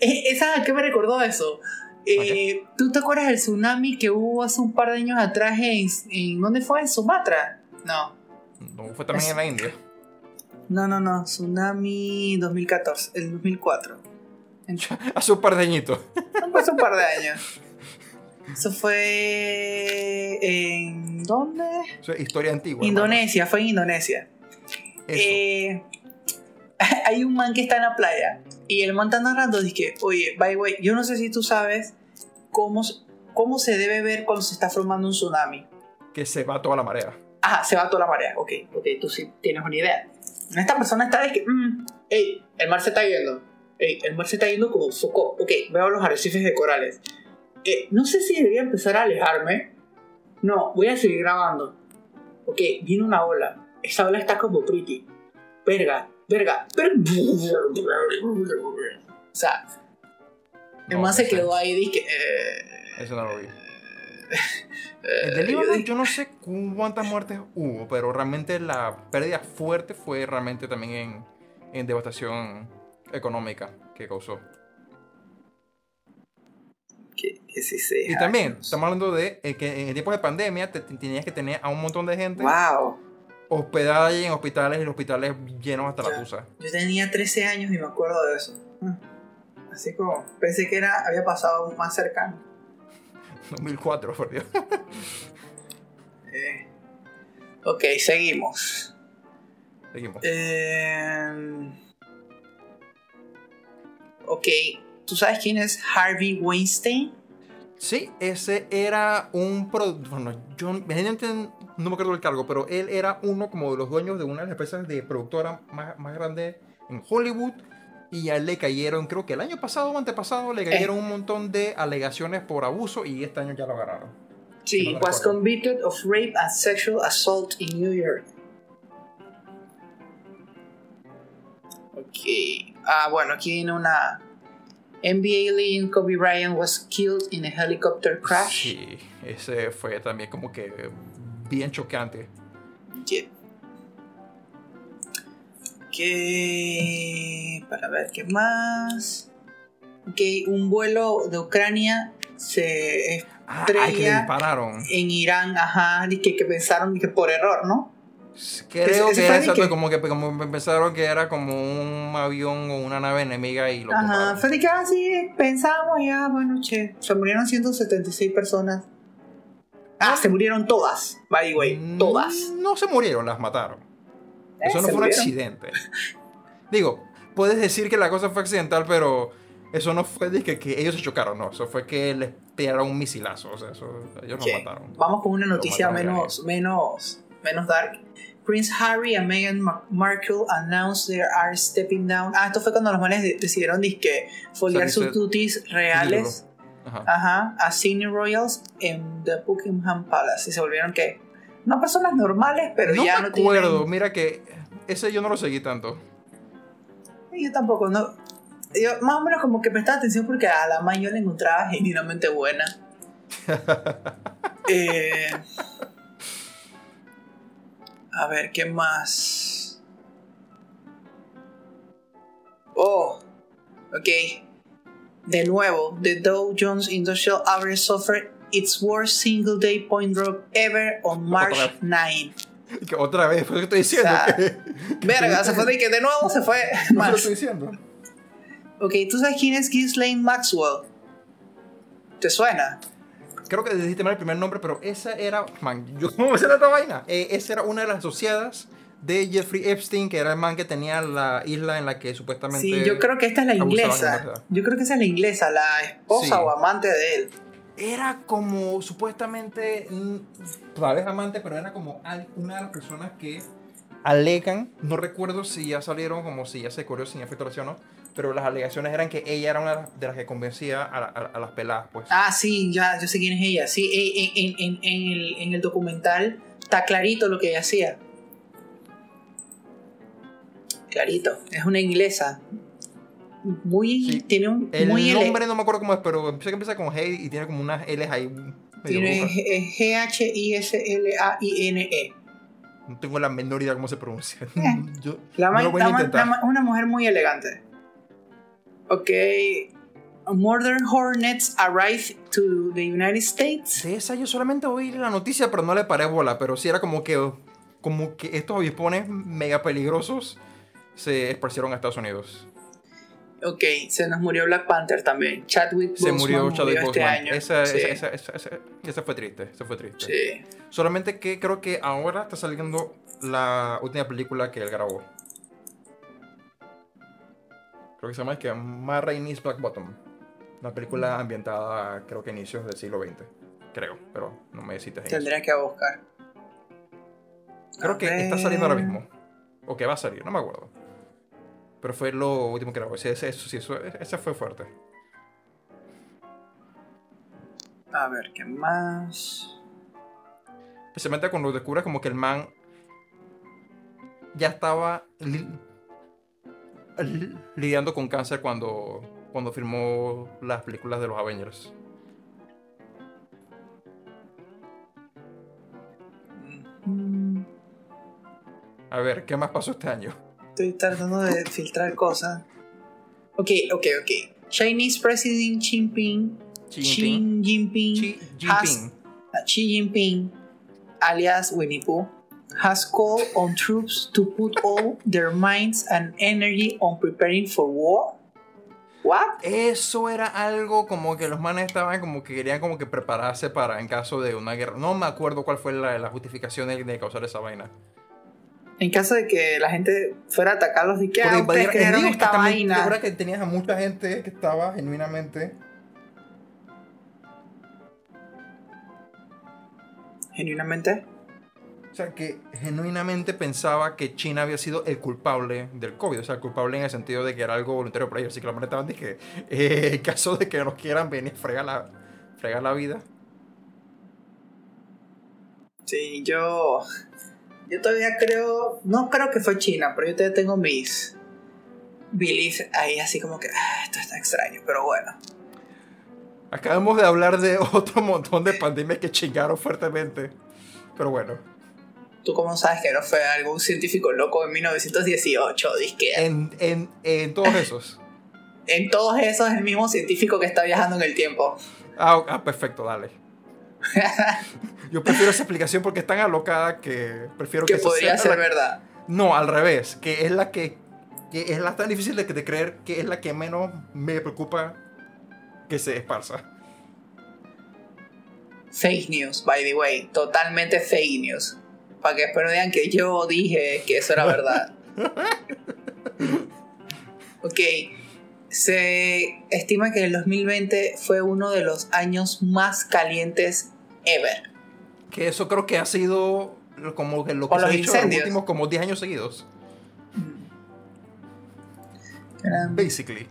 Speaker 2: Eh, ¿Esa qué me recordó eso? Eh, ¿Tú te acuerdas del tsunami que hubo hace un par de años atrás en, en ¿dónde fue? En Sumatra. No.
Speaker 1: No, fue también en la India.
Speaker 2: No, no, no. Tsunami 2014, el 2004.
Speaker 1: Hace un par de añitos.
Speaker 2: Hace un par de años. Eso fue en ¿dónde?
Speaker 1: Eso es historia antigua.
Speaker 2: Indonesia, fue en Indonesia. Eh, hay un man que está en la playa y el man está narrando dice, oye, by the way, yo no sé si tú sabes cómo, cómo se debe ver cuando se está formando un tsunami.
Speaker 1: Que se va toda la marea.
Speaker 2: Ajá, se va toda la marea. Ok, ok, tú sí tienes una idea. Esta persona está de que, mm, hey, el mar se está yendo. Hey, el mar se está yendo como foco. Ok, veo los arrecifes de corales. Eh, no sé si debería empezar a alejarme. No, voy a seguir grabando. Ok, viene una ola. Esa ola está como pretty. Verga, verga, O sea, el man se quedó ahí dije. Eh,
Speaker 1: eso no lo vi. El del Líbano, yo no sé cuántas muertes hubo, pero realmente la pérdida fuerte fue realmente también en, en devastación económica que causó.
Speaker 2: Que.
Speaker 1: Y también, estamos hablando de eh, que en el tiempo de pandemia te, tenías que tener a un montón de gente
Speaker 2: wow.
Speaker 1: Hospedada ahí en hospitales y los hospitales llenos hasta la tusa.
Speaker 2: Yo tenía 13 años y me acuerdo de eso. Ah, así como pensé que era, había pasado más cercano.
Speaker 1: 2004, por Dios.
Speaker 2: eh, ok, seguimos.
Speaker 1: Seguimos.
Speaker 2: Eh, ok, ¿tú sabes quién es Harvey Weinstein?
Speaker 1: Sí, ese era un... Bueno, yo no me acuerdo del cargo, pero él era uno como de los dueños de una de las empresas de productora más, más grande en Hollywood y a él le cayeron, creo que el año pasado o antepasado, le cayeron un montón de alegaciones por abuso y este año ya lo agarraron.
Speaker 2: Sí, no was convicted of rape and sexual assault in New York. Ok. Ah, bueno, aquí viene una. NBA legend Kobe Bryant was killed in a helicopter crash.
Speaker 1: Sí, ese fue también como que bien chocante.
Speaker 2: Yeah. Ok, para ver qué más. Ok, un vuelo de Ucrania se estrella
Speaker 1: ah,
Speaker 2: en Irán, ajá, y que, que pensaron que por error, ¿no?
Speaker 1: Creo que, era exacto, como que como pensaron que era como un avión o una nave enemiga y lo
Speaker 2: Ajá, fue de que así ah, pensamos ya, bueno, che, se murieron 176 personas. Ah, se murieron todas, by the way, mm, todas.
Speaker 1: No se murieron, las mataron. Eso no fue un accidente. Digo, puedes decir que la cosa fue accidental, pero eso no fue de que, que ellos se chocaron, no. Eso fue que les tiraron un misilazo. O sea, eso, ellos lo mataron.
Speaker 2: Vamos con una noticia menos, menos, menos dark. Prince Harry and Meghan Markle announced they are stepping down. Ah, esto fue cuando los manes decidieron disque foliar sus duties reales ajá. ajá. a Senior Royals en the Buckingham Palace. Y se volvieron que no personas normales, pero ya no.
Speaker 1: No me acuerdo, mira que ese yo no lo seguí tanto.
Speaker 2: Yo tampoco, no. Yo más o menos como que prestaba atención porque a la man yo la encontraba genuinamente buena. eh, a ver, ¿qué más? Oh, ok. De nuevo, the Dow Jones Industrial Average suffered its worst single day point drop ever on March 9.
Speaker 1: Otra vez, fue lo que estoy diciendo.
Speaker 2: verga, se fue de que de nuevo se fue.
Speaker 1: Más. lo estoy diciendo.
Speaker 2: Ok, ¿tú sabes quién es Ghislaine Maxwell? ¿Te suena?
Speaker 1: Creo que dijiste mal el primer nombre, pero esa era. Man, yo cómo me la otra vaina. Eh, esa era una de las asociadas de Jeffrey Epstein, que era el man que tenía la isla en la que supuestamente.
Speaker 2: Sí, yo creo que esta es la inglesa. Yo creo que esa es la inglesa, la esposa o amante de él
Speaker 1: era como supuestamente, tal vez amante, pero era como una de las personas que alegan, no recuerdo si ya salieron como si ya se corrió sin efecto o no, pero las alegaciones eran que ella era una de las que convencía a, las peladas, pues.
Speaker 2: Ah, sí, ya, yo sé quién es ella. Sí, en, en, en, el, en el documental está clarito lo que ella hacía. Clarito, es una inglesa muy. Tiene un.
Speaker 1: El
Speaker 2: muy
Speaker 1: nombre no me acuerdo cómo es, pero empieza, empieza con G y tiene como unas L's ahí.
Speaker 2: Tiene G-H-I-S-L-A-I-N-E.
Speaker 1: No tengo la menor idea cómo se pronuncia. Eh. Yo,
Speaker 2: la no voy a intentar. una mujer muy elegante. Ok. Modern Hornets arrive to the United States.
Speaker 1: De esa yo solamente oí la noticia, pero no le paré bola. Pero sí era como que como que estos avispones mega peligrosos se esparcieron a Estados Unidos.
Speaker 2: Ok, se nos murió Black Panther también. Chadwick
Speaker 1: Se
Speaker 2: Boseman
Speaker 1: murió Chadwick
Speaker 2: este
Speaker 1: Boseman.
Speaker 2: año.
Speaker 1: Esa,
Speaker 2: Sí.
Speaker 1: esa, esa- esa fue triste, esa fue triste.
Speaker 2: Sí.
Speaker 1: Solamente que creo que ahora está saliendo la última película que él grabó. Creo que se llama es que Ma Rainey's Black Bottom. Una película ambientada creo que a inicios del siglo XX. Creo, pero no me cites.
Speaker 2: Tendría que buscar.
Speaker 1: Creo
Speaker 2: A
Speaker 1: que está saliendo ahora mismo. O que va a salir, no me acuerdo. Pero fue lo último que grabó. Ese, ese, eso- ese fue fuerte.
Speaker 2: A ver, ¿qué más?
Speaker 1: Especialmente cuando descubres como que el man ya estaba lidiando con cáncer cuando, cuando filmó las películas de los Avengers. A ver, ¿qué más pasó este año?
Speaker 2: Estoy tratando de filtrar cosas. Ok, ok, ok. Chinese President Xi Jinping,
Speaker 1: Xi Jinping.
Speaker 2: Xi Jinping,
Speaker 1: Xi
Speaker 2: has-
Speaker 1: Jinping.
Speaker 2: Xi Jinping, alias Winnie Pooh, has called on troops to put all their minds and energy on preparing for war. What?
Speaker 1: Eso era algo como que los manes estaban como que querían como que prepararse para en caso de una guerra. No me acuerdo cuál fue la, la justificación de, causar esa vaina.
Speaker 2: En caso de que la gente fuera a atacarlos, ¿de qué
Speaker 1: Porque
Speaker 2: ustedes crearon esta vaina?
Speaker 1: ¿te acuerdas que tenías a mucha gente que estaba genuinamente
Speaker 2: Genuinamente.
Speaker 1: O sea, que genuinamente pensaba que China había sido el culpable del COVID. O sea, el culpable en el sentido de que era algo voluntario por ellos. Así que la manera estaban de que, eh, en caso de que nos quieran venir a fregar la, fregar la vida.
Speaker 2: Sí, yo. Yo todavía creo. No creo que fue China, pero yo todavía tengo mis. Beliefs ahí, así como que. "Ah, esto está extraño, pero bueno.
Speaker 1: Acabamos de hablar de otro montón de pandemias que chingaron fuertemente. Pero bueno,
Speaker 2: ¿Tú cómo sabes que no fue algún científico loco en 1918? Disque.
Speaker 1: en, en, en todos esos.
Speaker 2: En todos esos es el mismo científico que está viajando en el tiempo.
Speaker 1: Ah, ah, perfecto, dale. Yo prefiero esa explicación porque es tan alocada que prefiero que,
Speaker 2: que podría ser
Speaker 1: la-
Speaker 2: verdad.
Speaker 1: No, al revés, que es la que, que es la tan difícil de, de creer que es la que menos me preocupa que se esparza.
Speaker 2: Fake news, by the way. Totalmente fake news. Para que después no digan que yo dije que eso era verdad. ok. Se estima que el 2020 fue uno de los años más calientes ever.
Speaker 1: Que eso creo que ha sido como que lo que se ha
Speaker 2: los
Speaker 1: dicho en los últimos como 10 años seguidos.
Speaker 2: Eran-
Speaker 1: Basically.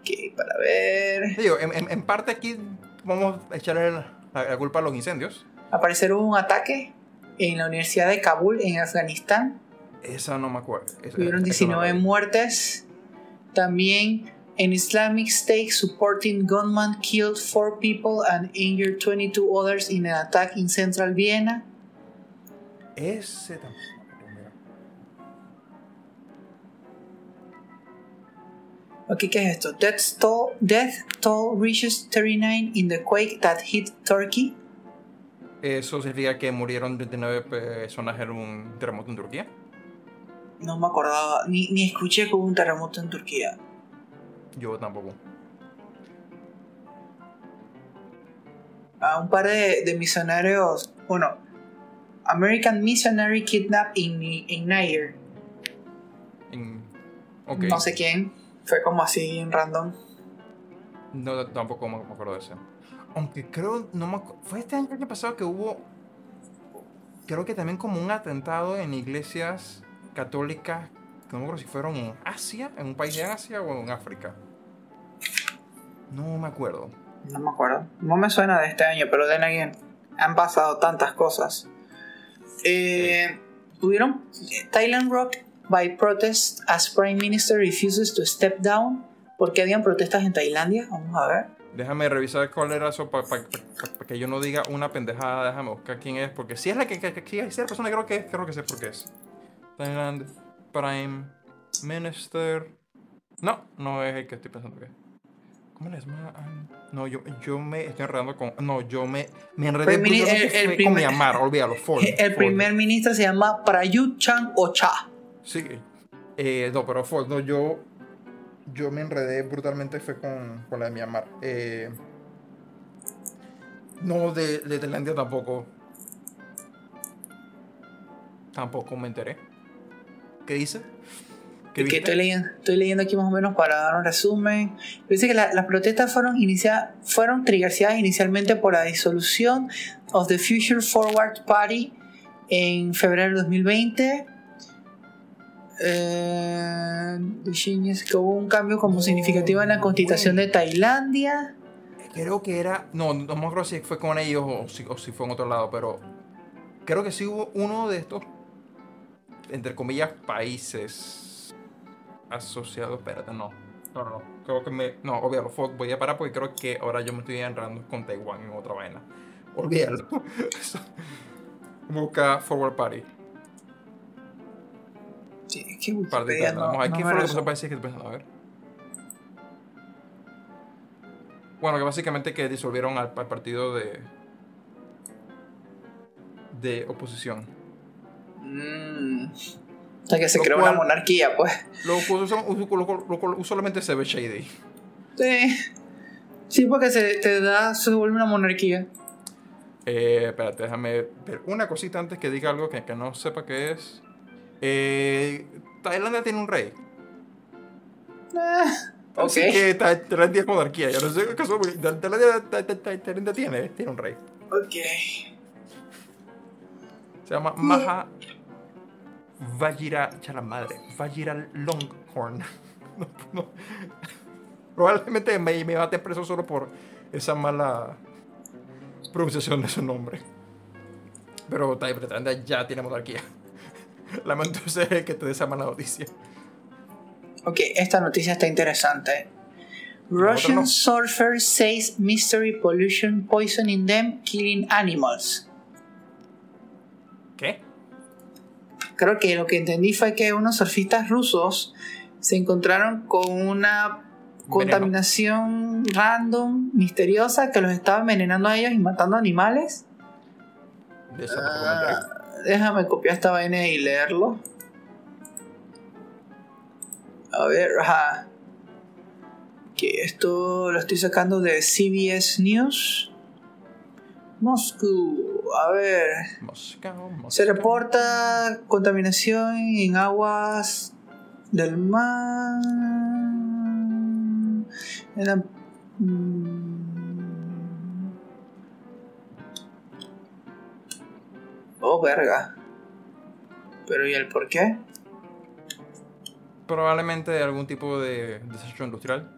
Speaker 2: Ok, para ver.
Speaker 1: Digo, en, en- en parte aquí vamos a echarle la, la culpa a los incendios.
Speaker 2: Al parecer hubo un ataque en la Universidad de Kabul, en Afganistán.
Speaker 1: Esa no me acuerdo. Esa-
Speaker 2: Hubieron
Speaker 1: esa no la
Speaker 2: 19
Speaker 1: vi.
Speaker 2: muertes. También en Islamic State supporting gunman killed 4 people and injured 22 others in an attack in central Vienna.
Speaker 1: Ese tampoco.
Speaker 2: Ok, ¿qué es esto? Death toll, death toll reaches 39 in the quake that hit Turkey.
Speaker 1: Eso significa que murieron 39 personas en un terremoto en Turquía.
Speaker 2: No me acordaba, ni, ni escuché que hubo un terremoto en Turquía.
Speaker 1: Yo tampoco.
Speaker 2: A un par de, de misioneros, bueno, American missionary kidnapped in, in Niger.
Speaker 1: En- ok.
Speaker 2: No sé quién, fue como así en random.
Speaker 1: No, tampoco me acuerdo de ese. Aunque creo, no me acu- Fue este año año pasado que hubo. Creo que también como un atentado en iglesias católicas. Que no me acuerdo si fueron en Asia, en un país de Asia o en África. No me acuerdo.
Speaker 2: No me acuerdo. No me suena de este año, pero then again, han pasado tantas cosas. Eh, Tuvieron Thailand Rock by protest as Prime Minister refuses to step down. porque habían protestas en Tailandia? Vamos a ver.
Speaker 1: Déjame revisar cuál era eso para que yo no diga una pendejada. Déjame buscar quién es. Porque si es la que, que, que- si es la persona, creo que es, creo que sé por qué es. Thailand Prime Minister. No, no es el que estoy pensando que es. ¿Cómo le llama? No, yo, yo me estoy enredando con. No, yo me, me enredé
Speaker 2: el- el
Speaker 1: fue
Speaker 2: primer-
Speaker 1: con Myanmar, olvídalo, Ford.
Speaker 2: El
Speaker 1: Ford.
Speaker 2: primer ministro se llama Prayut Chan Ocha.
Speaker 1: Sí. Eh, no, pero Ford, no, yo. Yo me enredé brutalmente fue con, con la de Myanmar. Eh, no, de, de Tailandia tampoco. Tampoco me enteré. ¿Qué dice? ¿Qué
Speaker 2: que estoy leyendo, estoy leyendo aquí más o menos para dar un resumen. Dice que la- las protestas fueron, inicia, fueron triggerciadas inicialmente por la disolución of the Future Forward Party en febrero de 2020. Eh, que hubo un cambio como
Speaker 1: No,
Speaker 2: significativo en la constitución de Tailandia.
Speaker 1: Creo que era. No, no me acuerdo si fue con ellos o si, o si fue en otro lado, pero. Creo que sí hubo uno de estos. Entre comillas, países. Asociados. Espérate, no. No, no, no. Creo que me. No, olvídalo. Voy a parar porque creo que ahora yo me estoy enredando con Taiwán en otra vaina. Olvídalo. Busca Forward Party.
Speaker 2: Sí, es que Wikipedia no, no
Speaker 1: qué fue lo que
Speaker 2: resuelve.
Speaker 1: pasó países que estoy pensando. A ver. Bueno, que básicamente que disolvieron al, al partido de. de oposición.
Speaker 2: Mm. O sea que se
Speaker 1: Lo
Speaker 2: creó
Speaker 1: cual-
Speaker 2: una monarquía, pues.
Speaker 1: Lo, lo- usualmente se ve shady.
Speaker 2: Sí. Sí, porque se te da, se vuelve una monarquía.
Speaker 1: Eh, espérate, déjame ver una cosita antes que diga algo que, que no sepa qué es. Eh, Tailandia tiene un rey.
Speaker 2: Ah, ok.
Speaker 1: Así que Ta- Tailandia es monarquía. Yo no sé qué caso. Tailandia, Ta- Ta- Ta- Tailandia tiene, tiene un rey.
Speaker 2: Ok.
Speaker 1: Se llama Maha Vajira, ya la madre, Vajira Longhorn. No, no. Probablemente me, me mate preso solo por esa mala pronunciación de su nombre. Pero Tailandia ya tiene monarquía. Lamento ser que te dé esa mala noticia.
Speaker 2: Ok, esta noticia está interesante. Russian
Speaker 1: no.
Speaker 2: surfer says mystery pollution poisoning them, killing animals.
Speaker 1: ¿Qué?
Speaker 2: Creo que lo que entendí fue que unos surfistas rusos se encontraron con una contaminación random, misteriosa, que los estaba envenenando a ellos y matando animales.
Speaker 1: De eso
Speaker 2: déjame copiar esta vaina y leerlo. A ver, ajá. Que esto lo estoy sacando de CBS News. Moscú. A ver.
Speaker 1: Moscú, Moscú.
Speaker 2: Se reporta contaminación en aguas del mar. En la-. Oh, verga. Pero ¿y el por qué?
Speaker 1: Probablemente algún tipo de desastre industrial.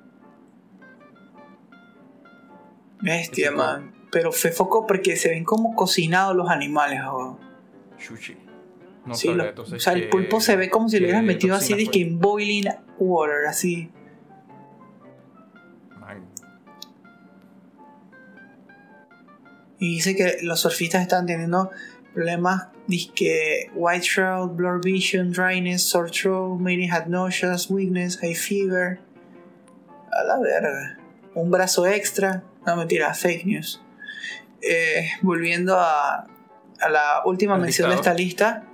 Speaker 2: Bestia, man. Pero fue foco porque se ven como cocinados los animales. oh.
Speaker 1: Sushi. No
Speaker 2: Sí, lo- o sea, el pulpo se ve como si lo hubieran metido así, de que en boiling water, así.
Speaker 1: Man,
Speaker 2: Y dice que los surfistas están teniendo problemas. Dice que white throat, blurred vision, dryness, sore throat, many had nausea, weakness, high fever. A la verga. Un brazo extra. No mentira, fake news. Eh, volviendo a, a la última mención de esta lista.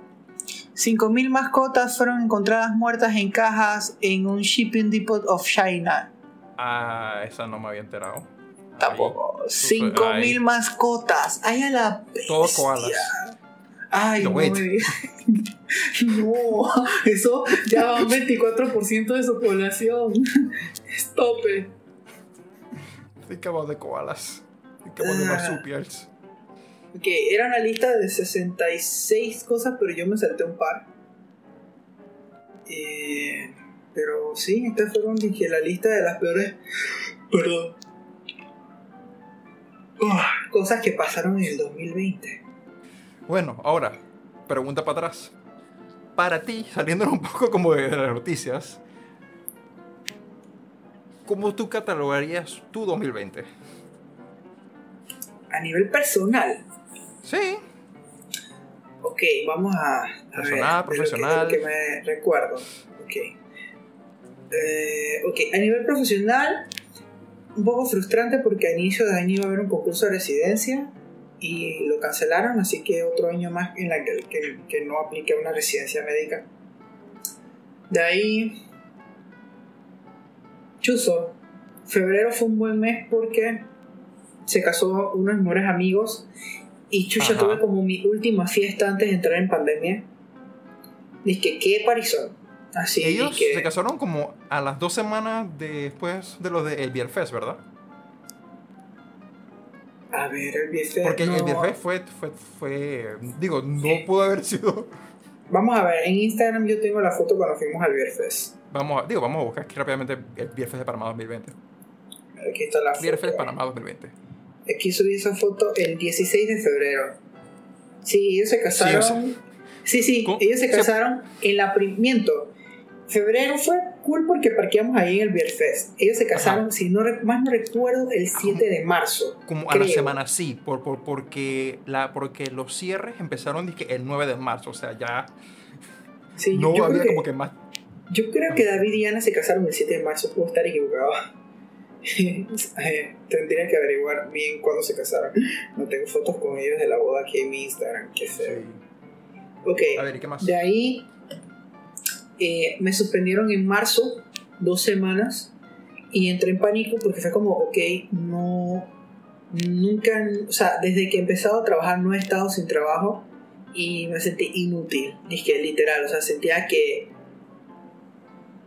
Speaker 2: 5.000 mascotas fueron encontradas muertas en cajas en un shipping depot of China.
Speaker 1: Ah, esa no me había enterado.
Speaker 2: Tampoco.
Speaker 1: Ahí.
Speaker 2: 5000
Speaker 1: Ahí.
Speaker 2: mascotas. Ay, a la
Speaker 1: Todos
Speaker 2: bestia.
Speaker 1: koalas.
Speaker 2: Ay,
Speaker 1: No,
Speaker 2: no, eso ya va un 24% de su población. Stop it.
Speaker 1: Think about de koalas. Think about de
Speaker 2: Ah.
Speaker 1: marsupials.
Speaker 2: Ok, era una lista de 66 cosas, pero yo me salté un par. Eh, pero sí, estas fueron dije, la lista de las peores. Perdón. Cosas que pasaron en el 2020.
Speaker 1: Bueno, ahora, pregunta para atrás. Para ti, saliéndonos un poco como de las noticias, ¿cómo tú catalogarías tu 2020?
Speaker 2: A nivel personal,
Speaker 1: Sí,
Speaker 2: ok, vamos a. a
Speaker 1: Personal,
Speaker 2: ver, de lo que-
Speaker 1: profesional.
Speaker 2: de lo que me recuerdo. Ok. Eh, ok, a nivel profesional, un poco frustrante porque a inicio de año iba a haber un concurso de residencia y lo cancelaron, así que otro año más en la que, que, que no aplique una residencia médica. De ahí, Chuzo, febrero fue un buen mes porque se casó unos mejores amigos y Chucha
Speaker 1: Ajá.
Speaker 2: tuve como mi última fiesta antes de entrar en pandemia. Que qué parizón. Así
Speaker 1: Ellos
Speaker 2: que,
Speaker 1: se casaron como a las dos semanas después de los de El Beer Fest, ¿verdad?
Speaker 2: A ver, el BFF.
Speaker 1: Porque
Speaker 2: no.
Speaker 1: el Beer Fest fue, fue, fue, digo, no pudo haber sido...
Speaker 2: Vamos a ver, en Instagram yo tengo la foto cuando fuimos al Beer Fest.
Speaker 1: Vamos a, digo, vamos a buscar aquí rápidamente el Beer Fest de Panamá 2020.
Speaker 2: Aquí está la foto.
Speaker 1: Fest Panamá 2020.
Speaker 2: Aquí subí esa foto el 16 de febrero. Sí, ellos se casaron.
Speaker 1: Sí,
Speaker 2: Sí,
Speaker 1: o
Speaker 2: sí,
Speaker 1: ¿Cómo?
Speaker 2: ellos se
Speaker 1: Se-
Speaker 2: casaron en la miento. Febrero fue cool porque parqueamos ahí en el Beer Fest. Ellos se casaron,
Speaker 1: Ajá.
Speaker 2: si no más no recuerdo, el 7 de marzo.
Speaker 1: Como a la
Speaker 2: creo.
Speaker 1: semana sí, por, por, porque, la, porque los cierres empezaron dizque, el 9 de marzo, o sea, ya
Speaker 2: Sí,
Speaker 1: no
Speaker 2: yo,
Speaker 1: había
Speaker 2: creo que,
Speaker 1: como que más...
Speaker 2: yo creo que David y Ana se casaron el 7 de marzo, puedo estar equivocado. Eh, Tendría que averiguar bien cuándo se casaron. No tengo fotos con ellos de la boda aquí en mi Instagram, qué feo. Ok,
Speaker 1: A ver, ¿y qué más?
Speaker 2: de ahí eh, me suspendieron en marzo dos semanas y entré en pánico porque fue como, ok, no, nunca, o sea, desde que he empezado a trabajar no he estado sin trabajo y me sentí inútil, es que literal, o sea, sentía que,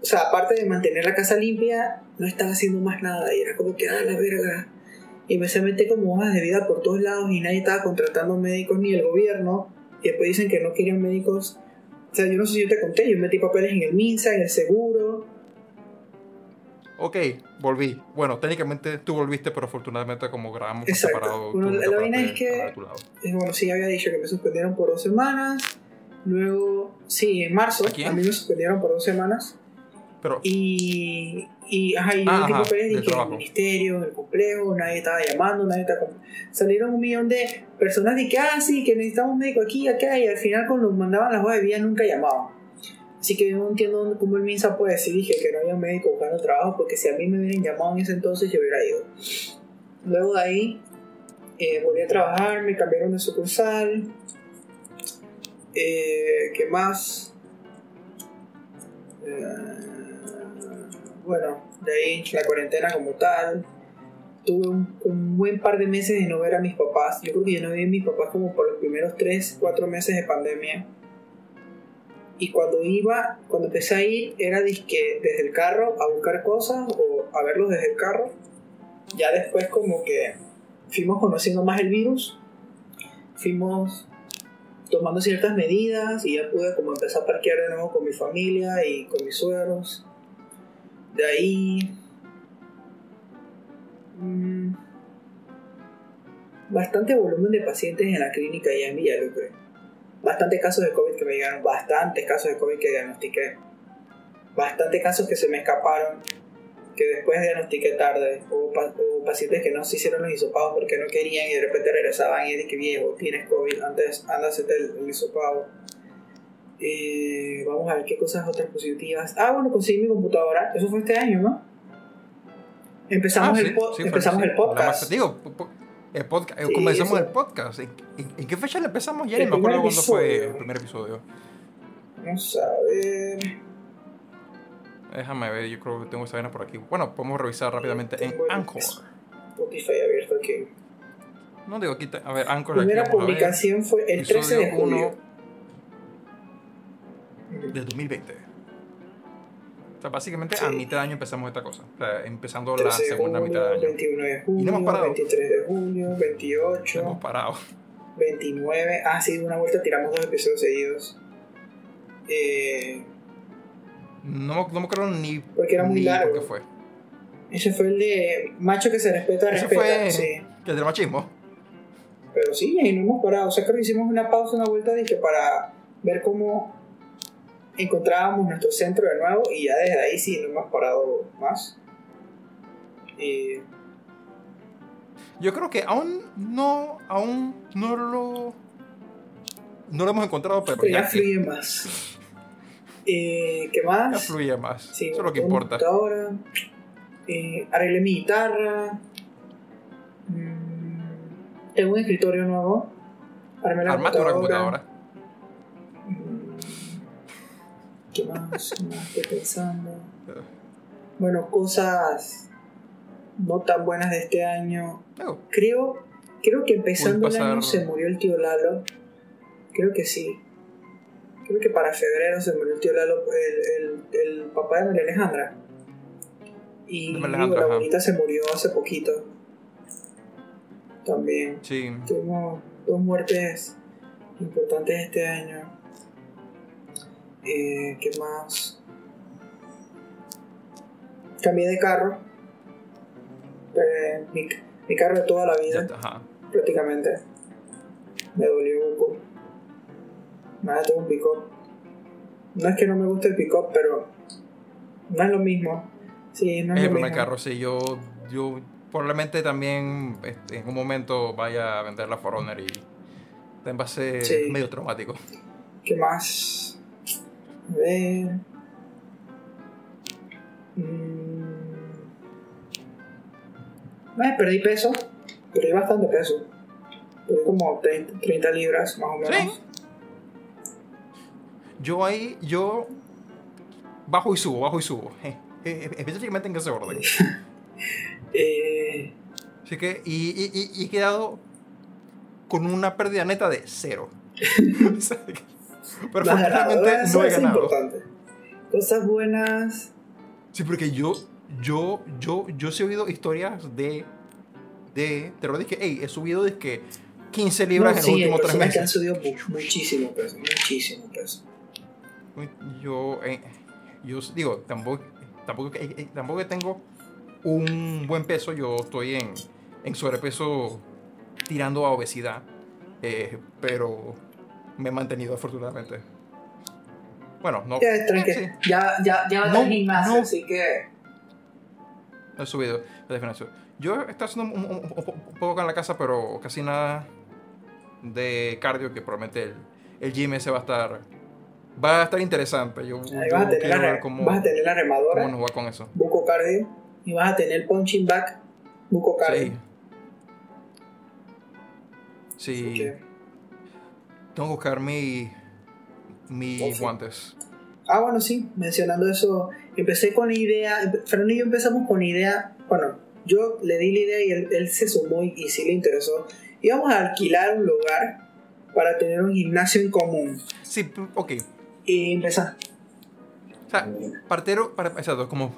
Speaker 2: o sea, aparte de mantener la casa limpia, no estaba haciendo más nada y era como que, ah, la verga. Y empecé a meter como hojas de vida por todos lados y nadie estaba contratando médicos ni el gobierno. Y después dicen que no querían médicos. O sea, yo no sé si yo te conté, yo metí papeles en el MINSA, en el seguro.
Speaker 1: Ok, volví. Bueno, técnicamente tú volviste, pero afortunadamente como grabamos
Speaker 2: Exacto.
Speaker 1: separado...
Speaker 2: Bueno, la- vaina es que-. Eh, Bueno, sí, había dicho que me suspendieron por dos semanas. Luego, sí, en marzo,
Speaker 1: ¿A quién?
Speaker 2: mí me suspendieron por dos semanas.
Speaker 1: Pero,
Speaker 2: Y, y, ajá, y
Speaker 1: Ah,
Speaker 2: que en el ministerio, el complejo, nadie estaba llamando, nadie estaba... Salieron un millón de personas de que, ah, sí, que necesitamos un médico aquí, acá, y al final cuando mandaban las hojas de vida nunca llamaban. Así que yo no entiendo cómo el MINSA puede decir dije, que no había un médico buscando trabajo, porque si a mí me hubieran llamado en ese entonces yo hubiera ido. Luego de ahí eh, volví a trabajar, me cambiaron de sucursal. Eh, ¿Qué más? Eh, bueno, de ahí la cuarentena como tal. Tuve un, buen par de meses de no ver a mis papás. Yo creo que yo no vi a mis papás como por los primeros 3, 4 meses de pandemia. Y cuando iba, cuando empecé a ir, era disque desde el carro a buscar cosas o a verlos desde el carro. Ya después como que fuimos conociendo más el virus, fuimos tomando ciertas medidas y ya pude como empezar a parquear de nuevo con mi familia y con mis suegros. De ahí... mm, bastante volumen de pacientes en la clínica ya en Villalucre. Bastantes casos de COVID que me llegaron, bastantes casos de COVID que diagnostiqué. Bastantes casos que se me escaparon, que después diagnostiqué tarde. Hubo, pa- hubo pacientes que no se hicieron los hisopados porque no querían y de repente regresaban y dije, viejo, tienes COVID, antes hacerte el, el hisopado. Eh, vamos a ver qué cosas otras positivas. Ah, bueno, conseguí mi computadora. Eso fue este año, ¿no? Empezamos,
Speaker 1: Ah,
Speaker 2: el,
Speaker 1: sí,
Speaker 2: po-
Speaker 1: sí,
Speaker 2: empezamos el podcast.
Speaker 1: digo, el podcast,
Speaker 2: Sí,
Speaker 1: comenzamos
Speaker 2: eso.
Speaker 1: el podcast. ¿En, en- qué fecha le empezamos ya?
Speaker 2: El
Speaker 1: Ni me acuerdo cuándo fue el primer episodio.
Speaker 2: Vamos a ver.
Speaker 1: Déjame ver, yo creo que tengo esa vaina por aquí. Bueno, podemos revisar rápidamente en
Speaker 2: el-
Speaker 1: Anchor.
Speaker 2: Spotify abierto aquí.
Speaker 1: No digo aquí, a ver, Anchor.
Speaker 2: La primera
Speaker 1: aquí
Speaker 2: publicación fue el 13 de julio.
Speaker 1: Del 2020. O sea, básicamente
Speaker 2: Sí.
Speaker 1: a mitad de año empezamos esta cosa. O sea, empezando la
Speaker 2: 13 de
Speaker 1: segunda
Speaker 2: junio,
Speaker 1: mitad de año.
Speaker 2: 21 de
Speaker 1: Y no
Speaker 2: junio,
Speaker 1: hemos parado.
Speaker 2: 23 de junio,
Speaker 1: No
Speaker 2: 28,
Speaker 1: hemos parado.
Speaker 2: 29. Ah, sí, una vuelta tiramos dos episodios seguidos. Eh,
Speaker 1: No, no me acuerdo ni.
Speaker 2: Porque era muy
Speaker 1: ni
Speaker 2: largo.
Speaker 1: por qué fue.
Speaker 2: ese fue el de macho que se respeta,
Speaker 1: Ese
Speaker 2: respeta.
Speaker 1: fue-
Speaker 2: Sí.
Speaker 1: Que el del machismo.
Speaker 2: Pero sí, y no hemos parado. O sea, creo que hicimos una pausa, una vuelta dije, para ver cómo encontrábamos nuestro centro de nuevo y ya desde ahí sí no hemos parado más. Y
Speaker 1: Yo creo que aún no, aún no lo, no lo hemos encontrado, pero
Speaker 2: Pero ya
Speaker 1: ya,
Speaker 2: fluye más. Eh, ¿Qué
Speaker 1: ya
Speaker 2: más?
Speaker 1: fluye más.
Speaker 2: Sí,
Speaker 1: Eso es lo que importa.
Speaker 2: computadora. Eh, arreglé mi guitarra. Mm, tengo un escritorio nuevo. Armé la
Speaker 1: una
Speaker 2: computadora. ¿Qué más? ¿Qué más estoy pensando? Bueno, cosas no tan buenas de este año. Creo, creo que empezando el año se murió el tío Lalo. Creo que sí. Creo que para febrero se murió el tío Lalo, el, el, el papá de María Alejandra. Y
Speaker 1: Alejandra,
Speaker 2: la abuelita se murió hace poquito. También.
Speaker 1: Sí.
Speaker 2: Tuvimos dos muertes importantes este año. Eh, ¿Qué más? Cambié de carro. Eh, mi, mi carro de toda la vida,
Speaker 1: ajá.
Speaker 2: prácticamente. Me dolió un poco. Nada, tengo un pick-up. No es que no me guste el pick-up, pero no es lo mismo. Sí, no es,
Speaker 1: Es el
Speaker 2: lo mismo.
Speaker 1: carro, sí. Yo, yo probablemente también este, en un momento vaya a vender la Forerunner y también va a ser
Speaker 2: Sí.
Speaker 1: medio traumático.
Speaker 2: ¿Qué más? A ver. Eh, perdí peso. Perdí bastante peso. Perdí como 30, 30 libras más o menos.
Speaker 1: Sí. Yo ahí, yo bajo y subo, bajo y subo. Eh, eh, específicamente en ese orden.
Speaker 2: Eh,
Speaker 1: Así que, y, y, y- y he quedado con una pérdida neta de cero. O sea, que- Pero
Speaker 2: eso
Speaker 1: no he
Speaker 2: es
Speaker 1: ganado.
Speaker 2: importante. Cosas buenas.
Speaker 1: Sí, porque yo, yo, yo, yo sí he oído historias de, de, te lo dije, hey, he subido de que 15 libras
Speaker 2: No,
Speaker 1: en
Speaker 2: sí,
Speaker 1: los últimos tres
Speaker 2: personas que han
Speaker 1: meses.
Speaker 2: subido mu- muchísimo peso. Muchísimo peso.
Speaker 1: Yo, eh, yo digo, tampoco, tampoco, eh, eh, tampoco que tengo un buen peso, yo estoy en, en sobrepeso tirando a obesidad, eh, pero me he mantenido afortunadamente. Bueno, no,
Speaker 2: Ya,
Speaker 1: sí,
Speaker 2: Ya, ya, ya
Speaker 1: No,
Speaker 2: gimnasio,
Speaker 1: no.
Speaker 2: así que.
Speaker 1: he subido la definición. Yo estoy haciendo un, un- un- un poco en la casa, pero casi nada de cardio, que probablemente el, el gym ese va a estar, va a estar interesante. Yo,
Speaker 2: Ahí
Speaker 1: yo
Speaker 2: vas a tener, la,
Speaker 1: ver cómo,
Speaker 2: vas a tener la remadora.
Speaker 1: cómo nos va con eso.
Speaker 2: buco cardio y vas a tener punching back buco cardio.
Speaker 1: Sí. Sí.
Speaker 2: Que-
Speaker 1: Tengo que buscar mi, mis
Speaker 2: Ok.
Speaker 1: guantes.
Speaker 2: Ah, bueno, sí, mencionando eso, empecé con la idea, Fernando y yo empezamos con la idea, bueno, yo le di la idea y él, él se sumó y, y sí le interesó. Íbamos a alquilar un lugar para tener un gimnasio en común.
Speaker 1: Sí, ok.
Speaker 2: Y empezar.
Speaker 1: O sea, partero, para, exacto, como,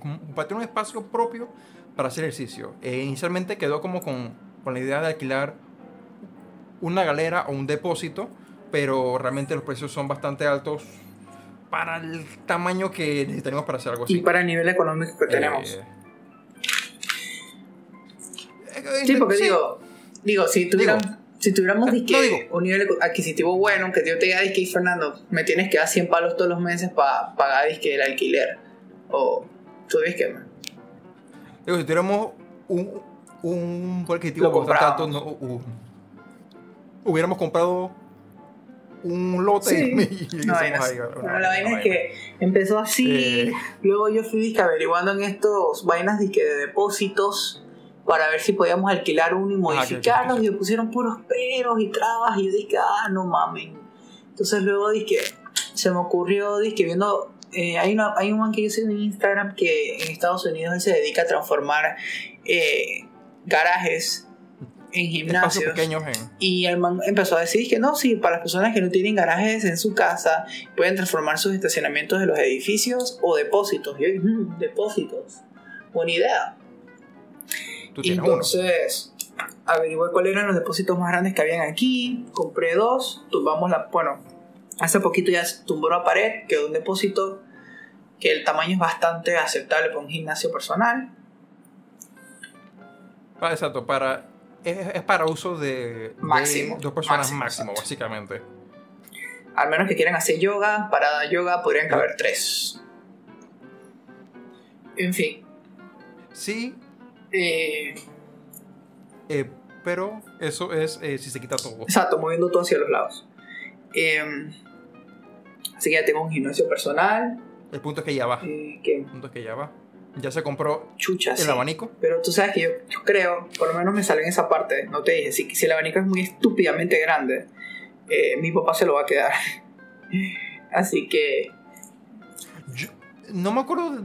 Speaker 1: como para tener un espacio propio para hacer ejercicio. Eh, inicialmente quedó como con, con la idea de alquilar una galera o un depósito, pero realmente los precios son bastante altos para el tamaño que necesitaríamos para hacer algo así.
Speaker 2: Y para el nivel económico que tenemos.
Speaker 1: Eh,
Speaker 2: sí, porque
Speaker 1: sí.
Speaker 2: digo, digo, si tuviéramos, si tuviéramos disque,
Speaker 1: no digo.
Speaker 2: un nivel adquisitivo bueno, que yo te diga, disque, Fernando, me tienes que dar 100 palos todos los meses para pagar disque, el alquiler. O tú disque, man.
Speaker 1: Digo, si tuviéramos un, un adquisitivo bastante alto, no, hu- hubiéramos comprado un lote
Speaker 2: Sí.
Speaker 1: y, y
Speaker 2: No,
Speaker 1: ahí
Speaker 2: Bueno, la vaina es que empezó así,
Speaker 1: Eh.
Speaker 2: luego yo fui disque, averiguando en estos vainas disque, de depósitos para ver si podíamos alquilar uno y modificarlos y me pusieron puros peros y trabas y yo dije, ah, no mamen. Entonces luego dije, se me ocurrió, dije, viendo, eh, hay, una, hay un man que yo sigo en Instagram que en Estados Unidos él se dedica a transformar eh, garajes en gimnasios.
Speaker 1: pequeños en,
Speaker 2: Y el man empezó a decir que no, sí, para las personas que no tienen garajes en su casa, pueden transformar sus estacionamientos de los edificios o depósitos. Y yo, "Mm, depósitos. Buena idea.
Speaker 1: tú tienes uno.
Speaker 2: entonces, averigué cuáles eran los depósitos más grandes que habían aquí. Compré dos, tumbamos la. Bueno, hace poquito ya se tumbó la pared, quedó un depósito que el tamaño es bastante aceptable para un gimnasio personal.
Speaker 1: Ah, exacto, para, es, es para uso de, de
Speaker 2: Máximo,
Speaker 1: dos personas
Speaker 2: máximo,
Speaker 1: básicamente.
Speaker 2: Al menos que quieran hacer yoga, para yoga podrían caber tres. En fin.
Speaker 1: Sí,
Speaker 2: eh,
Speaker 1: eh, pero eso es eh, si se quita todo.
Speaker 2: exacto, moviendo todo hacia los lados. Eh, así que ya tengo un gimnasio personal.
Speaker 1: El punto es que ya va.
Speaker 2: eh, que
Speaker 1: El punto es que ya va. Ya se compró
Speaker 2: Chucha,
Speaker 1: el
Speaker 2: sí.
Speaker 1: abanico.
Speaker 2: Pero tú sabes que yo, yo creo, por lo menos me sale en esa parte, no te dije, si, si el abanico es muy estúpidamente grande, eh, mi papá se lo va a quedar. Así que,
Speaker 1: Yo- no me acuerdo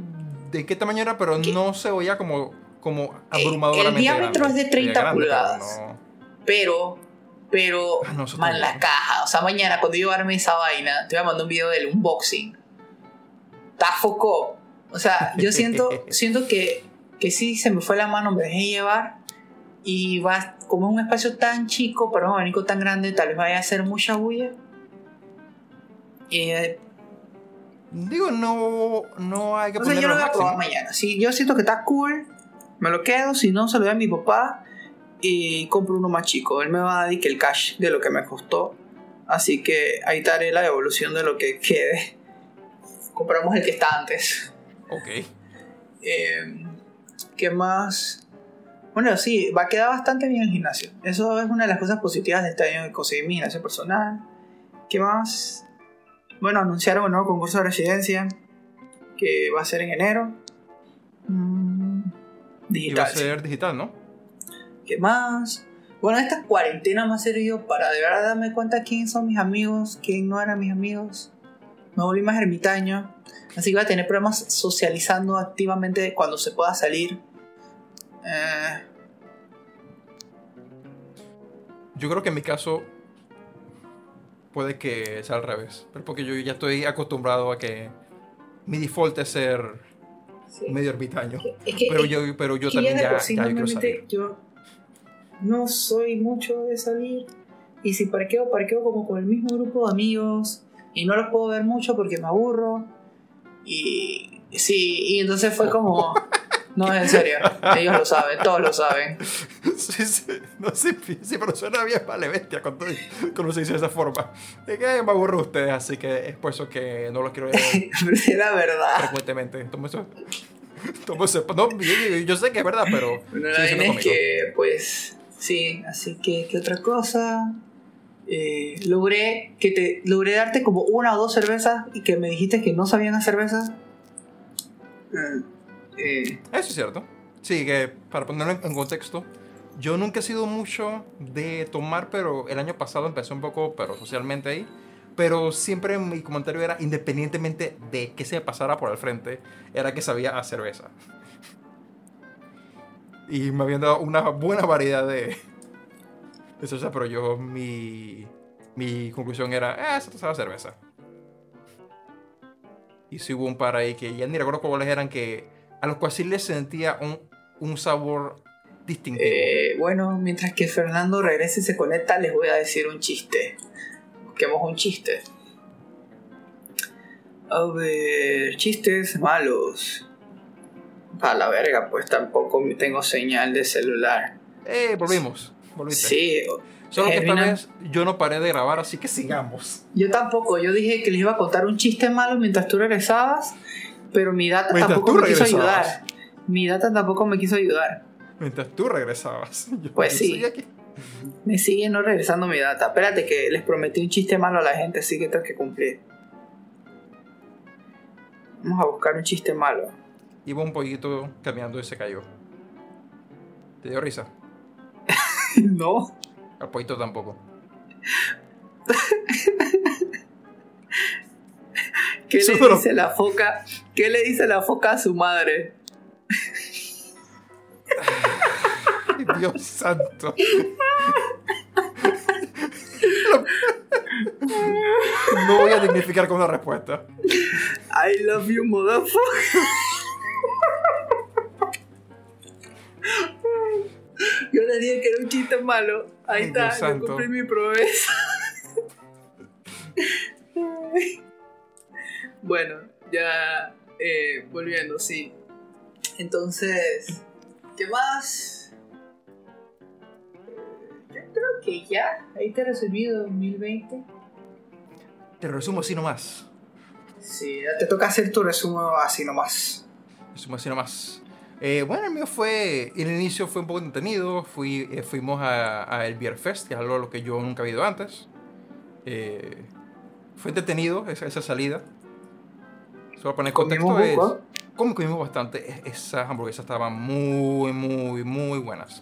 Speaker 1: de qué tamaño era, pero
Speaker 2: ¿Qué?
Speaker 1: no se oía como, como
Speaker 2: El-
Speaker 1: abrumadoramente
Speaker 2: el diámetro
Speaker 1: grande.
Speaker 2: es de 30
Speaker 1: Era grande, pero
Speaker 2: pulgadas.
Speaker 1: no-
Speaker 2: pero, pero,
Speaker 1: Ah, no,
Speaker 2: man, la caja, o sea, mañana cuando yo arme esa vaina, te voy a mandar un video del unboxing. Está foco. O sea, yo siento, siento que, que sí se me fue la mano, me dejé llevar. Y va, como es un espacio tan chico para un abanico tan grande, tal vez vaya a hacer mucha bulla. Eh,
Speaker 1: Digo, no, no hay que
Speaker 2: o sea, yo lo voy a probar mañana. Si yo siento que está cool, me lo quedo. Si no, se lo doy a mi papá y compro uno más chico. Él me va a dar el cash de lo que me costó. Así que ahí estaré la devolución de lo que quede. Compramos el que está antes.
Speaker 1: Ok.
Speaker 2: Eh, ¿Qué más? Bueno, sí, va a quedar bastante bien el gimnasio. Eso es una de las cosas positivas de este año que conseguí mi gimnasio personal. ¿Qué más? Bueno, anunciaron un nuevo concurso de residencia que va a ser en enero. Mm,
Speaker 1: Y va
Speaker 2: digital.
Speaker 1: a
Speaker 2: sí.
Speaker 1: ser digital, ¿no?
Speaker 2: ¿Qué más? Bueno, esta cuarentena me ha servido para de verdad darme cuenta quién son mis amigos, quién no eran mis amigos. Me volví más ermitaño. Así que voy a tener problemas socializando activamente cuando se pueda salir. Eh,
Speaker 1: Yo creo que en mi caso puede que sea al revés. Pero porque yo ya estoy acostumbrado a que mi default es ser
Speaker 2: sí.
Speaker 1: medio ermitaño.
Speaker 2: Es que,
Speaker 1: Pero
Speaker 2: es
Speaker 1: yo, pero yo también ya, ya yo salir.
Speaker 2: yo no soy mucho de salir. Y si parqueo, parqueo como con el mismo grupo de amigos. Y no los puedo ver mucho porque me aburro. Y sí, y entonces fue como... No, en serio. Ellos lo saben, todos lo saben.
Speaker 1: Sí, sí, no, sí, sí, pero suena bien vale bestia cuando, cuando se dice de esa forma. Es que me aburro de ustedes, así que es por eso que no los quiero ver
Speaker 2: era verdad.
Speaker 1: frecuentemente. Tomo eso. Tomo eso. No, yo, yo- sé que es verdad, pero
Speaker 2: Bueno, la es que, pues, sí, así que, ¿qué otra cosa? Eh, logré que te logré darte como una o dos cervezas y que me dijiste que no sabían hacer cervezas. Mm, eh,
Speaker 1: Eso es cierto. Sí, que para ponerlo en, contexto, yo nunca he sido mucho de tomar, pero el año pasado empecé un poco, pero socialmente ahí. Pero siempre mi comentario era, independientemente de qué se pasara por el frente, era que sabía a cerveza. Y me habían dado una buena variedad de, cerveza, pero yo, mi, mi conclusión era, eh, eso te sabe cerveza. Y sí hubo un par ahí que ya ni recuerdo cuáles eran, que a los cuales sí les sentía un, un sabor distintivo.
Speaker 2: eh, bueno, mientras que Fernando regrese y se conecta, les voy a decir un chiste. Busquemos un chiste. A ver, chistes malos. A la verga, pues tampoco tengo señal de celular.
Speaker 1: Eh, volvimos. Volviste.
Speaker 2: Sí,
Speaker 1: Solo que esta vez yo no paré de grabar, así que sigamos.
Speaker 2: Yo tampoco, yo dije que les iba a contar un chiste malo mientras tú regresabas, pero mi data
Speaker 1: Mientras
Speaker 2: tampoco
Speaker 1: tú
Speaker 2: me quiso
Speaker 1: regresabas.
Speaker 2: ayudar. Mi data tampoco me quiso ayudar.
Speaker 1: Mientras tú regresabas. Yo-
Speaker 2: Pues sí.
Speaker 1: aquí.
Speaker 2: Me sigue no regresando mi data. Espérate que les prometí un chiste malo a la gente, así que tengo que cumplir. Vamos a buscar un chiste malo.
Speaker 1: Iba un pollito caminando y se cayó. ¿Te dio risa?
Speaker 2: no.
Speaker 1: Al pollito tampoco.
Speaker 2: ¿Qué le dice la foca? ¿Qué le dice la foca a su madre?
Speaker 1: Dios santo. No voy a dignificar con una respuesta.
Speaker 2: I love you, motherfucker. Yo le dije que era un chiste malo. Ahí
Speaker 1: Ay,
Speaker 2: está,
Speaker 1: Dios
Speaker 2: yo
Speaker 1: santo.
Speaker 2: cumplí mi promesa. bueno, ya eh, volviendo, sí. Entonces, ¿qué más? Eh, Yo creo que ya. Ahí te he resumido 2020.
Speaker 1: Te resumo así nomás.
Speaker 2: Sí, ya te toca hacer tu resumen así nomás.
Speaker 1: Resumo así nomás. Eh, bueno, el mío fue. El inicio fue un poco entretenido. Fui, eh, fuimos a, a el Beer Fest, que es algo que yo nunca había ido antes. Eh, fue entretenido esa, esa salida. Solo para poner contexto es. como comimos bastante, esas hamburguesas estaban muy, muy, muy buenas.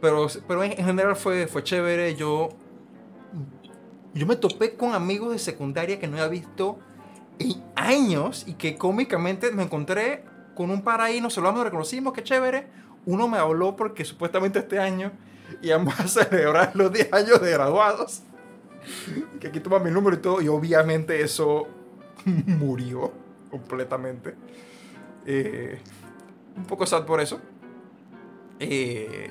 Speaker 1: Pero, pero en, general fue, fue chévere. Yo, yo me topé con amigos de secundaria que no había visto en años y que cómicamente me encontré con un par ahí, nos saludamos, reconocimos, qué chévere. Uno me habló porque supuestamente este año íbamos a celebrar los 10 años de graduados. Que aquí toma mi número y todo, y obviamente eso murió completamente. Eh, un poco sad por eso. Eh,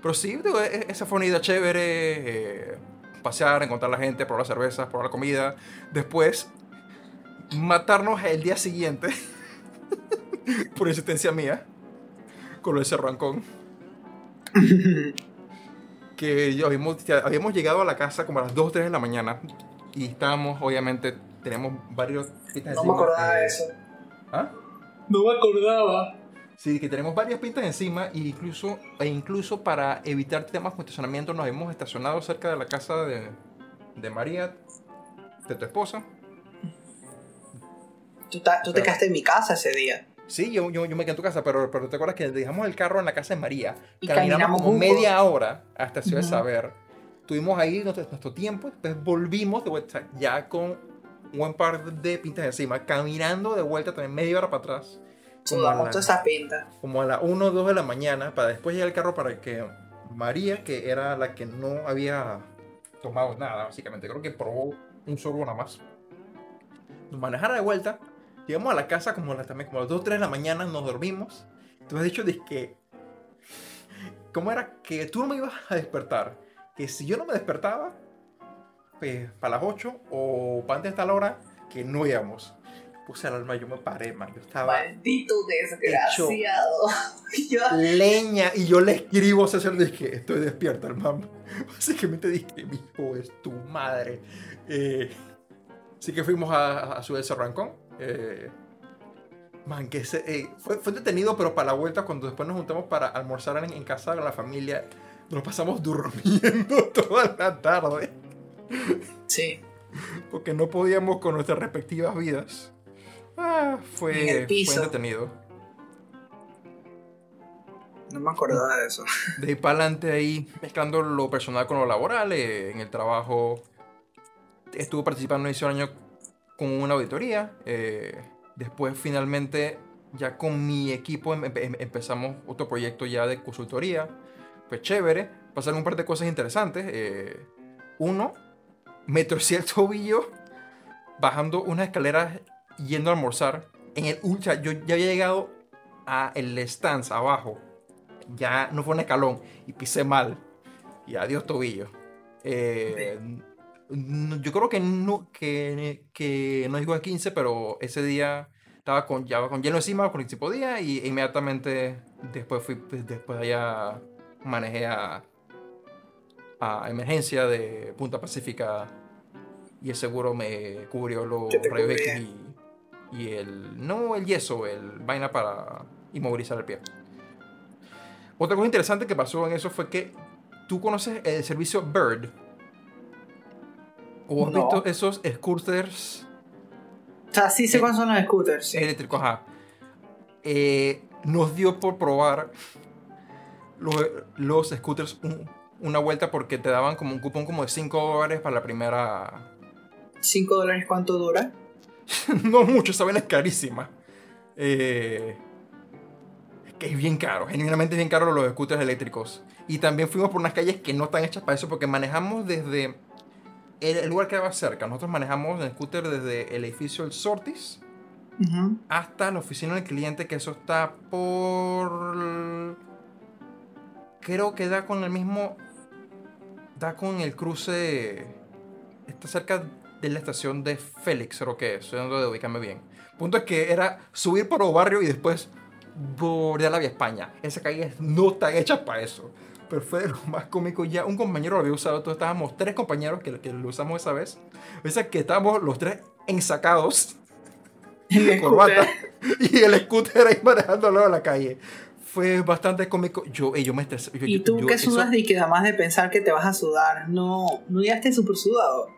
Speaker 1: pero sí, e, esa fue una idea chévere. Eh, pasear, encontrar a la gente, probar las cervezas, probar la comida. Después, matarnos el día siguiente. por insistencia mía. Con ese rancón. que habíamos, habíamos llegado a la casa como a las 2 o 3 de la mañana. Y estábamos, obviamente, tenemos varios...
Speaker 2: No me acordaba de eso.
Speaker 1: ¿Ah?
Speaker 2: No me acordaba.
Speaker 1: Sí, que tenemos varias pintas encima e incluso, e incluso para evitar temas con estacionamiento nos hemos estacionado cerca de la casa de, de María, de tu esposa.
Speaker 2: Tú, tú te quedaste en mi casa ese día.
Speaker 1: Sí, yo, yo, yo, me quedé en tu casa, pero, pero te acuerdas que dejamos el carro en la casa de María. Y caminamos, como media hora hasta Ciudad de Saber. Tuvimos ahí nuestro, nuestro tiempo, después volvimos de vuelta ya con un buen par de pintas encima, caminando de vuelta también media hora para atrás
Speaker 2: Sudamos toda esa pinta.
Speaker 1: Como a las 1 o 2 de la mañana, para después llegar al carro para que María, que era la que no había tomado nada, básicamente, creo que probó un sorbo nada más, nos manejara de vuelta. Llegamos a la casa como, la, también, como a las 2 o 3 de la mañana, nos dormimos. Tú has dicho de que. ¿Cómo era? Que tú no me ibas a despertar. Que si yo no me despertaba, pues para las 8 o para antes de tal hora, que no íbamos puse alarma, yo me paré, man. Yo estaba.
Speaker 2: Maldito desgraciado.
Speaker 1: leña. Y yo le escribo a César, dije, estoy despierto, hermano. Básicamente dije, mi hijo es tu madre. Eh, así que fuimos a, a, su ese rancón. Eh, man, que fue, fue detenido, pero para la vuelta, cuando después nos juntamos para almorzar en, en casa de la familia, nos pasamos durmiendo toda la tarde.
Speaker 2: Sí.
Speaker 1: Porque no podíamos con nuestras respectivas vidas. Ah, fue, fue entretenido.
Speaker 2: No me acordaba de eso.
Speaker 1: De ahí para adelante ahí, mezclando lo personal con lo laboral, eh, en el trabajo estuve participando ese año con una auditoría. Eh, después finalmente ya con mi equipo em, em, empezamos otro proyecto ya de consultoría. Fue chévere, pasaron un par de cosas interesantes. Eh, uno, me torcí el tobillo bajando unas escaleras yendo a almorzar, en el ultra, yo ya había llegado a el stance abajo. Ya no fue un escalón y pisé mal. Y adiós tobillo. Eh, yo creo que no, que, que no llegó a 15, pero ese día estaba con, ya con lleno encima, con el tipo día, y inmediatamente después fui, pues, después allá manejé a, a emergencia de Punta Pacífica y el seguro me cubrió los rayos y y el, no el yeso, el vaina para inmovilizar el pie. Otra cosa interesante que pasó en eso fue que tú conoces el servicio Bird. ¿O has visto esos scooters?
Speaker 2: O sea, sí sé cuáles son los scooters.
Speaker 1: Eléctricos, ajá. Eh, nos dio por probar los, los scooters una vuelta porque te daban como un cupón como de 5 dólares para la primera...
Speaker 2: ¿5 dólares cuánto dura?
Speaker 1: no mucho, esa es carísima. Eh, que es bien caro, genuinamente es bien caro los scooters eléctricos. Y también fuimos por unas calles que no están hechas para eso porque manejamos desde el, lugar que va cerca. Nosotros manejamos el scooter desde el edificio El Sortis hasta la oficina del cliente, que eso está por... Creo que da con el mismo... Da con el cruce... Está cerca de la estación de Félix, creo que es, estoy de ubicarme bien. Punto es que era subir por los barrios y después bordear la vía España. Esa calle no está hecha para eso. Pero fue lo más cómico ya. Un compañero lo había usado, entonces estábamos tres compañeros que, que lo usamos esa vez. O sea que estábamos los tres ensacados.
Speaker 2: de corbata.
Speaker 1: Y el scooter ahí manejando al lado de la calle fue bastante cómico. Yo, yo me estresé.
Speaker 2: ¿Y tú qué sudas y que además de pensar que te vas a sudar? No, no ya estés súper sudado.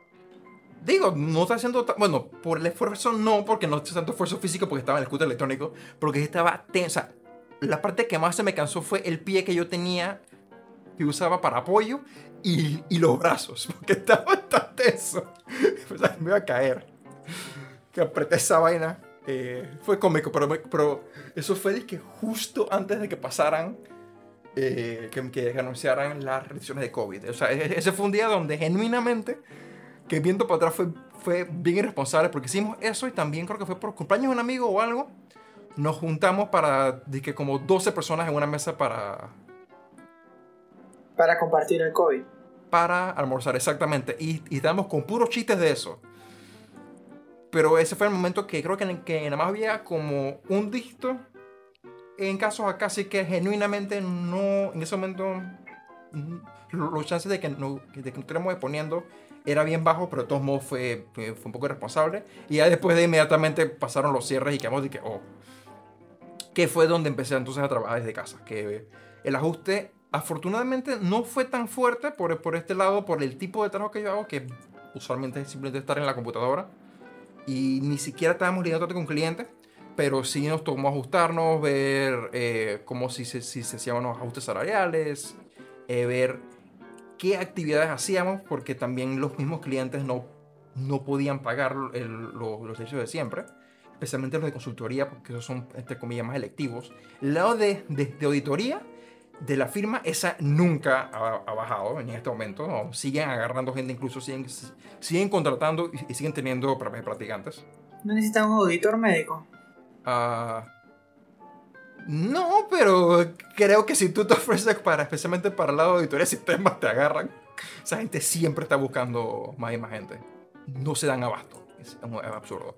Speaker 1: Digo, no está haciendo. Bueno, por el esfuerzo no, porque no hice tanto esfuerzo físico porque estaba en el scooter electrónico, porque estaba tensa. La parte que más se me cansó fue el pie que yo tenía, que usaba para apoyo, y, y los brazos, porque estaba tan tenso. O sea, me iba a caer. Que apreté esa vaina. Eh, fue cómico, pero, pero eso fue de que justo antes de que pasaran, eh, que, que anunciaran las restricciones de COVID. O sea, e-, ese fue un día donde genuinamente que viendo para atrás fue, fue bien irresponsable porque hicimos eso y también creo que fue por cumpleaños de un amigo o algo. Nos juntamos para, que como 12 personas en una mesa para...
Speaker 2: Para compartir el COVID.
Speaker 1: Para almorzar, exactamente. Y, y estábamos con puros chistes de eso. Pero ese fue el momento que creo que, que nada más había como un dígito en casos acá, así que genuinamente no, en ese momento, los chances de que, no, de que estuviéramos exponiendo era bien bajo, pero de todos modos fue, fue, un poco irresponsable. Y ya después de inmediatamente pasaron los cierres y quedamos de que, oh, que fue donde empecé entonces a trabajar desde casa. Que el ajuste, afortunadamente, no fue tan fuerte por, por este lado, por el tipo de trabajo que yo hago, que usualmente es simplemente estar en la computadora. Y ni siquiera estábamos lidiando con clientes, pero sí nos tomó ajustarnos, ver eh, cómo si se, si se hacían unos ajustes salariales, eh, ver qué actividades hacíamos, porque también los mismos clientes no, no podían pagar los, los servicios de siempre, especialmente los de consultoría, porque esos son, entre comillas, más electivos. El lado de, de, auditoría de la firma, esa nunca ha, bajado en este momento. Siguen agarrando gente, incluso siguen, siguen contratando y, siguen teniendo practicantes.
Speaker 2: ¿No necesitan un auditor médico?
Speaker 1: Ah... No, pero creo que si tú te ofreces para, especialmente para el lado de auditoría de sistemas, te agarran. Esa gente siempre está buscando más y más gente. No se dan abasto. Es, absurdo.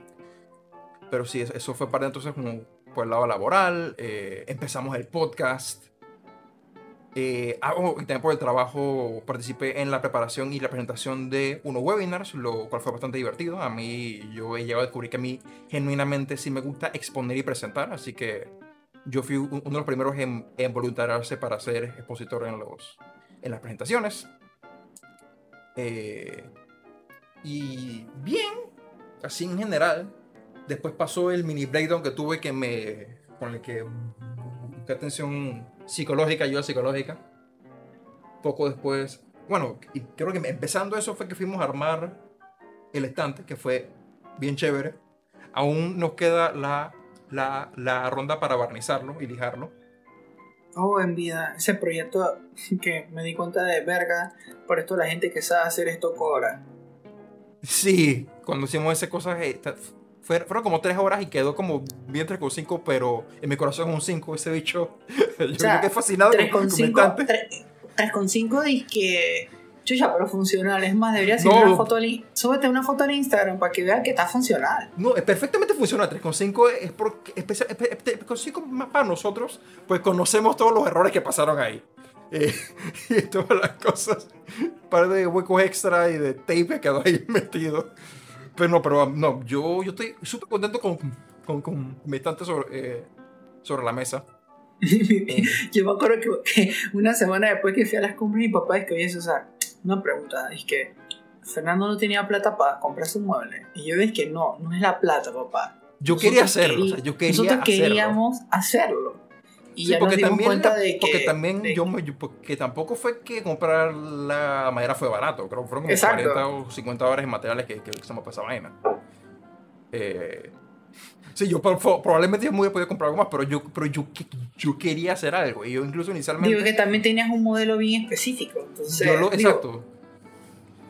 Speaker 1: Pero sí, eso fue parte entonces como por el lado laboral. Eh, empezamos el podcast. Eh, ah, oh, y también por el trabajo participé en la preparación y la presentación de unos webinars, lo cual fue bastante divertido. A mí, yo he llegado a descubrir que a mí genuinamente sí me gusta exponer y presentar, así que yo fui uno de los primeros en, en voluntariarse para ser expositor en, los, en las presentaciones. Eh, y bien, así en general. Después pasó el mini breakdown que tuve que me, con el que busqué atención psicológica, ayuda psicológica. Poco después, bueno, y creo que empezando eso fue que fuimos a armar el estante, que fue bien chévere. Aún nos queda la la, la ronda para barnizarlo y lijarlo.
Speaker 2: Oh, en vida, ese proyecto que me di cuenta de verga, por esto la gente que sabe hacer esto cobra.
Speaker 1: Sí, cuando hicimos esa cosa, eh, fueron como tres horas y quedó como bien 3,5, pero en mi corazón es un 5 ese bicho. Yo creo que fascinado
Speaker 2: 3,5 y que Chucha, pero funcional. Es más, debería ser una foto al Súbete una foto al Instagram para que vean que está funcional.
Speaker 1: No, es perfectamente funcional. 3.5 es porque. 3.5 más para nosotros, pues conocemos todos los errores que pasaron ahí. Eh, y todas las cosas. Un par de huecos extra y de tape que quedó ahí metido. Pero no, pero no, yo, yo estoy súper contento con, con, con mi estante sobre, eh, sobre la mesa.
Speaker 2: yo me acuerdo que, una semana después que fui a las compras, mi papá es que oye, o sea, una pregunta, es que Fernando no tenía plata para comprarse un mueble. Y yo ves que no, no es la plata, papá.
Speaker 1: Yo quería hacerlo, o sea, yo quería
Speaker 2: nosotros queríamos hacerlo.
Speaker 1: Y ya porque nos también, cuenta de que, porque también yo, porque tampoco fue que comprar la madera fue barato, creo que fueron como 40 o 50 dólares en materiales que, que usamos para esa vaina. Eh, Sí, yo probablemente yo me hubiera podido comprar algo más, pero yo, pero yo, yo quería hacer algo. Y yo incluso inicialmente...
Speaker 2: Digo que también tenías un modelo bien específico. Entonces,
Speaker 1: yo lo, exacto.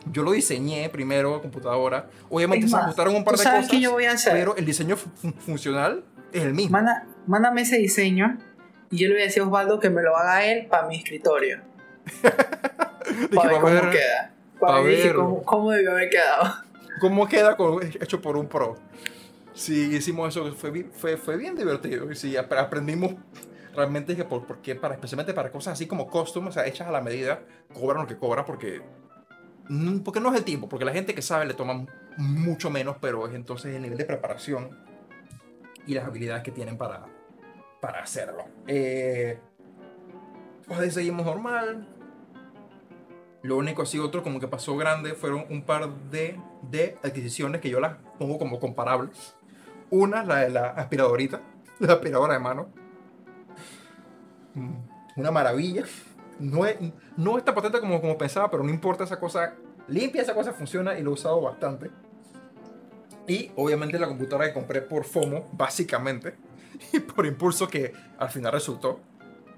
Speaker 1: Yo lo diseñé primero, computadora. Obviamente se ajustaron un par de cosas.
Speaker 2: Yo voy a hacer?
Speaker 1: Pero el diseño funcional es el mismo.
Speaker 2: Manda, mándame ese diseño y yo le voy a decir a Osvaldo que me lo haga él para mi escritorio. para ver cómo queda. Para ver cómo, cómo debió haber quedado.
Speaker 1: ¿Cómo queda hecho por un pro? Sí, hicimos eso, fue, fue, fue bien divertido. Y sí, aprendimos realmente que por, porque para, especialmente para cosas así como costumes, o sea, hechas a la medida, cobran lo que cobra porque, porque no es el tiempo, porque la gente que sabe le toma mucho menos, pero es entonces el nivel de preparación y las habilidades que tienen para, para hacerlo. Eh, pues ahí seguimos normal. Lo único así otro como que pasó grande fueron un par de, de adquisiciones que yo las pongo como comparables. Una, la de la aspiradorita, la aspiradora de mano. Mm, Una maravilla. No es, no es tan potente como, como pensaba, pero no importa esa cosa. Limpia, esa cosa funciona y lo he usado bastante. Y obviamente la computadora que compré por FOMO, básicamente. Y por impulso que al final resultó.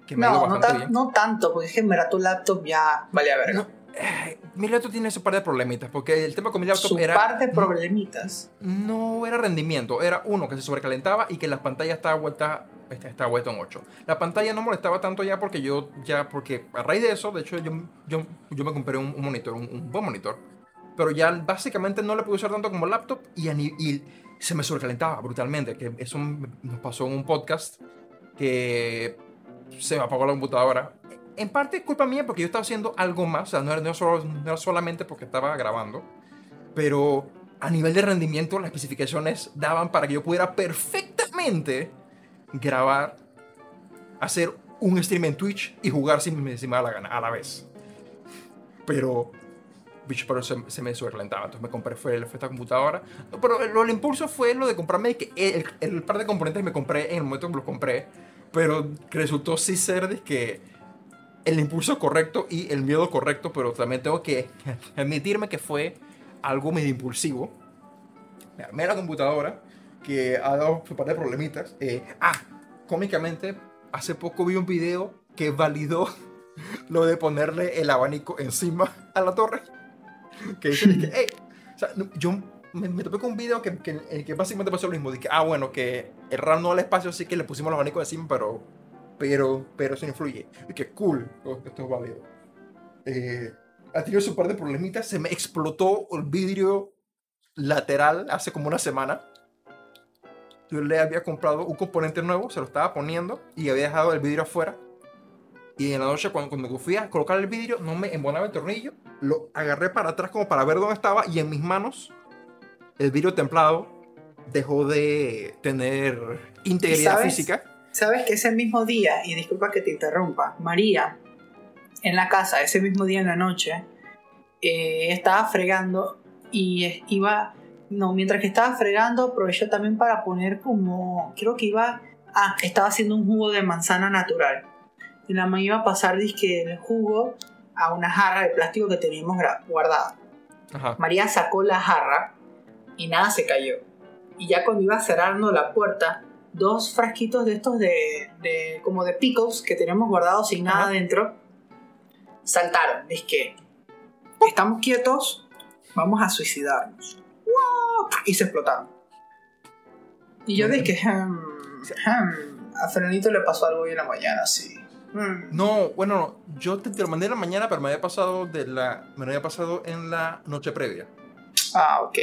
Speaker 1: Que me
Speaker 2: No, no, tan-
Speaker 1: bien.
Speaker 2: no tanto, porque es que en verdad tu laptop ya vale a verga.
Speaker 1: No, eh, mi laptop tiene ese par de problemitas, porque el tema con mi laptop
Speaker 2: Su
Speaker 1: era...
Speaker 2: par de problemitas.
Speaker 1: No era rendimiento, era uno que se sobrecalentaba y que la pantalla estaba vuelta, esta- estaba vuelta en 8. La pantalla no molestaba tanto ya porque yo, ya, porque a raíz de eso, de hecho yo, yo, yo me compré un, un monitor, un, un buen monitor. Pero ya básicamente no le pude usar tanto como laptop y, y se me sobrecalentaba brutalmente, que eso nos pasó en un podcast que se me apagó la computadora. En parte culpa mía porque yo estaba haciendo algo más, o sea, no era, no solo- era solamente porque estaba grabando, pero a nivel de rendimiento las especificaciones daban para que yo pudiera perfectamente grabar, hacer un stream en Twitch y jugar si me, si me da la gana a la vez. Pero, bicho, pero se, se me sobrecalentaba, entonces me compré fue, fue esta computadora. No, pero lo, el impulso fue lo de comprarme que el, el par de componentes que me compré en el momento que los compré, pero resultó sí ser de que el impulso correcto y el miedo correcto, pero también tengo que admitirme que fue algo medio impulsivo. Me armé la computadora, que ha dado un par de problemitas. Eh, ah, cómicamente, hace poco vi un video que validó lo de ponerle el abanico encima a la torre. Que dice que, hey, o sea, yo me, me topé con un video que, que, en el que básicamente pasó lo mismo. Que, ah, bueno, que el RAM no da el espacio, así que le pusimos el abanico encima, pero, pero, pero eso no influye. Y que cool, oh, esto es válido. Eh, ha tenido su par de problemitas. Se me explotó el vidrio lateral hace como una semana. Yo le había comprado un componente nuevo, se lo estaba poniendo y había dejado el vidrio afuera. Y en la noche, cuando, cuando fui a colocar el vidrio, no me embonaba el tornillo. Lo agarré para atrás como para ver dónde estaba. Y en mis manos, el vidrio templado dejó de tener integridad
Speaker 2: ¿Sabes?
Speaker 1: física.
Speaker 2: Sabes que ese mismo día, y disculpa que te interrumpa, María, en la casa, ese mismo día en la noche, eh, estaba fregando y iba, no, mientras que estaba fregando, aprovechó también para poner como, creo que iba, ah, estaba haciendo un jugo de manzana natural. Y la mamá iba a pasar, disque, el jugo a una jarra de plástico que teníamos guardada.
Speaker 1: Ajá.
Speaker 2: María sacó la jarra y nada se cayó. Y ya cuando iba cerrando la puerta, dos frasquitos de estos de, de- como de pickles que tenemos guardados sin nada
Speaker 1: Ajá.
Speaker 2: dentro saltaron. Es que estamos quietos, vamos a suicidarnos. ¡Wow! Y se explotaron. Y yo dije, hmm, hmm, a Fernandito le pasó algo hoy en la mañana, sí. Hmm.
Speaker 1: No, bueno, no, yo te, te lo mandé en la mañana, pero me había pasado de la, me lo había pasado en la noche previa.
Speaker 2: Ah, ok.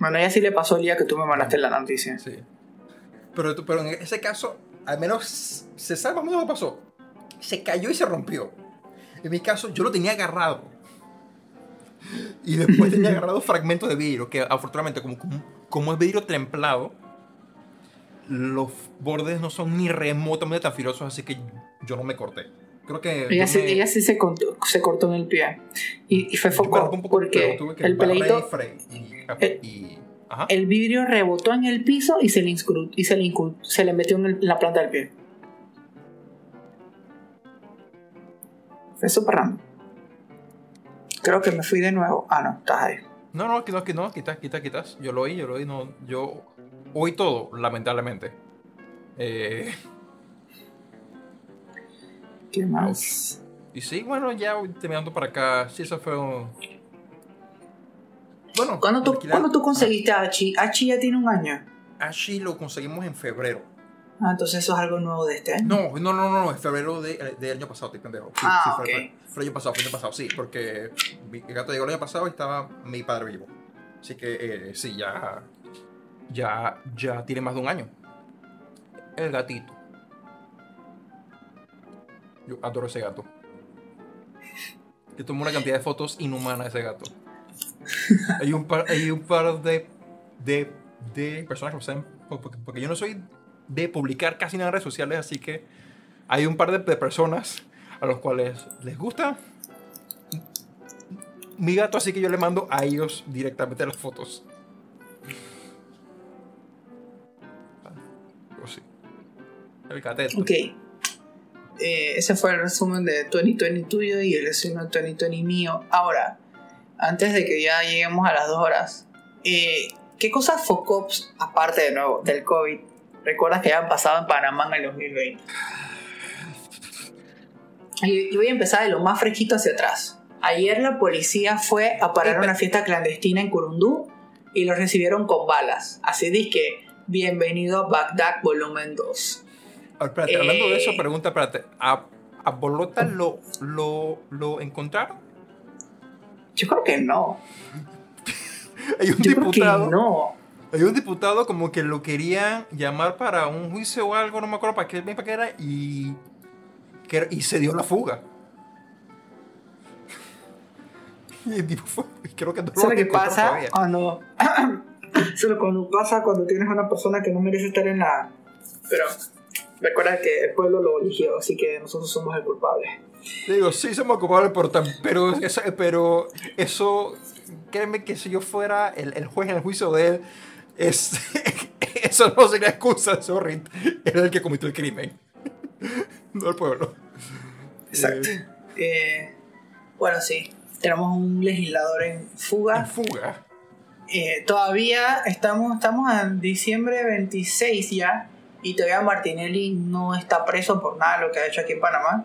Speaker 2: Bueno, ya sí le pasó el día que tú me mandaste la noticia.
Speaker 1: Sí. Pero, pero en ese caso, al menos se sabe más o menos lo pasó. Se cayó y se rompió. En mi caso, yo lo tenía agarrado. Y después tenía agarrado fragmentos de vidrio, que afortunadamente, como, como, como es vidrio templado, los bordes no son ni remotamente tan filosos, así que yo no me corté. Creo que.
Speaker 2: Ella sí,
Speaker 1: me-
Speaker 2: ella sí se, cortó, se cortó en el pie. Y, y fue foco porque el
Speaker 1: y y-
Speaker 2: el- vidrio rebotó en el piso y se le, y se le, incru- se le metió en, el- en la planta del pie. Fue súper random. Creo que me fui de nuevo. Ah, no, estás ahí.
Speaker 1: No, no, que no, que no, quitas, quitas, quitas. Yo lo oí, yo lo oí, no, yo oí todo, lamentablemente. Eh,
Speaker 2: ¿Qué más?
Speaker 1: y sí, bueno, ya terminando para acá, sí, eso fue un... Bueno,
Speaker 2: ¿Cuándo tú, ¿Cuándo tú conseguiste a Achi? Achi ya tiene un año.
Speaker 1: Así lo conseguimos en febrero.
Speaker 2: Ah, entonces eso es algo nuevo de este año.
Speaker 1: No, no, no, no, en febrero de- del año pasado, estoy pendejo. Sí,
Speaker 2: Ah,
Speaker 1: sí, fue,
Speaker 2: ok.
Speaker 1: fue- fue el año pasado, fue el año pasado, sí, porque el gato llegó el año pasado y estaba mi padre vivo. Así que eh, sí, ya, ya, ya tiene más de un año. El gatito. Yo adoro ese gato. Yo tomo una cantidad de fotos inhumana de ese gato. Hay un par, hay un par de, de, de personas que saben, porque, porque yo no soy de publicar casi nada en redes sociales, así que hay un par de, de personas a a los cuales les gusta mi gato, así que yo le mando a ellos directamente las fotos. El cateto.
Speaker 2: Ok. Eh, ese fue el resumen de 2020 tuyo y el resumen de 2020 mío. Ahora, antes de que ya lleguemos a las dos horas, eh, ¿qué cosas FOCOPS, aparte de nuevo del COVID, recuerdas que hayan pasado en Panamá en el 2020? Y, y voy a empezar de lo más fresquito hacia atrás. Ayer la policía fue a parar una fiesta clandestina en Curundú y lo recibieron con balas. Así que, bienvenido a Bagdad Volumen 2.
Speaker 1: Ah, espérate, hablando de eso,
Speaker 2: Eh.
Speaker 1: pregunta, espérate. ¿A, a Bolota lo, lo, lo encontraron?
Speaker 2: Yo creo que no.
Speaker 1: Hay un
Speaker 2: Yo creo que
Speaker 1: diputado.
Speaker 2: no.
Speaker 1: Hay un diputado como que lo querían llamar para un juicio o algo, no me acuerdo para qué, para qué era, y, que- y se dio la fuga. Y el tipo fue, y creo que no
Speaker 2: lo
Speaker 1: encontró
Speaker 2: pasa
Speaker 1: todavía.
Speaker 2: cuando. Eso es lo cuando pasa cuando tienes a una persona que no merece estar en la. Pero recuerda que el pueblo lo eligió, así que nosotros somos el culpable.
Speaker 1: Digo, sí somos culpables, pero, pero, eso, pero eso, créeme que si yo fuera el, el juez en el juicio de él, es, eso no sería excusa, sorry. Era el que cometió el crimen, no el pueblo.
Speaker 2: Exacto.
Speaker 1: Eh,
Speaker 2: Eh, bueno, sí. Tenemos un legislador en fuga.
Speaker 1: en fuga.
Speaker 2: Eh, todavía estamos, estamos en diciembre 26 ya. Y todavía Martinelli no está preso por nada de lo que ha hecho aquí en Panamá.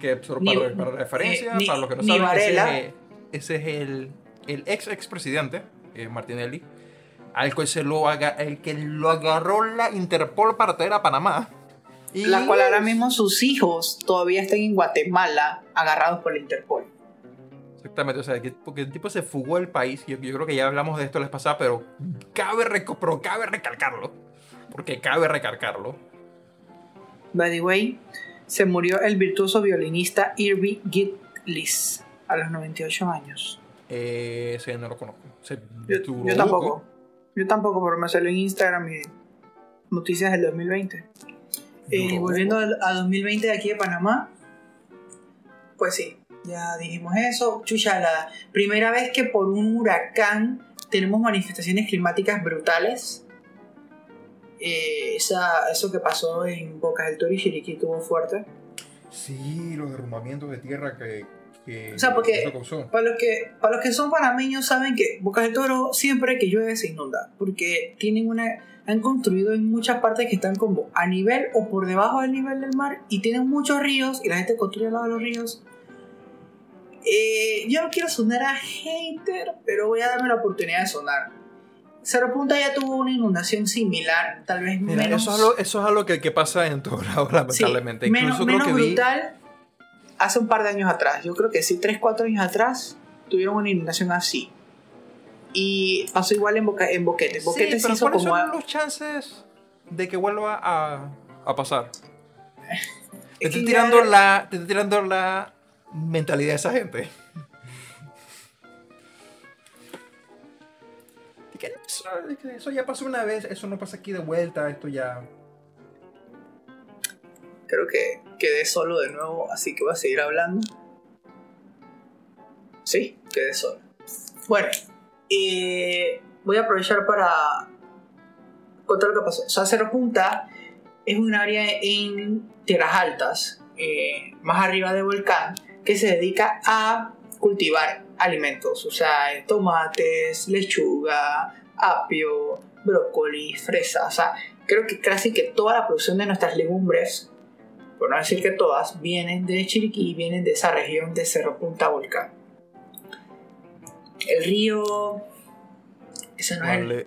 Speaker 1: Que solo
Speaker 2: Ni-
Speaker 1: para, para referencia,
Speaker 2: eh, ni-
Speaker 1: para los que no saben, ese ese es el, el ex expresidente, eh, Martinelli, al cual se lo aga- el que lo agarró la Interpol para traer a Panamá. Y
Speaker 2: La cual ahora mismo sus hijos todavía están en Guatemala agarrados por la Interpol.
Speaker 1: Exactamente, o sea, que, porque el tipo se fugó del país. Yo, yo creo que ya hablamos de esto la vez pasada, pero cabe, pero cabe recalcarlo. Porque cabe recalcarlo.
Speaker 2: By the way, se murió el virtuoso violinista Irving Gitlis a los 98 años.
Speaker 1: Eh, ese no lo conozco. Se
Speaker 2: Yo, yo
Speaker 1: poco.
Speaker 2: tampoco. Yo tampoco, pero me salió en Instagram y noticias del 2020. Eh, volviendo a 2020 de aquí de Panamá, pues sí, ya dijimos eso. Chucha, la primera vez que por un huracán tenemos manifestaciones climáticas brutales. Eh, esa, eso que pasó en Bocas del Toro y Chiriquí tuvo fuerte.
Speaker 1: Sí, los derrumbamientos de tierra que, que
Speaker 2: O sea, porque-
Speaker 1: eso causó.
Speaker 2: Para los que, para los que son panameños saben que Bocas del Toro siempre que llueve se inunda, porque tienen una han construido en muchas partes que están como a nivel o por debajo del nivel del mar y tienen muchos ríos y la gente construye al lado de los ríos. Eh, yo no quiero sonar a hater, pero voy a darme la oportunidad de sonar. Cerro Punta ya tuvo una inundación similar, tal vez
Speaker 1: Mira,
Speaker 2: menos,
Speaker 1: eso es algo, eso es algo que, que pasa en todos lados,
Speaker 2: sí,
Speaker 1: lamentablemente.
Speaker 2: menos,
Speaker 1: Incluso creo
Speaker 2: menos
Speaker 1: que vi.
Speaker 2: brutal hace un par de años atrás. Yo creo que sí, 3, 4 años atrás tuvieron una inundación así. Y pasó igual en, Boca, en Boquete. Boquete
Speaker 1: sí,
Speaker 2: se hizo
Speaker 1: ¿cuáles
Speaker 2: como...
Speaker 1: son los chances de que vuelva a, a pasar? Te
Speaker 2: Es
Speaker 1: estoy, tirando
Speaker 2: ya-
Speaker 1: la, te estoy tirando la mentalidad de esa gente. Eso, ya pasó una vez, eso no pasa aquí de vuelta, esto ya...
Speaker 2: Creo que quedé solo de nuevo, así que voy a seguir hablando. Sí, quedé solo. Bueno, voy a aprovechar para contar lo que pasó. O sea, Punta es un área en tierras altas, eh, más arriba de volcán, que se dedica a cultivar alimentos, o sea, eh, tomates, lechuga, apio, brócoli, fresa, o sea, creo que casi que toda la producción de nuestras legumbres, por no decir que todas, vienen de Chiriquí, vienen de esa región de Cerro Punta Volcán. El río... Ese no es el-.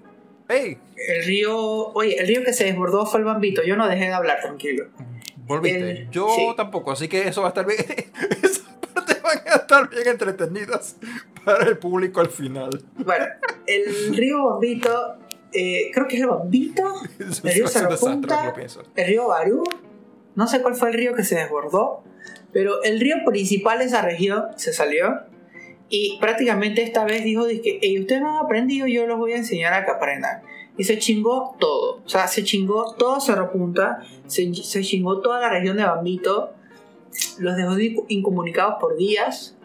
Speaker 1: ¡Ey!
Speaker 2: el río, oye, el río que se desbordó fue el Bambito. Yo no dejé de hablar, tranquilo.
Speaker 1: Volviste.
Speaker 2: El-
Speaker 1: Yo
Speaker 2: sí.
Speaker 1: tampoco, así que eso va a estar bien. Van a estar bien entretenidas para el público al final.
Speaker 2: Bueno, el río Bambito, eh, creo que es el Bambito,
Speaker 1: Es
Speaker 2: El río
Speaker 1: un
Speaker 2: Cerro
Speaker 1: desastre
Speaker 2: Punta.
Speaker 1: que lo pienso.
Speaker 2: el río Barú. No sé cuál fue el río que se desbordó, pero el río principal de esa región se salió. Y prácticamente esta vez dijo: que "Ey, ustedes no han aprendido, yo los voy a enseñar a que aprendan. Y se chingó todo. O sea, se chingó todo Cerro Punta, se, se chingó toda la región de Bambito. Los dejó incomunicados por días.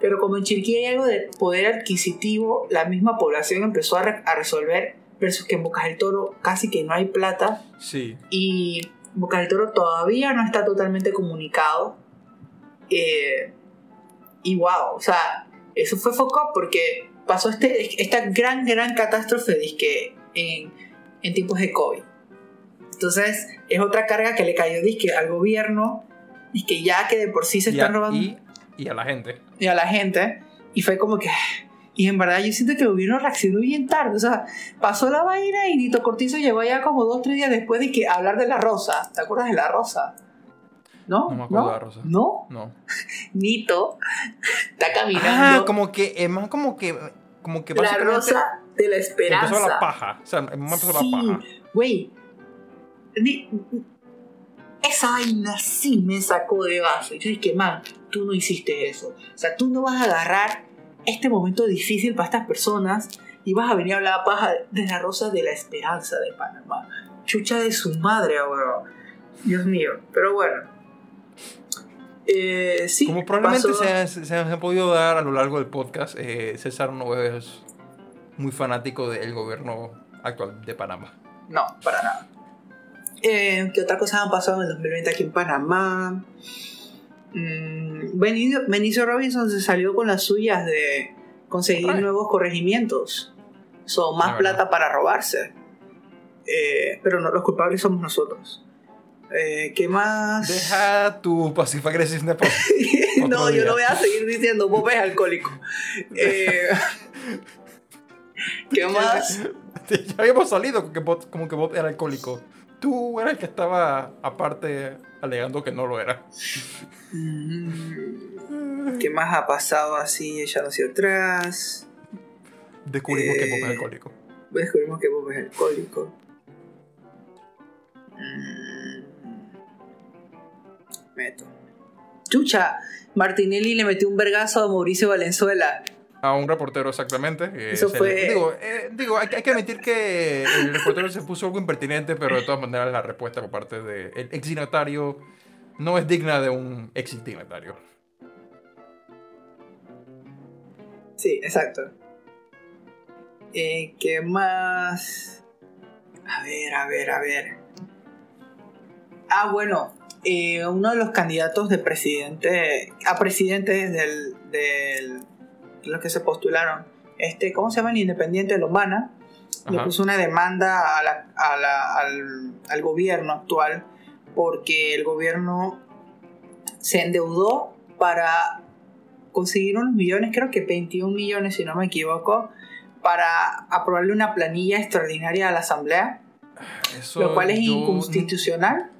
Speaker 2: Pero como en Chiriquí hay algo de poder adquisitivo, la misma población empezó a, a resolver, versus que en Bocas del Toro casi que no hay plata.
Speaker 1: Sí.
Speaker 2: Y Bocas del Toro todavía no está totalmente comunicado. Eh, y wow, o sea, eso fue foco porque pasó este, esta gran, gran catástrofe que en, en tiempos de COVID. Entonces, es otra carga que le cayó disque al gobierno, y que ya que de por sí se están robando.
Speaker 1: Y, y, a la gente.
Speaker 2: Y a la gente. Y fue como que. Y en verdad yo siento que el gobierno reaccionó bien tarde. O sea, pasó la vaina y Nito Cortizo llegó allá como dos, tres días después de que hablar de la rosa. ¿Te acuerdas de la rosa? ¿No?
Speaker 1: No me acuerdo de la rosa.
Speaker 2: ¿No?
Speaker 1: No.
Speaker 2: Nito está caminando.
Speaker 1: Ah, como que, es más como que. Como que
Speaker 2: la rosa de la esperanza.
Speaker 1: Empezó la paja. O sea, empezó la paja.
Speaker 2: Güey. Esa vaina sí me sacó de base. Yo dije, man, tú no hiciste eso. O sea, tú no vas a agarrar este momento difícil para estas personas y vas a venir a hablar paja de la rosa de la esperanza de Panamá. Chucha de su madre, bro. Dios mío. Pero bueno. Eh, sí,
Speaker 1: Como probablemente se, se, han podido dar a lo largo del podcast, eh, César no es muy fanático del gobierno actual de Panamá.
Speaker 2: No, para nada. Eh, ¿Qué otras cosas han pasado en el 2020 aquí en Panamá? Mm, Benicio, Robinson se salió con las suyas de conseguir nuevos corregimientos. Son más plata para robarse. Eh, pero no, los culpables somos nosotros. Eh, ¿Qué más?
Speaker 1: Deja tu pasiva agresión
Speaker 2: No, yo no voy a seguir diciendo, Bob es alcohólico. Eh, ¿Qué más?
Speaker 1: Ya habíamos salido como que como que Bob era alcohólico tú eras el que estaba aparte alegando que no lo era.
Speaker 2: ¿Qué más ha pasado así ella hacia atrás?
Speaker 1: Descubrimos que Bob es eh, alcohólico.
Speaker 2: Descubrimos que Bob es alcohólico. Mm. Meto. Chucha, Martinelli le metió un vergazo a Mauricio Valenzuela.
Speaker 1: A un reportero, exactamente.
Speaker 2: Eso fue...
Speaker 1: digo, eh, digo hay, que admitir que el reportero se puso algo impertinente, pero de todas maneras la respuesta por parte del ex no es digna de un ex
Speaker 2: Sí, exacto. Eh, ¿Qué más? A ver, a ver, a ver. Ah, bueno, eh, uno de los candidatos de presidente, a presidente del, del los que se postularon, este, ¿cómo se llama? El Independiente de Lomana, le puso una demanda al, gobierno actual porque el gobierno se endeudó para conseguir unos millones, creo que 21 millones si no me equivoco, para aprobarle una planilla extraordinaria a la Asamblea, lo cual es inconstitucional.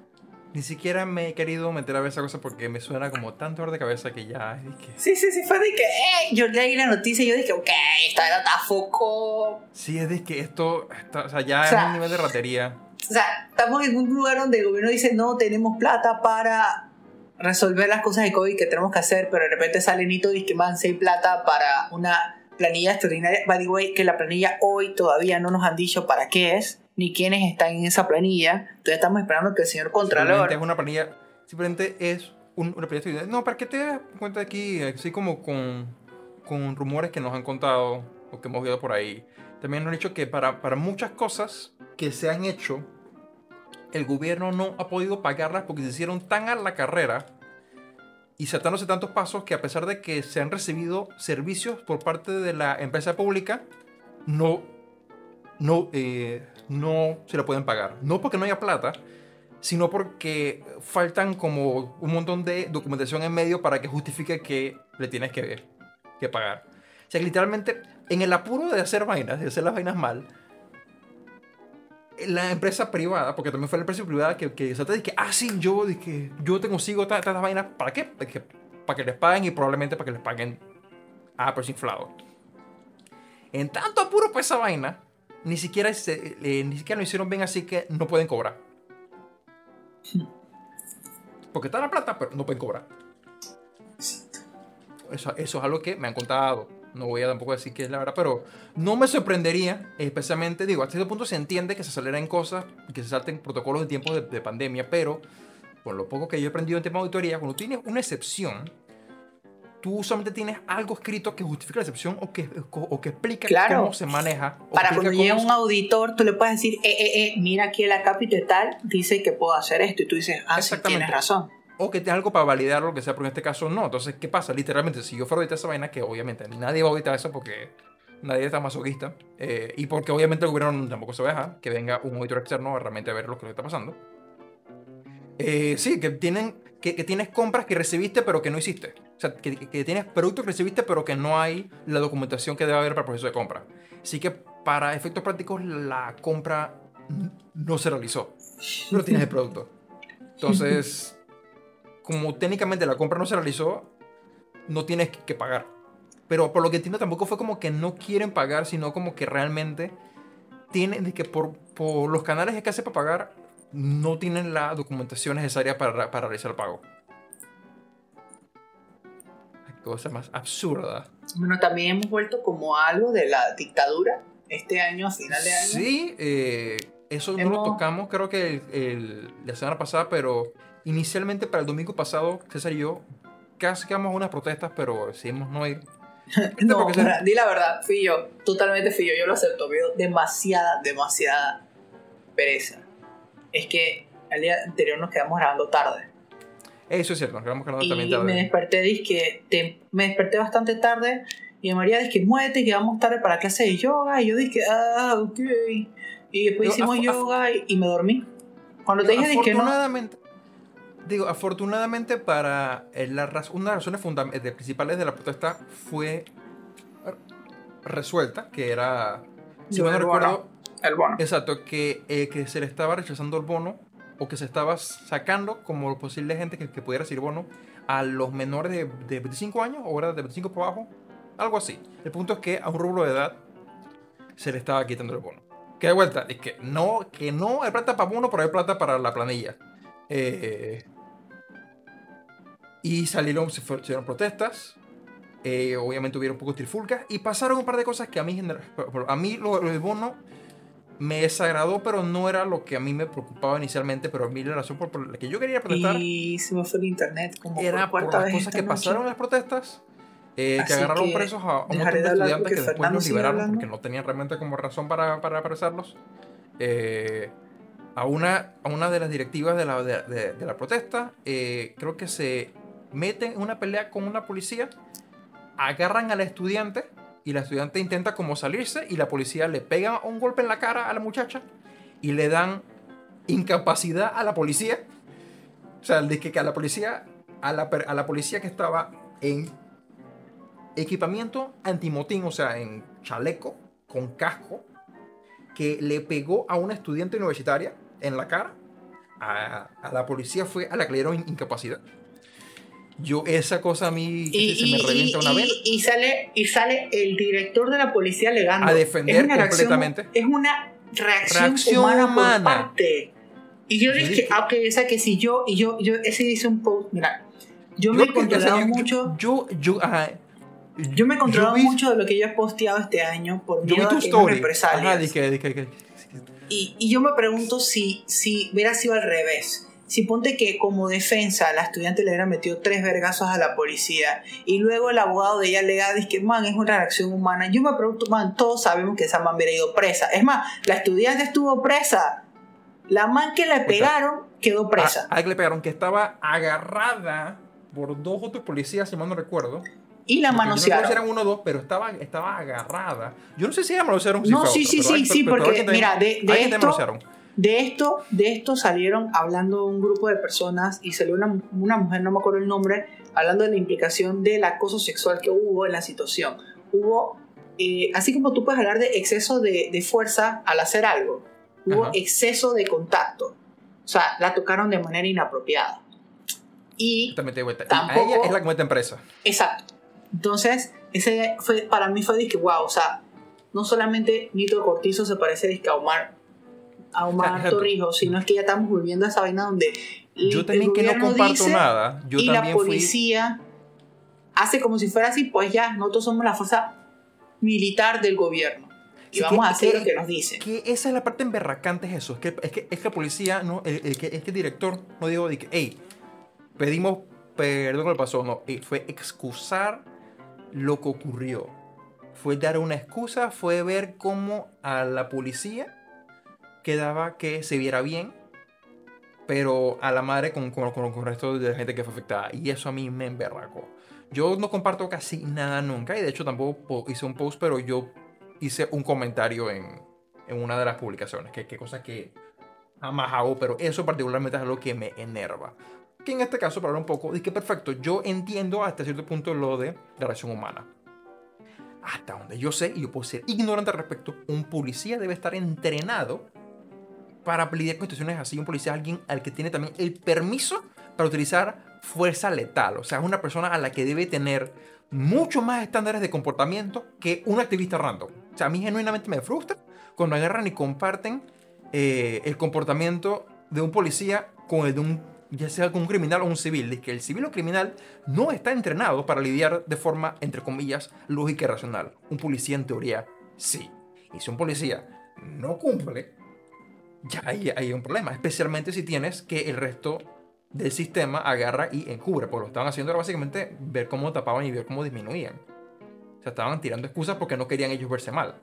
Speaker 1: Ni siquiera me he querido meter a ver esa cosa porque me suena como tanto dolor de cabeza que ya.
Speaker 2: Es que... Sí, sí, sí, fue de que. Eh, yo leí la noticia y yo dije, ok, está era foco.
Speaker 1: Sí, es de que esto. Está, o sea, ya es un nivel de ratería.
Speaker 2: O sea, estamos en un lugar donde el gobierno dice, no, tenemos plata para resolver las cosas de COVID que tenemos que hacer, pero de repente sale Nito y dice que van hay plata para una planilla extraordinaria. By the way, que la planilla hoy todavía no nos han dicho para qué es ni quiénes están en esa planilla. Entonces estamos esperando que el señor Contralor...
Speaker 1: es una planilla, simplemente es un, una planilla. No, ¿para qué te das cuenta aquí? Así como con, con rumores que nos han contado o que hemos oído por ahí. También nos han dicho que para, para muchas cosas que se han hecho, el gobierno no ha podido pagarlas porque se hicieron tan a la carrera y saltándose tantos pasos que a pesar de que se han recibido servicios por parte de la empresa pública, no, no, eh, no se la pueden pagar. No porque no haya plata, sino porque faltan como un montón de documentación en medio para que justifique que le tienes que, que pagar. O sea, que literalmente, en el apuro de hacer vainas, de hacer las vainas mal, la empresa privada, porque también fue la empresa privada que, que se te que, ah, sí, yo, que yo te consigo tantas vainas, ¿para qué? Para que, para que les paguen y probablemente para que les paguen a precio inflado. En tanto apuro por esa vaina, ni siquiera, eh, ni siquiera lo hicieron bien así que no pueden cobrar. Porque está la plata, pero no pueden cobrar. Eso, eso es algo que me han contado. No voy a tampoco decir que es la verdad, pero no me sorprendería, especialmente, digo, hasta cierto punto se entiende que se aceleren cosas, que se salten protocolos de tiempos de, pandemia, pero por lo poco que yo he aprendido en tema de auditoría, cuando tienes una excepción, tú solamente tienes algo escrito que justifica la excepción o que, o que explica
Speaker 2: Claro.
Speaker 1: cómo se maneja.
Speaker 2: Para cuando
Speaker 1: se-
Speaker 2: un auditor, tú le puedes decir, eh, eh, eh, mira aquí el acápite tal, dice que puedo hacer esto. Y tú dices, ah, sí, tienes razón.
Speaker 1: O que tienes algo para validar lo que sea, pero en este caso no. Entonces, ¿qué pasa? Literalmente, si yo fuera a auditar esa vaina, que obviamente nadie va a auditar eso porque nadie está masoquista, eh, y porque obviamente el gobierno tampoco se va a dejar que venga un auditor externo a realmente ver lo que está pasando. Eh, sí, que, tienen, que, que tienes compras que recibiste pero que no hiciste. O sea, que, que tienes productos que recibiste pero que no hay la documentación que debe haber para el proceso de compra. Así que para efectos prácticos la compra no se realizó, pero tienes el producto. Entonces, como técnicamente la compra no se realizó, no tienes que- pagar. Pero por lo que entiendo tampoco fue como que no quieren pagar, sino como que realmente tienen de que por, por los canales que hace para pagar no tienen la documentación necesaria para, para realizar el pago. Qué Cosa más absurda.
Speaker 2: Bueno, también hemos vuelto como algo de la dictadura este año, a final de año.
Speaker 1: Sí, eh, eso no lo
Speaker 2: Hemos-
Speaker 1: tocamos creo que el- el- la semana pasada, pero inicialmente para el domingo pasado, César y yo casi quedamos a unas protestas, pero decidimos no ir.
Speaker 2: No,
Speaker 1: se-
Speaker 2: mira, di la verdad, fui yo, totalmente fui yo, yo lo acepto, me dio demasiada, demasiada pereza. Es que el día anterior nos quedamos grabando tarde.
Speaker 1: Eso es cierto, nos quedamos
Speaker 2: Y
Speaker 1: también
Speaker 2: me
Speaker 1: tarde.
Speaker 2: desperté, dizque, te- me desperté bastante tarde y María dice que muévete, que vamos tarde para clase de yoga. Y yo dije, ah, ok. Y después hicimos yoga y, y me dormí. Cuando te dije, dije que no.
Speaker 1: afortunadamente, digo, afortunadamente para eh, la raz- una de las razones eh, de- principales de la protesta fue resuelta, que era, si mal no recuerdo,
Speaker 2: El bono.
Speaker 1: exacto, que, eh, que se le estaba rechazando el bono o que se estaba sacando como posible gente que, que pudiera recibir bono a los menores de, de 25 años o de 25 por abajo, algo así. El punto es que a un rubro de edad se le estaba quitando el bono. Que de vuelta, es que no, que no hay plata para bono, pero hay plata para la planilla. Eh, y salieron, se hicieron protestas. eh, obviamente hubieron un poco trifulcas. Y pasaron un par de cosas que a mí, a mí lo, bono me desagradó, pero no era lo que a mí me preocupaba inicialmente. Pero a mí la razón por, por la que yo quería protestar
Speaker 2: Y se me fue el internet como
Speaker 1: era
Speaker 2: por
Speaker 1: por las cosas que
Speaker 2: noche.
Speaker 1: pasaron en las protestas. eh, que agarraron
Speaker 2: que
Speaker 1: presos a, a un montón de estudiantes que después los liberaron
Speaker 2: hablando.
Speaker 1: porque no tenían realmente como razón para, para apresarlos. Eh, a, una, a una de las directivas de la, de, de- de la protesta, eh, creo que se meten en una pelea con una policía, agarran al estudiante y la estudiante intenta como salirse y la policía le pega un golpe en la cara a la muchacha y le dan incapacidad a la policía. O sea, de que, a la policía, a la, a la policía que estaba en equipamiento antimotín, o sea, en chaleco, con casco, que le pegó a una estudiante universitaria en la cara. A, a la policía fue a la que le dieron incapacidad. Yo, esa cosa a mí
Speaker 2: Y,
Speaker 1: se me revienta
Speaker 2: y-
Speaker 1: una vez.
Speaker 2: y- sale, y sale el director de la policía alegando.
Speaker 1: A defender
Speaker 2: Es una reacción-
Speaker 1: completamente.
Speaker 2: es una reacción,
Speaker 1: Reacción
Speaker 2: humana,
Speaker 1: humana.
Speaker 2: por parte. Y yo dije,
Speaker 1: dije-
Speaker 2: ah, ok, o sea que si yo, y yo, yo, ese hice un post, mira, yo, me he controlado
Speaker 1: yo-
Speaker 2: mucho,
Speaker 1: Yo, yo, ajá,
Speaker 2: yo me he controlado
Speaker 1: vi-
Speaker 2: mucho de lo que yo he posteado este año por miedo a que me represalias.
Speaker 1: Ajá, dije, dije, dije,
Speaker 2: Y, y yo me pregunto si, si hubiera sido al revés. Si ponte que como defensa la estudiante le hubiera metido tres vergazos a la policía y luego el abogado de ella alega dice que man es una reacción humana. Yo me pregunto, man, todos sabemos que esa man hubiera ido presa. Es más, la estudiante estuvo presa. La man que le pegaron quedó presa.
Speaker 1: A, a la que le pegaron, que estaba agarrada por dos otros policías, si mal no recuerdo.
Speaker 2: y la
Speaker 1: yo no
Speaker 2: manosearon.
Speaker 1: eran uno o dos, pero estaba, estaba agarrada. Yo no sé si ella manosearon
Speaker 2: No, sí, sí, sí, sí, porque, mira, de- de esto-
Speaker 1: manosearon.
Speaker 2: De esto, de esto salieron hablando un grupo de personas y salió una, una mujer, no me acuerdo el nombre, hablando de la implicación del acoso sexual que hubo en la situación. Hubo, eh, así como tú puedes hablar de exceso de, de fuerza al hacer algo, hubo
Speaker 1: Ajá.
Speaker 2: exceso de contacto. O sea, la tocaron de manera inapropiada. Y,
Speaker 1: vuelta. Y
Speaker 2: Tampoco-
Speaker 1: A ella es la que mete en presa.
Speaker 2: exacto. Entonces, ese fue, para mí fue que wow, o sea, no solamente Nito Cortizo se parece disque a Omar, a Omar. Torrijos, sino es que ya estamos volviendo a esa vaina donde
Speaker 1: Yo también que no comparto nada. Yo
Speaker 2: y la
Speaker 1: fui.
Speaker 2: policía hace como si fuera así, pues ya, nosotros somos la fuerza militar del gobierno. y vamos a hacer lo que nos dicen.
Speaker 1: Que esa es la parte emberracante, es eso. Es que, es que, es que policía, ¿no? El, el, que, es que el director no dijo de que, hey, pedimos perdón lo que pasó. No, eh, fue excusar lo que ocurrió. Fue dar una excusa, fue ver cómo a la policía quedaba que se viera bien, pero a la madre con, con, con, el resto de la gente que fue afectada. Y eso a mí me emberracó. Yo no comparto casi nada nunca, y de hecho tampoco hice un post, pero yo hice un comentario en, en una de las publicaciones, que, que cosa que jamás hago, pero eso particularmente es algo que me enerva. Que en este caso, para hablar un poco, es que perfecto, yo entiendo hasta cierto punto lo de la relación humana. Hasta donde yo sé, y yo puedo ser ignorante al respecto, un policía debe estar entrenado para lidiar con situaciones así. Un policía es alguien al que tiene también el permiso para utilizar fuerza letal. O sea, es una persona a la que debe tener mucho más estándares de comportamiento que un activista random. O sea, a mí genuinamente me frustra cuando agarran y comparten eh, el comportamiento de un policía con el de un, ya sea con un criminal o un civil. De que el civil o criminal no está entrenado para lidiar de forma, entre comillas, lógica y racional. Un policía en teoría sí. Y si un policía no cumple, ya hay, hay un problema. Especialmente si tienes que el resto del sistema agarra y encubre. Porque lo estaban haciendo era básicamente ver cómo tapaban y ver cómo disminuían. O sea, estaban tirando excusas porque no querían ellos verse mal.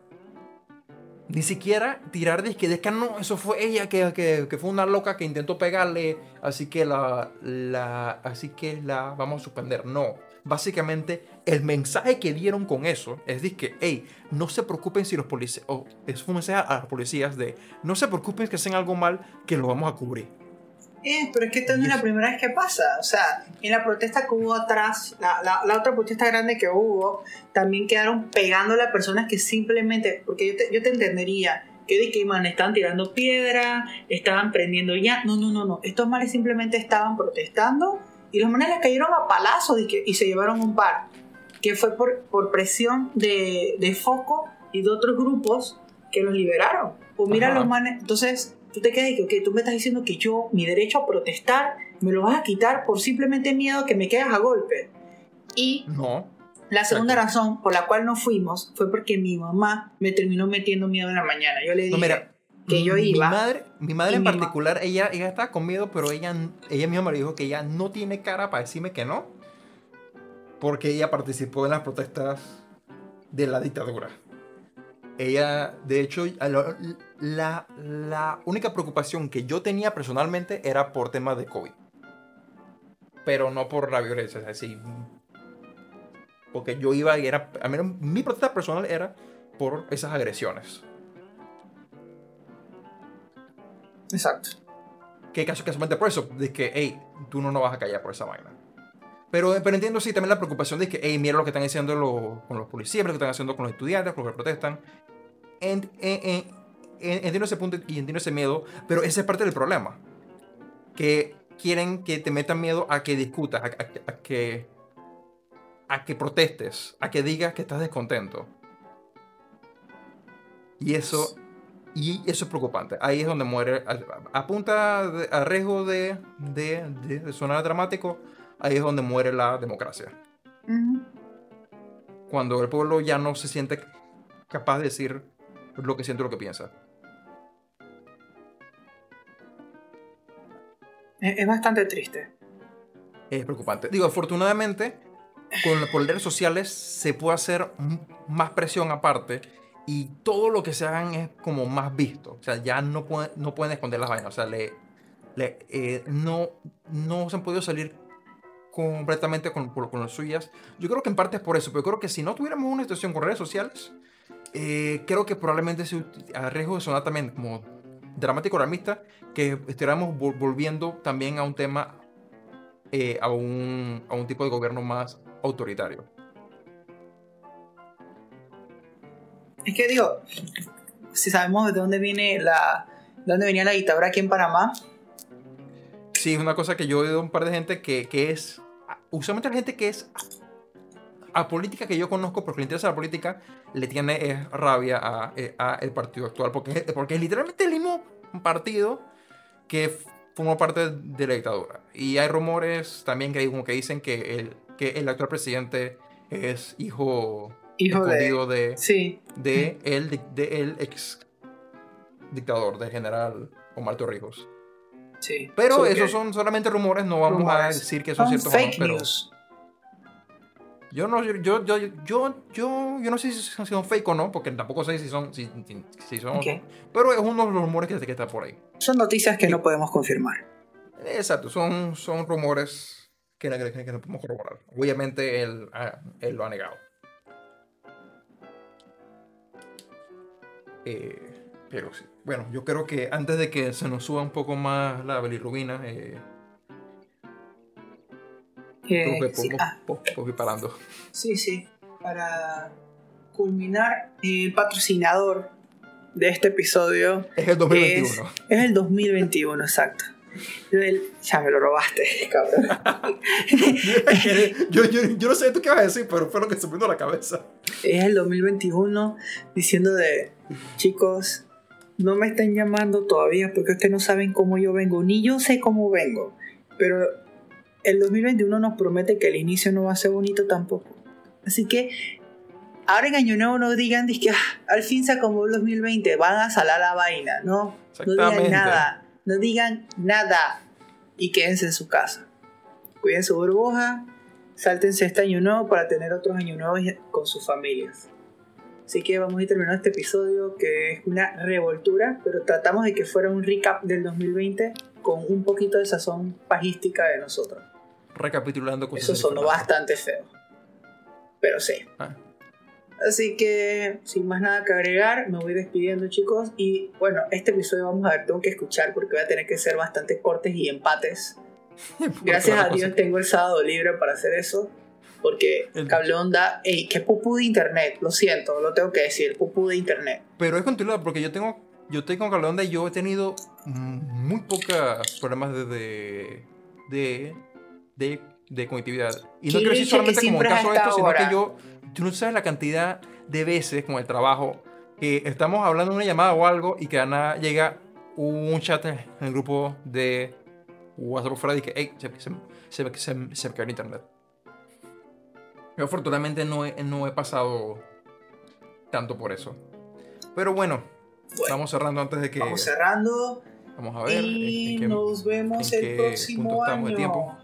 Speaker 1: Ni siquiera tirar de que, de que no, eso fue ella que, que, que, fue una loca que intentó pegarle, así que la, la, así que la vamos a suspender. No, básicamente el mensaje que dieron con eso es de que, hey, no se preocupen si los policías, o es un mensaje a los policías de, no se preocupen que hacen algo mal, que lo vamos a cubrir.
Speaker 2: Eh, pero es que esto no es la primera vez que pasa. O sea, en la protesta que hubo atrás, la, la, la, otra protesta grande que hubo, también quedaron pegándole a personas que simplemente, porque yo te, yo te entendería, que de que man, estaban tirando piedra, estaban prendiendo ya. No, no, no, no. Estos males simplemente estaban protestando y los manes les cayeron a palazos y, que, y se llevaron un par. Que fue por, por presión de, de Foco y de otros grupos que los liberaron. O mira Ajá. los manes. Entonces, tú te quedas y que, ok, tú me estás diciendo que yo, mi derecho a protestar, me lo vas a quitar por simplemente miedo que me quedas a golpe. Y
Speaker 1: no.
Speaker 2: la segunda Exacto. razón por la cual no fuimos fue porque mi mamá me terminó metiendo miedo en la mañana. Yo le dije
Speaker 1: No, mira,
Speaker 2: que yo iba.
Speaker 1: Mi madre, mi madre en
Speaker 2: mi
Speaker 1: particular, ella, ella estaba con miedo, pero ella, ella misma me dijo que ella no tiene cara para decirme que no, porque ella participó en las protestas de la dictadura. Ella, de hecho, la, la única preocupación que yo tenía personalmente era por temas de COVID. Pero no por la violencia, es decir, porque yo iba y era, a menos mi protesta personal era por esas agresiones.
Speaker 2: Exacto.
Speaker 1: Que caso casualmente por eso, de que, hey, tú no nos vas a callar por esa vaina. Pero, pero entiendo sí también la preocupación de que, hey, mira lo que están haciendo los, con los policías, lo que están haciendo con los estudiantes, con los que protestan. En, en, en, entiendo ese punto y entiendo ese miedo, pero esa es parte del problema. Que quieren que te metan miedo a que discutas, a, a, a que a que protestes, a que digas que estás descontento. Y eso y eso es preocupante. Ahí es donde muere. A, a riesgo de, de, de, de, sonar dramático, ahí es donde muere la democracia. Uh -huh. Cuando el pueblo ya no se siente capaz de decir lo que siente, lo que piensa.
Speaker 2: Es bastante triste.
Speaker 1: Es preocupante. Digo, afortunadamente, con, por redes sociales se puede hacer más presión aparte y todo lo que se hagan es como más visto. O sea, ya no pueden, no pueden esconder las vainas. O sea, le, le, eh, no, no se han podido salir completamente con, con, con, las suyas. Yo creo que en parte es por eso, pero creo que si no tuviéramos una situación con redes sociales, eh, creo que probablemente se a riesgo de sonar también como dramático alarmista, que estuviéramos volviendo también a un tema, eh, a, un, a un tipo de gobierno más autoritario.
Speaker 2: Es que digo, si sabemos de dónde viene la, de dónde venía la dictadura aquí en Panamá.
Speaker 1: Sí, es una cosa que yo he oído un par de gente que, que es, usualmente la gente que es a política que yo conozco, porque le interesa la política, le tiene es, rabia a, eh, a, el partido actual, porque, porque es literalmente el mismo partido que formó parte de la dictadura. Y hay rumores también que, como que dicen que el, que el actual presidente es hijo
Speaker 2: Hijo de.
Speaker 1: escondido de,
Speaker 2: Sí.
Speaker 1: de, el, de el ex dictador, del general Omar Torrijos.
Speaker 2: Sí.
Speaker 1: Pero esos son solamente rumores, no vamos a decir que son
Speaker 2: son
Speaker 1: ciertos
Speaker 2: fake
Speaker 1: pero
Speaker 2: news.
Speaker 1: yo no, yo, yo, yo, yo, yo, no sé si son fake o no, porque tampoco sé si son, si, si- son o
Speaker 2: Ok.
Speaker 1: no. Pero es uno de los rumores que, que está por ahí.
Speaker 2: Son noticias que no podemos confirmar.
Speaker 1: Exacto, son, son rumores que, no- que, que no podemos corroborar. Obviamente él, ah, él lo ha negado. Eh, pero sí. Bueno, yo creo que antes de que se nos suba un poco más la bilirrubina, eh,
Speaker 2: Eh,
Speaker 1: creo que
Speaker 2: sí,
Speaker 1: podemos,
Speaker 2: ah, sí, sí. Para culminar, el patrocinador de este episodio
Speaker 1: Es el 2021.
Speaker 2: es el 2021, exacto. Ya me lo robaste, cabrón.
Speaker 1: yo, yo, yo no sé tú qué vas a decir, pero fue lo que se me vino a la cabeza.
Speaker 2: es el 2021 diciendo de chicos no me están llamando todavía porque ustedes no saben cómo yo vengo ni yo sé cómo vengo. Pero el 2021 nos promete que el inicio no va a ser bonito tampoco. Así que ahora en año nuevo no digan que al fin se acabó el 2020 van a salar la vaina no no digan nada no digan nada y quédense en su casa cuiden su burbuja sáltense este año nuevo para tener otros años nuevos con sus familias. Así que vamos a ir terminando este episodio que es una revoltura, pero tratamos de que fuera un recap del 2020 con un poquito de sazón pajística de nosotros.
Speaker 1: Recapitulando cosas.
Speaker 2: Eso sonó bastante feo. Pero sí.
Speaker 1: Ah.
Speaker 2: Así que, sin más nada que agregar, me voy despidiendo, chicos. Y bueno, este episodio vamos a ver, tengo que escuchar porque voy a tener que ser bastante cortes y empates. Gracias a Dios tengo el sábado libre para hacer eso. Porque
Speaker 1: El-
Speaker 2: cable onda, ey, qué pupú de internet, lo siento, lo tengo que decir, pupú de internet.
Speaker 1: Pero es continuidad, porque yo tengo, yo tengo cable onda y yo he tenido muy pocos problemas de, de, de, de, conectividad. Y no
Speaker 2: ¿Quién
Speaker 1: quiero decir solamente como el caso de
Speaker 2: es
Speaker 1: esto, sino que yo, tú no sabes la cantidad de veces con el trabajo que estamos hablando de una llamada o algo y que Ana llega un chat en el grupo de WhatsApp por fuera y que, hey, se, se, se, se, se cayó el internet. Yo afortunadamente no he, no he pasado tanto por eso. Pero bueno,
Speaker 2: Bueno,
Speaker 1: Vamos cerrando antes de que.
Speaker 2: vamos cerrando
Speaker 1: Vamos a ver. en-
Speaker 2: y
Speaker 1: en qué-
Speaker 2: nos vemos
Speaker 1: en
Speaker 2: el
Speaker 1: qué
Speaker 2: próximo
Speaker 1: punto estamos de
Speaker 2: año.
Speaker 1: tiempo.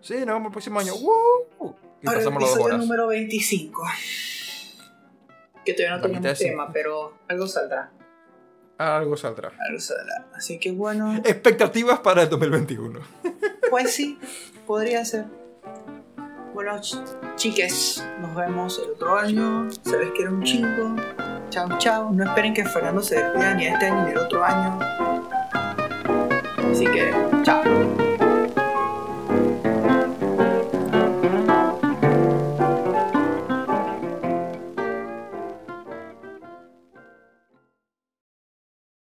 Speaker 1: Sí, nos vemos el próximo año. ¡Woo! Y
Speaker 2: Ahora
Speaker 1: pasamos las
Speaker 2: episodio
Speaker 1: horas.
Speaker 2: número 25. Que todavía no
Speaker 1: La
Speaker 2: tenemos tema, pero algo saldrá.
Speaker 1: Algo saldrá.
Speaker 2: Algo saldrá. Así que bueno,
Speaker 1: Expectativas para el 2021.
Speaker 2: pues sí, podría ser. Bueno, ch- chiques, nos vemos el otro año. Se les quiere un chingo. Chao, chao. No esperen que Fernando se despida ni este año ni el otro año. Así que, chao.